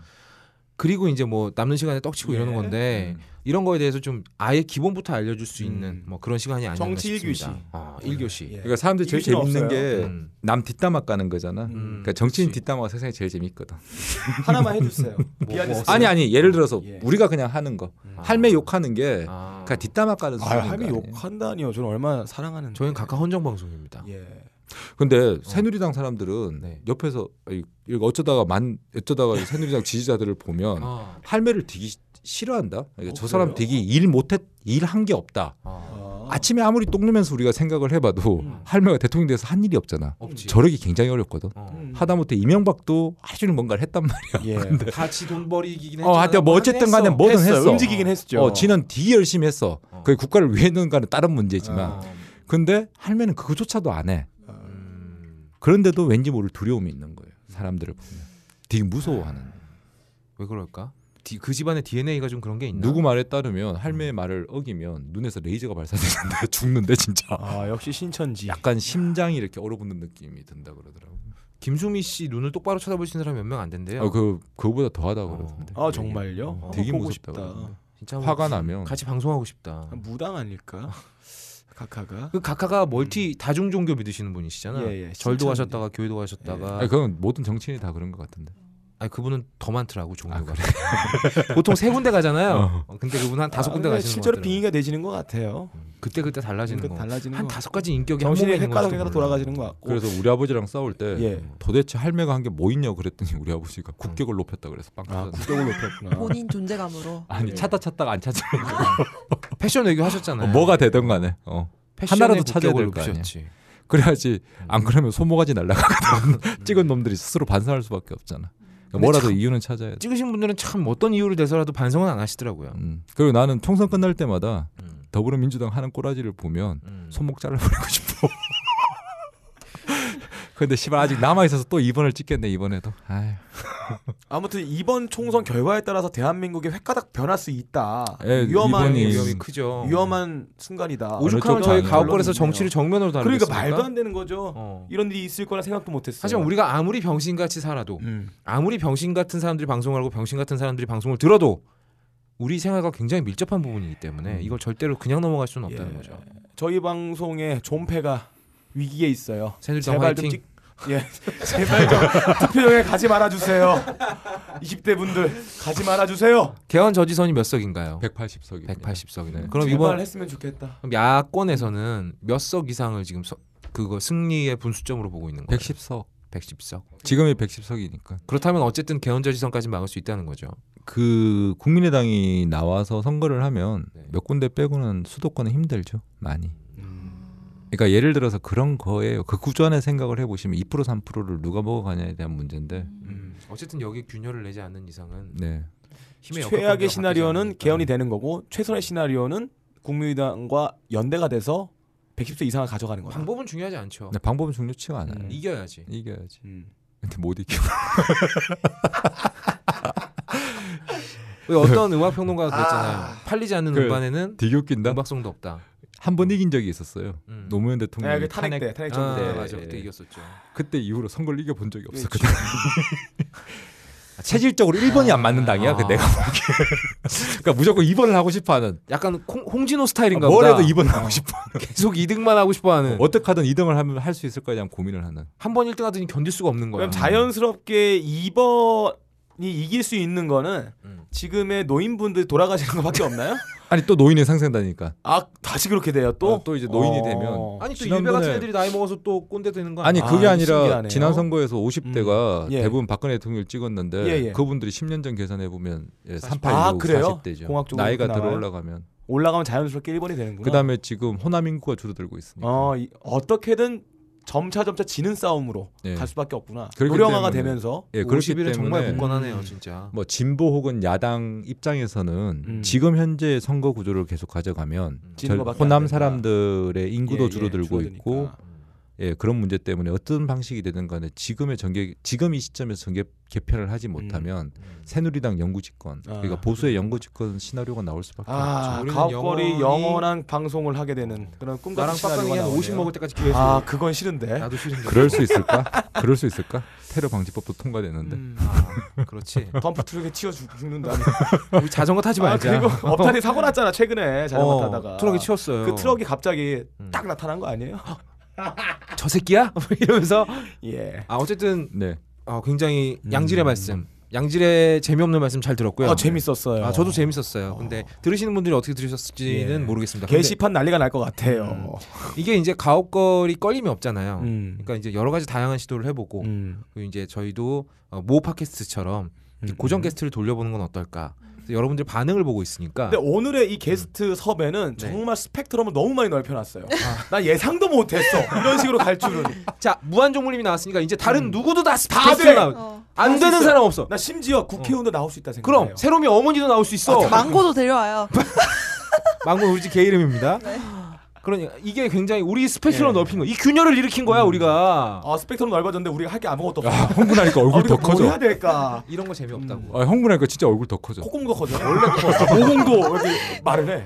Speaker 3: 그리고 이제 뭐 남는 시간에 떡치고
Speaker 2: 예.
Speaker 3: 이러는 건데
Speaker 7: 음.
Speaker 3: 이런 거에 대해서 좀 아예 기본부터 알려줄 수 있는
Speaker 2: 음.
Speaker 3: 뭐 그런 시간이 아니었나
Speaker 2: 정치
Speaker 3: 싶습니다.
Speaker 2: 1교시.
Speaker 3: 어, 1교시.
Speaker 2: 예.
Speaker 7: 그러니까 사람들이 제일 재밌는
Speaker 2: 없어요.
Speaker 7: 게
Speaker 3: 음.
Speaker 7: 남 뒷담화 까는 거잖아.
Speaker 2: 음.
Speaker 7: 그러니까 정치인
Speaker 3: 그치.
Speaker 7: 뒷담화가 세상에 제일 재밌거든. <laughs>
Speaker 2: 하나만 해주세요.
Speaker 3: 뭐 없어요?
Speaker 7: 아니 아니 예를 들어서
Speaker 2: 예.
Speaker 7: 우리가 그냥 하는 거
Speaker 2: 음.
Speaker 7: 할매 욕하는 게
Speaker 3: 아.
Speaker 7: 그냥 뒷담화 까는
Speaker 2: 아,
Speaker 7: 수준인
Speaker 2: 할미
Speaker 7: 거 아니에요.
Speaker 2: 욕한다니요. 저는 얼마나 사랑하는.
Speaker 3: 저희는 각각 헌정 방송입니다.
Speaker 2: 예.
Speaker 7: 근데 새누리당 사람들은
Speaker 3: 네.
Speaker 7: 옆에서 어쩌다가 만 어쩌다가 이 새누리당 지지자들을 보면
Speaker 3: 아.
Speaker 7: 할매를 시- 싫어한다. 그러니까
Speaker 2: 어,
Speaker 7: 저 사람
Speaker 2: 그래요?
Speaker 7: 되게 일 못했 일 한 게 없다.
Speaker 3: 아.
Speaker 7: 아침에 아무리 똥 누면서 우리가 생각을 해봐도
Speaker 2: 음.
Speaker 7: 할매가 대통령 돼서 한 일이 없잖아.
Speaker 3: 없지.
Speaker 7: 저러기 굉장히 어렵거든.
Speaker 3: 어.
Speaker 2: 음.
Speaker 7: 하다못해 이명박도 하루 뭔가를 했단 말이야.
Speaker 2: 예.
Speaker 3: 같이 돈 벌이긴
Speaker 7: 어, 하여튼 뭐 어쨌든 간에 뭐든
Speaker 2: 했어요.
Speaker 7: 했어.
Speaker 2: 움직이긴 했죠.
Speaker 7: 어, 지는 되게 열심히 했어.
Speaker 3: 어.
Speaker 7: 그게 국가를 위해는가는 다른 문제지만.
Speaker 3: 어.
Speaker 7: 근데 할매는 그거조차도 안 해.
Speaker 3: 음.
Speaker 7: 그런데도 왠지 모를 두려움이 있는 거예요. 사람들을 보면. 되게 무서워하는.
Speaker 3: 왜 그럴까? 디- 그 집안의 DNA가 좀 그런 게 있나?
Speaker 7: 누구 말에 따르면 할매의 말을 어기면 눈에서 레이저가 발사되는데 <laughs> 죽는데 진짜.
Speaker 2: 아 역시 신천지.
Speaker 7: 약간 심장이 이렇게 얼어붙는 느낌이 든다 그러더라고.
Speaker 3: 김수미 씨 눈을 똑바로 쳐다보시는 사람 몇 명 안 된대요.
Speaker 7: 아, 그 그거보다 더하다
Speaker 3: 어.
Speaker 7: 그러던데.
Speaker 2: 아 정말요?
Speaker 3: 어,
Speaker 7: 되게
Speaker 2: 보고
Speaker 7: 무섭다.
Speaker 3: 진짜
Speaker 7: 화가 나면
Speaker 3: 같이 방송하고 싶다.
Speaker 2: 무당 아닐까? <laughs> 카카가.
Speaker 3: 그 각하가 멀티 다중 종교 믿으시는 분이시잖아.
Speaker 2: 예, 예.
Speaker 3: 절도. 하셨다가 교회도 가셨다가.
Speaker 7: 아니 그건 모든 정치인이 다 그런 것 같은데.
Speaker 3: 아니 그분은 더 많더라고 종교가.
Speaker 7: 아, <laughs>
Speaker 3: 보통 세 군데 가잖아요.
Speaker 7: 어.
Speaker 3: 어, 근데 그분 한 다섯
Speaker 2: 아,
Speaker 3: 군데
Speaker 2: 근데
Speaker 3: 가시는
Speaker 2: 실제로
Speaker 3: 거
Speaker 2: 빙의가 되지는 것 같아요.
Speaker 3: 그때 그때 달라지는
Speaker 2: 그러니까
Speaker 3: 거.
Speaker 2: 달라지는 한것
Speaker 3: 다섯 가지 인격이
Speaker 2: 정신이
Speaker 3: 몰라.
Speaker 2: 돌아가시는 것 같고.
Speaker 7: 그래서 우리 아버지랑 싸울 때
Speaker 2: 예.
Speaker 7: 도대체 할매가 한 게 뭐 있냐고 그랬더니 우리 아버지가 국격을 높였다 그래서 빵
Speaker 2: 아. 국격을 높였구나. <laughs>
Speaker 4: 본인 존재감으로.
Speaker 7: 아니
Speaker 2: 예.
Speaker 7: 찾다 찾다가 안 찾으면 <laughs>
Speaker 3: 패션 외교 하셨잖아요.
Speaker 7: 어, 뭐가 되든 간에 어. 하나라도 찾아야
Speaker 3: 국격을
Speaker 7: 될거 아니야. 그래야지
Speaker 3: 음.
Speaker 7: 안 그러면 소모가지 날라가거든 찍은 놈들이 스스로 반성할 수밖에 없잖아 그러니까 뭐라도
Speaker 3: 참-
Speaker 7: 이유는 찾아야 돼
Speaker 3: 찍으신 분들은 참 어떤 이유를 대서라도 반성은 안 하시더라고요.
Speaker 7: 음. 그리고 나는 총선 끝날 때마다
Speaker 3: 음.
Speaker 7: 더불어민주당 하는 꼬라지를 보면
Speaker 3: 음.
Speaker 7: 손목 잘라버리고 싶어 <laughs> 근데 씨발 아직 남아 있어서 또 2번을 찍겠네 이번에도. 아유. <laughs>
Speaker 2: 아무튼 이번 총선 결과에 따라서 대한민국이 획가닥 변할 수 있다.
Speaker 7: 예,
Speaker 2: 위험한
Speaker 7: 이번이
Speaker 3: 위험이 크죠.
Speaker 2: 위험한 순간이다.
Speaker 3: 오죽하면 저희
Speaker 7: 쪽
Speaker 3: 가옥걸에서. 정치를 정면으로 다루고
Speaker 2: 그러니까 말도 안 되는 거죠.
Speaker 3: 어.
Speaker 2: 이런 일이 있을 거라 생각도 못했어요.
Speaker 3: 하지만 우리가 아무리 병신같이 살아도
Speaker 2: 음.
Speaker 3: 아무리 병신 같은 사람들이 방송을 하고 병신 같은 사람들이 방송을 들어도 우리 생활과 굉장히 밀접한 부분이기 때문에 이걸 절대로 그냥 넘어갈 수는 없다는
Speaker 2: 예.
Speaker 3: 거죠.
Speaker 2: 저희 방송에 존폐가 위기에 있어요.
Speaker 3: 새누리당
Speaker 2: 제발 좀
Speaker 3: 화이팅.
Speaker 2: 찍, 예, 제발 좀 투표용에 가지 말아주세요. 20대 분들 가지 말아주세요.
Speaker 3: 개헌 저지선이 몇 석인가요?
Speaker 7: 180석이.
Speaker 3: 180석이네.
Speaker 7: 네.
Speaker 3: 그럼 이번
Speaker 2: 했으면 좋겠다.
Speaker 3: 그럼 야권에서는 몇 석 이상을 지금 서, 그거 승리의 분수점으로 보고 있는 거예요?
Speaker 7: 110석.
Speaker 3: 110석.
Speaker 7: 지금이 110석이니까.
Speaker 3: 그렇다면 어쨌든 개헌 저지선까지 막을 수 있다는 거죠.
Speaker 7: 그 국민의당이 나와서 선거를 하면
Speaker 3: 네.
Speaker 7: 몇 군데 빼고는 수도권은 힘들죠. 많이. 그러니까 예를 들어서 그런 거예요. 그 구조안의 생각을 해보시면 2% 3%를 누가 먹어가냐에 대한 문제인데.
Speaker 3: 음, 어쨌든 여기 균열을 내지 않는 이상은
Speaker 7: 네.
Speaker 3: 힘의
Speaker 2: 최악의 시나리오는. 개헌이 되는 거고 최선의 시나리오는 국민의당과 연대가 돼서 110세 이상을 가져가는 거다.
Speaker 3: 방법은 중요하지 않죠.
Speaker 7: 근데 방법은 중요치가 않아요.
Speaker 2: 음.
Speaker 3: 이겨야지.
Speaker 7: 이겨야지.
Speaker 2: 음.
Speaker 7: 근데 못 이겨.
Speaker 3: 왜 <laughs> 어떤 음악 평론가가 그랬잖아요. 팔리지 않는
Speaker 7: 그
Speaker 3: 음반에는
Speaker 7: 웃긴다.
Speaker 3: 음악성도 없다.
Speaker 7: 한 번 이긴 적이 있었어요.
Speaker 3: 음.
Speaker 7: 노무현
Speaker 2: 네,
Speaker 7: 대통령이
Speaker 2: 그 탄핵 때 탄핵
Speaker 3: 아,
Speaker 2: 정부 때
Speaker 3: 맞아.
Speaker 7: 예,
Speaker 3: 그때
Speaker 7: 예.
Speaker 3: 이겼었죠.
Speaker 7: 그때 이후로 선거를 이겨 본 적이
Speaker 2: 그렇죠.
Speaker 7: 없었거든. <laughs> 체질적으로 1번이 안 맞는 당이야. 그
Speaker 3: 아.
Speaker 7: 내가 보기에. <laughs> 그러니까 무조건 2번을 하고 싶어 하는.
Speaker 3: 약간 홍, 홍진호 스타일인가
Speaker 7: 뭘
Speaker 3: 보다.
Speaker 7: 해도 2번 하고 싶어. <laughs>
Speaker 3: 계속 2등만 하고 싶어 하는.
Speaker 7: 어떻게 하든 2등을 하면 할 수 있을 거에 대한 고민을 하는.
Speaker 3: 한 번 1등 하더니 견딜 수가 없는 거야.
Speaker 2: 그럼 자연스럽게 2번이 이길 수 있는 거는
Speaker 3: 음.
Speaker 2: 지금의 노인분들 돌아가시는 것밖에 없나요?
Speaker 7: 아니 또 노인의 상생다니까.
Speaker 2: 아 다시 그렇게 돼요 또?
Speaker 7: 또, 또 이제 노인이
Speaker 2: 어.
Speaker 7: 되면
Speaker 3: 아니 또
Speaker 7: 지난번에-
Speaker 3: 일베 같은 애들이 나이 먹어서 또 꼰대 되는 거
Speaker 7: 아니? 그게
Speaker 2: 아,
Speaker 7: 아니라
Speaker 2: 신기하네요.
Speaker 7: 지난 선거에서 50대가
Speaker 2: 음. 예.
Speaker 7: 대부분 박근혜 대통령을 찍었는데
Speaker 2: 예, 예.
Speaker 7: 그분들이 10년 전 계산해 보면 예,
Speaker 3: 40.
Speaker 7: 38,
Speaker 2: 아,
Speaker 7: 6,
Speaker 2: 그래요?
Speaker 7: 40대죠.
Speaker 2: 공학 쪽으로
Speaker 7: 나이가 들어? 올라가면
Speaker 2: 올라가면 자연스럽게 1번이 되는구나.
Speaker 7: 그다음에 지금 호남 인구가 줄어들고 있으니까.
Speaker 2: 어, 이, 어떻게든 점차 점차 지는 싸움으로
Speaker 7: 예.
Speaker 2: 갈 수밖에 없구나. 노령화가 되면서
Speaker 7: 예, 그렇기
Speaker 3: 50일은
Speaker 7: 때문에
Speaker 3: 정말 굳건하네요,
Speaker 2: 음.
Speaker 3: 진짜.
Speaker 7: 뭐 진보 혹은 야당 입장에서는
Speaker 2: 음.
Speaker 7: 지금 현재 선거 구조를 계속 가져가면 절- 호남. 사람들의 인구도
Speaker 2: 예, 예,
Speaker 7: 줄어들고
Speaker 2: 줄어드니까.
Speaker 7: 있고 예 그런 문제 때문에 어떤 방식이 되든 간에 지금의 정계 지금 이 시점에서 정계 개편을 하지 못하면 새누리당 영구 집권 그러니까
Speaker 2: 아.
Speaker 7: 보수의 영구 집권 시나리오가 나올 수밖에
Speaker 2: 아,
Speaker 3: 우리는
Speaker 2: 가옥거리 영원한 방송을 하게 되는 그런 꿈 같은
Speaker 3: 나랑 빡빡이 한
Speaker 2: 시나리오가
Speaker 3: 50
Speaker 2: 나오네요.
Speaker 3: 먹을 때까지 기회
Speaker 2: 아,
Speaker 3: 줘.
Speaker 2: 그건 싫은데.
Speaker 3: 나도 싫은데.
Speaker 7: 그럴 수 있을까? 그럴 수 있을까? 테러 방지법도 통과되는데
Speaker 2: 음.
Speaker 3: 아, 그렇지.
Speaker 2: 덤프 트럭에 치여 죽- 죽는다.
Speaker 3: 우리 자전거 타지
Speaker 2: 아,
Speaker 3: 말자.
Speaker 2: 그리고 <laughs> 업탄이 사고 났잖아 최근에 자전거
Speaker 3: 어,
Speaker 2: 타다가.
Speaker 3: 트럭에 치였어요.
Speaker 2: 그 트럭이 갑자기
Speaker 3: 음.
Speaker 2: 딱 나타난 거 아니에요? <laughs>
Speaker 3: 저 새끼야? 뭐 이러면서
Speaker 2: 예.
Speaker 3: 아 어쨌든
Speaker 7: 네
Speaker 3: 아, 굉장히
Speaker 2: 음.
Speaker 3: 양질의 말씀, 양질의 재미없는 말씀 잘 들었고요.
Speaker 2: 아, 재밌었어요.
Speaker 3: 아 저도 재밌었어요. 근데 들으시는 분들이 어떻게 들으셨을지는
Speaker 2: 예.
Speaker 3: 모르겠습니다.
Speaker 2: 게시판 난리가 날 것 같아요.
Speaker 3: 이게 이제 가옥거리 껄림이 없잖아요.
Speaker 2: 음.
Speaker 3: 그러니까 이제 여러 가지 다양한 시도를 해보고
Speaker 2: 음.
Speaker 3: 그리고 이제 저희도 어, 모 팟캐스트처럼
Speaker 2: 음.
Speaker 3: 고정 게스트를 돌려보는 건 어떨까? 여러분들 반응을 보고 있으니까
Speaker 2: 근데 오늘의 이 게스트 섭외는
Speaker 3: 네.
Speaker 2: 정말 스펙트럼을 너무 많이 넓혀놨어요. 나 예상도 못했어. 이런 식으로 갈 줄은. <laughs>
Speaker 3: 자 무한종물님이 나왔으니까 이제 다른
Speaker 2: 음.
Speaker 3: 누구도 다
Speaker 2: 돼!
Speaker 3: 나올
Speaker 4: 어.
Speaker 3: 안
Speaker 2: 할수
Speaker 3: 되는
Speaker 2: 있어요.
Speaker 3: 사람 없어.
Speaker 2: 나 심지어 국회의원도 나올 수 있다 생각해요.
Speaker 3: 그럼 새로미 어머니도 나올 수 있어.
Speaker 4: 망고도 데려와요. <laughs>
Speaker 3: 망고 우리 집 개 이름입니다. 그러니까 이게 굉장히 우리 스펙트럼
Speaker 2: 예.
Speaker 3: 넓힌 거. 이 균열을 일으킨 거야 우리가.
Speaker 2: 아 스펙트럼 넓어졌는데 우리가 할 게 아무것도 없어.
Speaker 7: 아, 흥분하니까 얼굴
Speaker 2: 더뭐
Speaker 7: 커져
Speaker 2: 해야 될까?
Speaker 3: 이런 거 재미없다고.
Speaker 7: 아, 흥분하니까 진짜 얼굴 더 커져
Speaker 2: 콧구멍도 커져. 원래 커. 모공도 <laughs> 말을 해.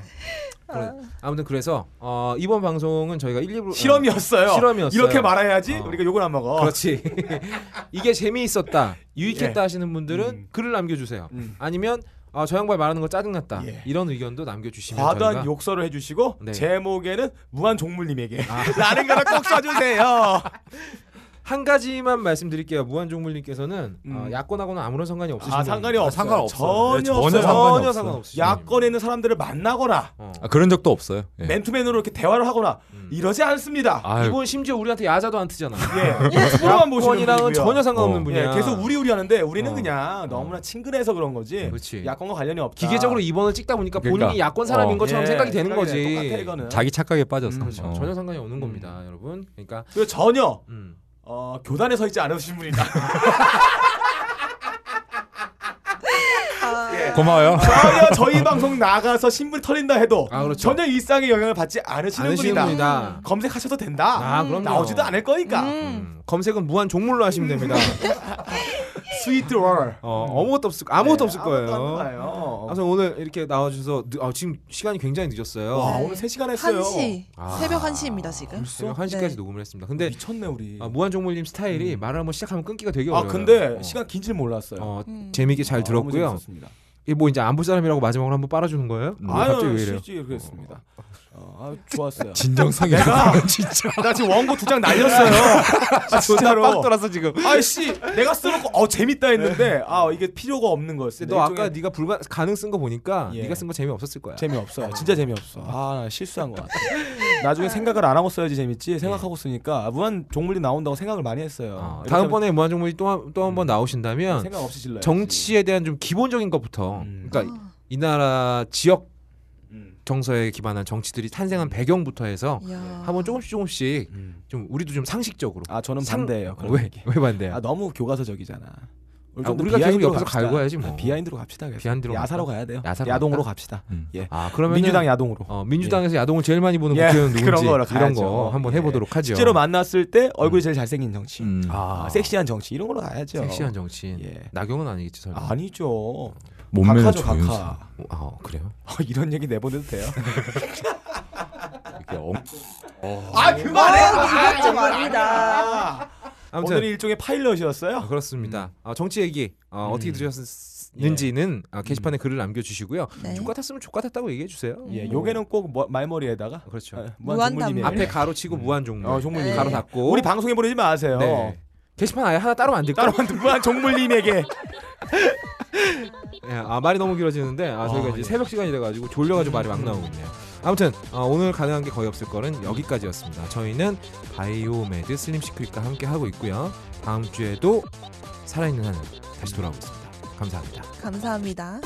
Speaker 3: 그래. 아무튼 그래서 어, 이번 방송은 저희가 1, 2부
Speaker 2: 실험이었어요.
Speaker 3: 실험이었어요.
Speaker 2: 이렇게 말해야지
Speaker 3: 어.
Speaker 2: 우리가 욕을 안 먹어.
Speaker 3: 그렇지. <laughs> 이게 재미있었다, 유익했다
Speaker 2: 예.
Speaker 3: 하시는 분들은
Speaker 2: 음.
Speaker 3: 글을 남겨주세요.
Speaker 2: 음.
Speaker 3: 아니면 아, 저 양반 말하는 거 짜증났다.
Speaker 2: 예.
Speaker 3: 이런 의견도 남겨주시면
Speaker 2: 과도한
Speaker 3: 저희가
Speaker 2: 욕설을 해주시고
Speaker 3: 네.
Speaker 2: 제목에는 무한 종물님에게
Speaker 3: 아. <laughs>
Speaker 2: 라는 거를 꼭 써주세요. <laughs>
Speaker 3: 한 가지만 말씀드릴게요. 무한종물님께서는
Speaker 2: 음.
Speaker 3: 어, 야권하고는 아무런 상관이 없으신
Speaker 2: 아. 상관이 없어요.
Speaker 1: 상관없어요.
Speaker 2: 전혀
Speaker 1: 네, 전혀
Speaker 2: 없어요.
Speaker 1: 상관이
Speaker 3: 전혀
Speaker 1: 없어요.
Speaker 3: 상관없으신
Speaker 2: 야권에 있는 사람들을 만나거나
Speaker 3: 어.
Speaker 7: 아, 그런 적도 없어요 예.
Speaker 2: 맨투맨으로 이렇게 대화를 하거나
Speaker 3: 음.
Speaker 2: 이러지 않습니다.
Speaker 7: 아유,
Speaker 3: 이분 심지어 우리한테 야자도 안 트잖아.
Speaker 2: 예, 프로만 <laughs> 보시는
Speaker 3: 야권이랑은
Speaker 2: 분이고요.
Speaker 3: 전혀 상관없는
Speaker 7: 어.
Speaker 3: 분이야.
Speaker 2: 예, 계속 우리 우리 하는데 우리는
Speaker 3: 어.
Speaker 2: 그냥 너무나 친근해서 그런 거지.
Speaker 3: 그렇지.
Speaker 2: 야권과 관련이 없다.
Speaker 3: 기계적으로 2번을 찍다 보니까
Speaker 7: 그러니까.
Speaker 3: 본인이 야권 사람인
Speaker 7: 어.
Speaker 3: 것처럼
Speaker 2: 예,
Speaker 3: 생각이 되는 거지.
Speaker 2: 돼. 똑같아.
Speaker 7: 자기 착각에 빠졌어
Speaker 2: 음,
Speaker 3: 그렇죠.
Speaker 7: 어.
Speaker 3: 전혀 상관이 없는 겁니다, 여러분. 그러니까
Speaker 2: 전혀
Speaker 3: 음.
Speaker 2: 어, 교단에 서 있지 않으신 분이다.
Speaker 4: 아,
Speaker 2: 예.
Speaker 1: 고마워요.
Speaker 2: 전혀 저희 방송 나가서 신분 털린다 해도
Speaker 3: 아, 그렇죠.
Speaker 2: 전혀 일상에 영향을 받지 않으시는
Speaker 3: 않으시는
Speaker 2: 분이다.
Speaker 3: 분이다.
Speaker 2: 검색하셔도 된다.
Speaker 3: 아, 그럼요.
Speaker 2: 나오지도 않을 거니까.
Speaker 4: 음.
Speaker 3: 음, 검색은 무한 종물로 하시면 됩니다. <laughs>
Speaker 2: 스위트 월.
Speaker 3: 어, 아무것도 없을 아무것도 없을
Speaker 2: 네, 아무것도 안
Speaker 3: 거예요.
Speaker 2: 나와요.
Speaker 3: 그래서 오늘 이렇게 나와 주셔서 늦- 아, 지금 시간이 굉장히 늦었어요.
Speaker 2: 와
Speaker 4: 네.
Speaker 2: 오늘 3시간 했어요.
Speaker 4: 1시.
Speaker 3: 아.
Speaker 4: 새벽 1시입니다, 지금.
Speaker 3: 새벽 1시까지
Speaker 4: 네.
Speaker 3: 녹음을 했습니다. 근데
Speaker 2: 미쳤네 우리.
Speaker 3: 아, 무한 종물님 스타일이 말을 한번 시작하면 끊기가 되게
Speaker 2: 아
Speaker 3: 어려워요.
Speaker 2: 근데
Speaker 3: 어.
Speaker 2: 시간 긴 줄 몰랐어요.
Speaker 3: 어,
Speaker 4: 음.
Speaker 3: 재미있게 잘
Speaker 2: 아,
Speaker 3: 들었고요. 뭐 이제 안 볼 사람이라고 마지막으로 한번 빨아주는 거예요? 뭐
Speaker 2: 아유,
Speaker 3: 갑자기 왜 이래요?
Speaker 2: 그랬습니다. 어, 아, 좋았어요.
Speaker 1: 진정성이
Speaker 2: 내가
Speaker 1: 진짜.
Speaker 2: 나 지금 원고 두 장 날렸어요. 아, 진짜로.
Speaker 3: 빡 돌아서 지금.
Speaker 2: 아이씨, 내가 써놓고 어 재밌다 했는데 아 이게 필요가 없는 거였어.
Speaker 3: 너 아까 네가 불가 가능 쓴 거 보니까
Speaker 2: 예.
Speaker 3: 네가 쓴 거 재미 없었을 거야.
Speaker 2: 재미 없어요. 진짜 재미 없어. 아, 나 실수한 것 같아. <laughs> 나중에 생각을 안 하고 써야지 재밌지. 생각하고 쓰니까 아, 무한 종물이 나온다고 생각을 많이 했어요.
Speaker 3: 어, 다음번에 무한 종물이 또또 한번
Speaker 2: 하면
Speaker 3: 나오신다면
Speaker 2: 생각 없이 질러요.
Speaker 3: 정치에 대한 좀 기본적인 것부터
Speaker 2: 음.
Speaker 3: 그러니까 이 나라 지역
Speaker 2: 음.
Speaker 3: 정서에 기반한 정치들이 탄생한 배경부터 해서
Speaker 4: 이야.
Speaker 3: 한번 조금씩 조금씩
Speaker 2: 음.
Speaker 3: 좀 우리도 좀 상식적으로
Speaker 2: 아 저는
Speaker 3: 상-
Speaker 2: 반대예요.
Speaker 3: 왜? 왜 반대야?
Speaker 2: 아 너무 교과서적이잖아.
Speaker 3: 아, 우리가 계속 옆에서 갈고 해야지 뭐.
Speaker 2: 아, behind로 갑시다.
Speaker 3: behind로
Speaker 2: 야사로
Speaker 3: 갈까?
Speaker 2: 가야 돼요.
Speaker 3: 야사로
Speaker 2: 야동으로? 갑시다.
Speaker 1: 음.
Speaker 2: 예.
Speaker 3: 아 그러면
Speaker 2: 민주당 야동으로.
Speaker 3: 어, 민주당에서 야동을 제일 많이 보는
Speaker 2: 예,
Speaker 3: 국회의원 <laughs> 누군지
Speaker 2: 그런
Speaker 3: 이런. 거 한번
Speaker 2: 예.
Speaker 3: 해보도록 하죠.
Speaker 2: 실제로 만났을 때 얼굴이 제일 잘생긴 정치.
Speaker 1: 음.
Speaker 2: 아, 섹시한 정치 이런 걸로 가야죠.
Speaker 3: 섹시한 정치인
Speaker 2: 예.
Speaker 3: 나경은 아니겠지 설마?
Speaker 2: 아니죠.
Speaker 1: 조윤수.
Speaker 2: 각하.
Speaker 3: 아 그래요?
Speaker 2: 어, 이런 얘기 내보내도 돼요?
Speaker 1: 이렇게 엄-
Speaker 2: 아 그만해.
Speaker 4: 아, 이것 좀 아니다.
Speaker 3: 아무튼
Speaker 2: 오늘 일종의 파일럿이었어요.
Speaker 3: 아, 그렇습니다. 아, 정치 얘기 어,
Speaker 2: 음.
Speaker 3: 어떻게 들으셨는지는 아, 게시판에 글을 남겨주시고요.
Speaker 4: 네.
Speaker 3: 족같았으면 족 같았다고 얘기해 주세요.
Speaker 2: 예, 요게는 꼭 뭐- 말머리에다가
Speaker 3: 그렇죠.
Speaker 2: 어,
Speaker 4: 무한담.
Speaker 2: 종물님의-
Speaker 3: 앞에 가로 치고 무한 종물,
Speaker 2: 어, 종물님.
Speaker 4: 네.
Speaker 3: 가로 닫고
Speaker 2: 우리 방송에 보내지 마세요.
Speaker 3: 네. 게시판 아예 하나 따로 만들까?
Speaker 2: 따로 만든 무한 종물님에게 <laughs>
Speaker 3: 예, 아 말이 너무 길어지는데 아, 저희가
Speaker 2: 아,
Speaker 3: 이제
Speaker 2: 예.
Speaker 3: 새벽 시간이 돼가지고 졸려가지고 말이 막 나오고 있네요. 아무튼 어, 오늘 가능한 게 거의 없을 거는 여기까지였습니다. 저희는 바이오메드 슬림 시크릿과 함께 하고 있고요. 다음 주에도 살아있는 한은 다시 돌아오겠습니다. 감사합니다.
Speaker 4: 감사합니다.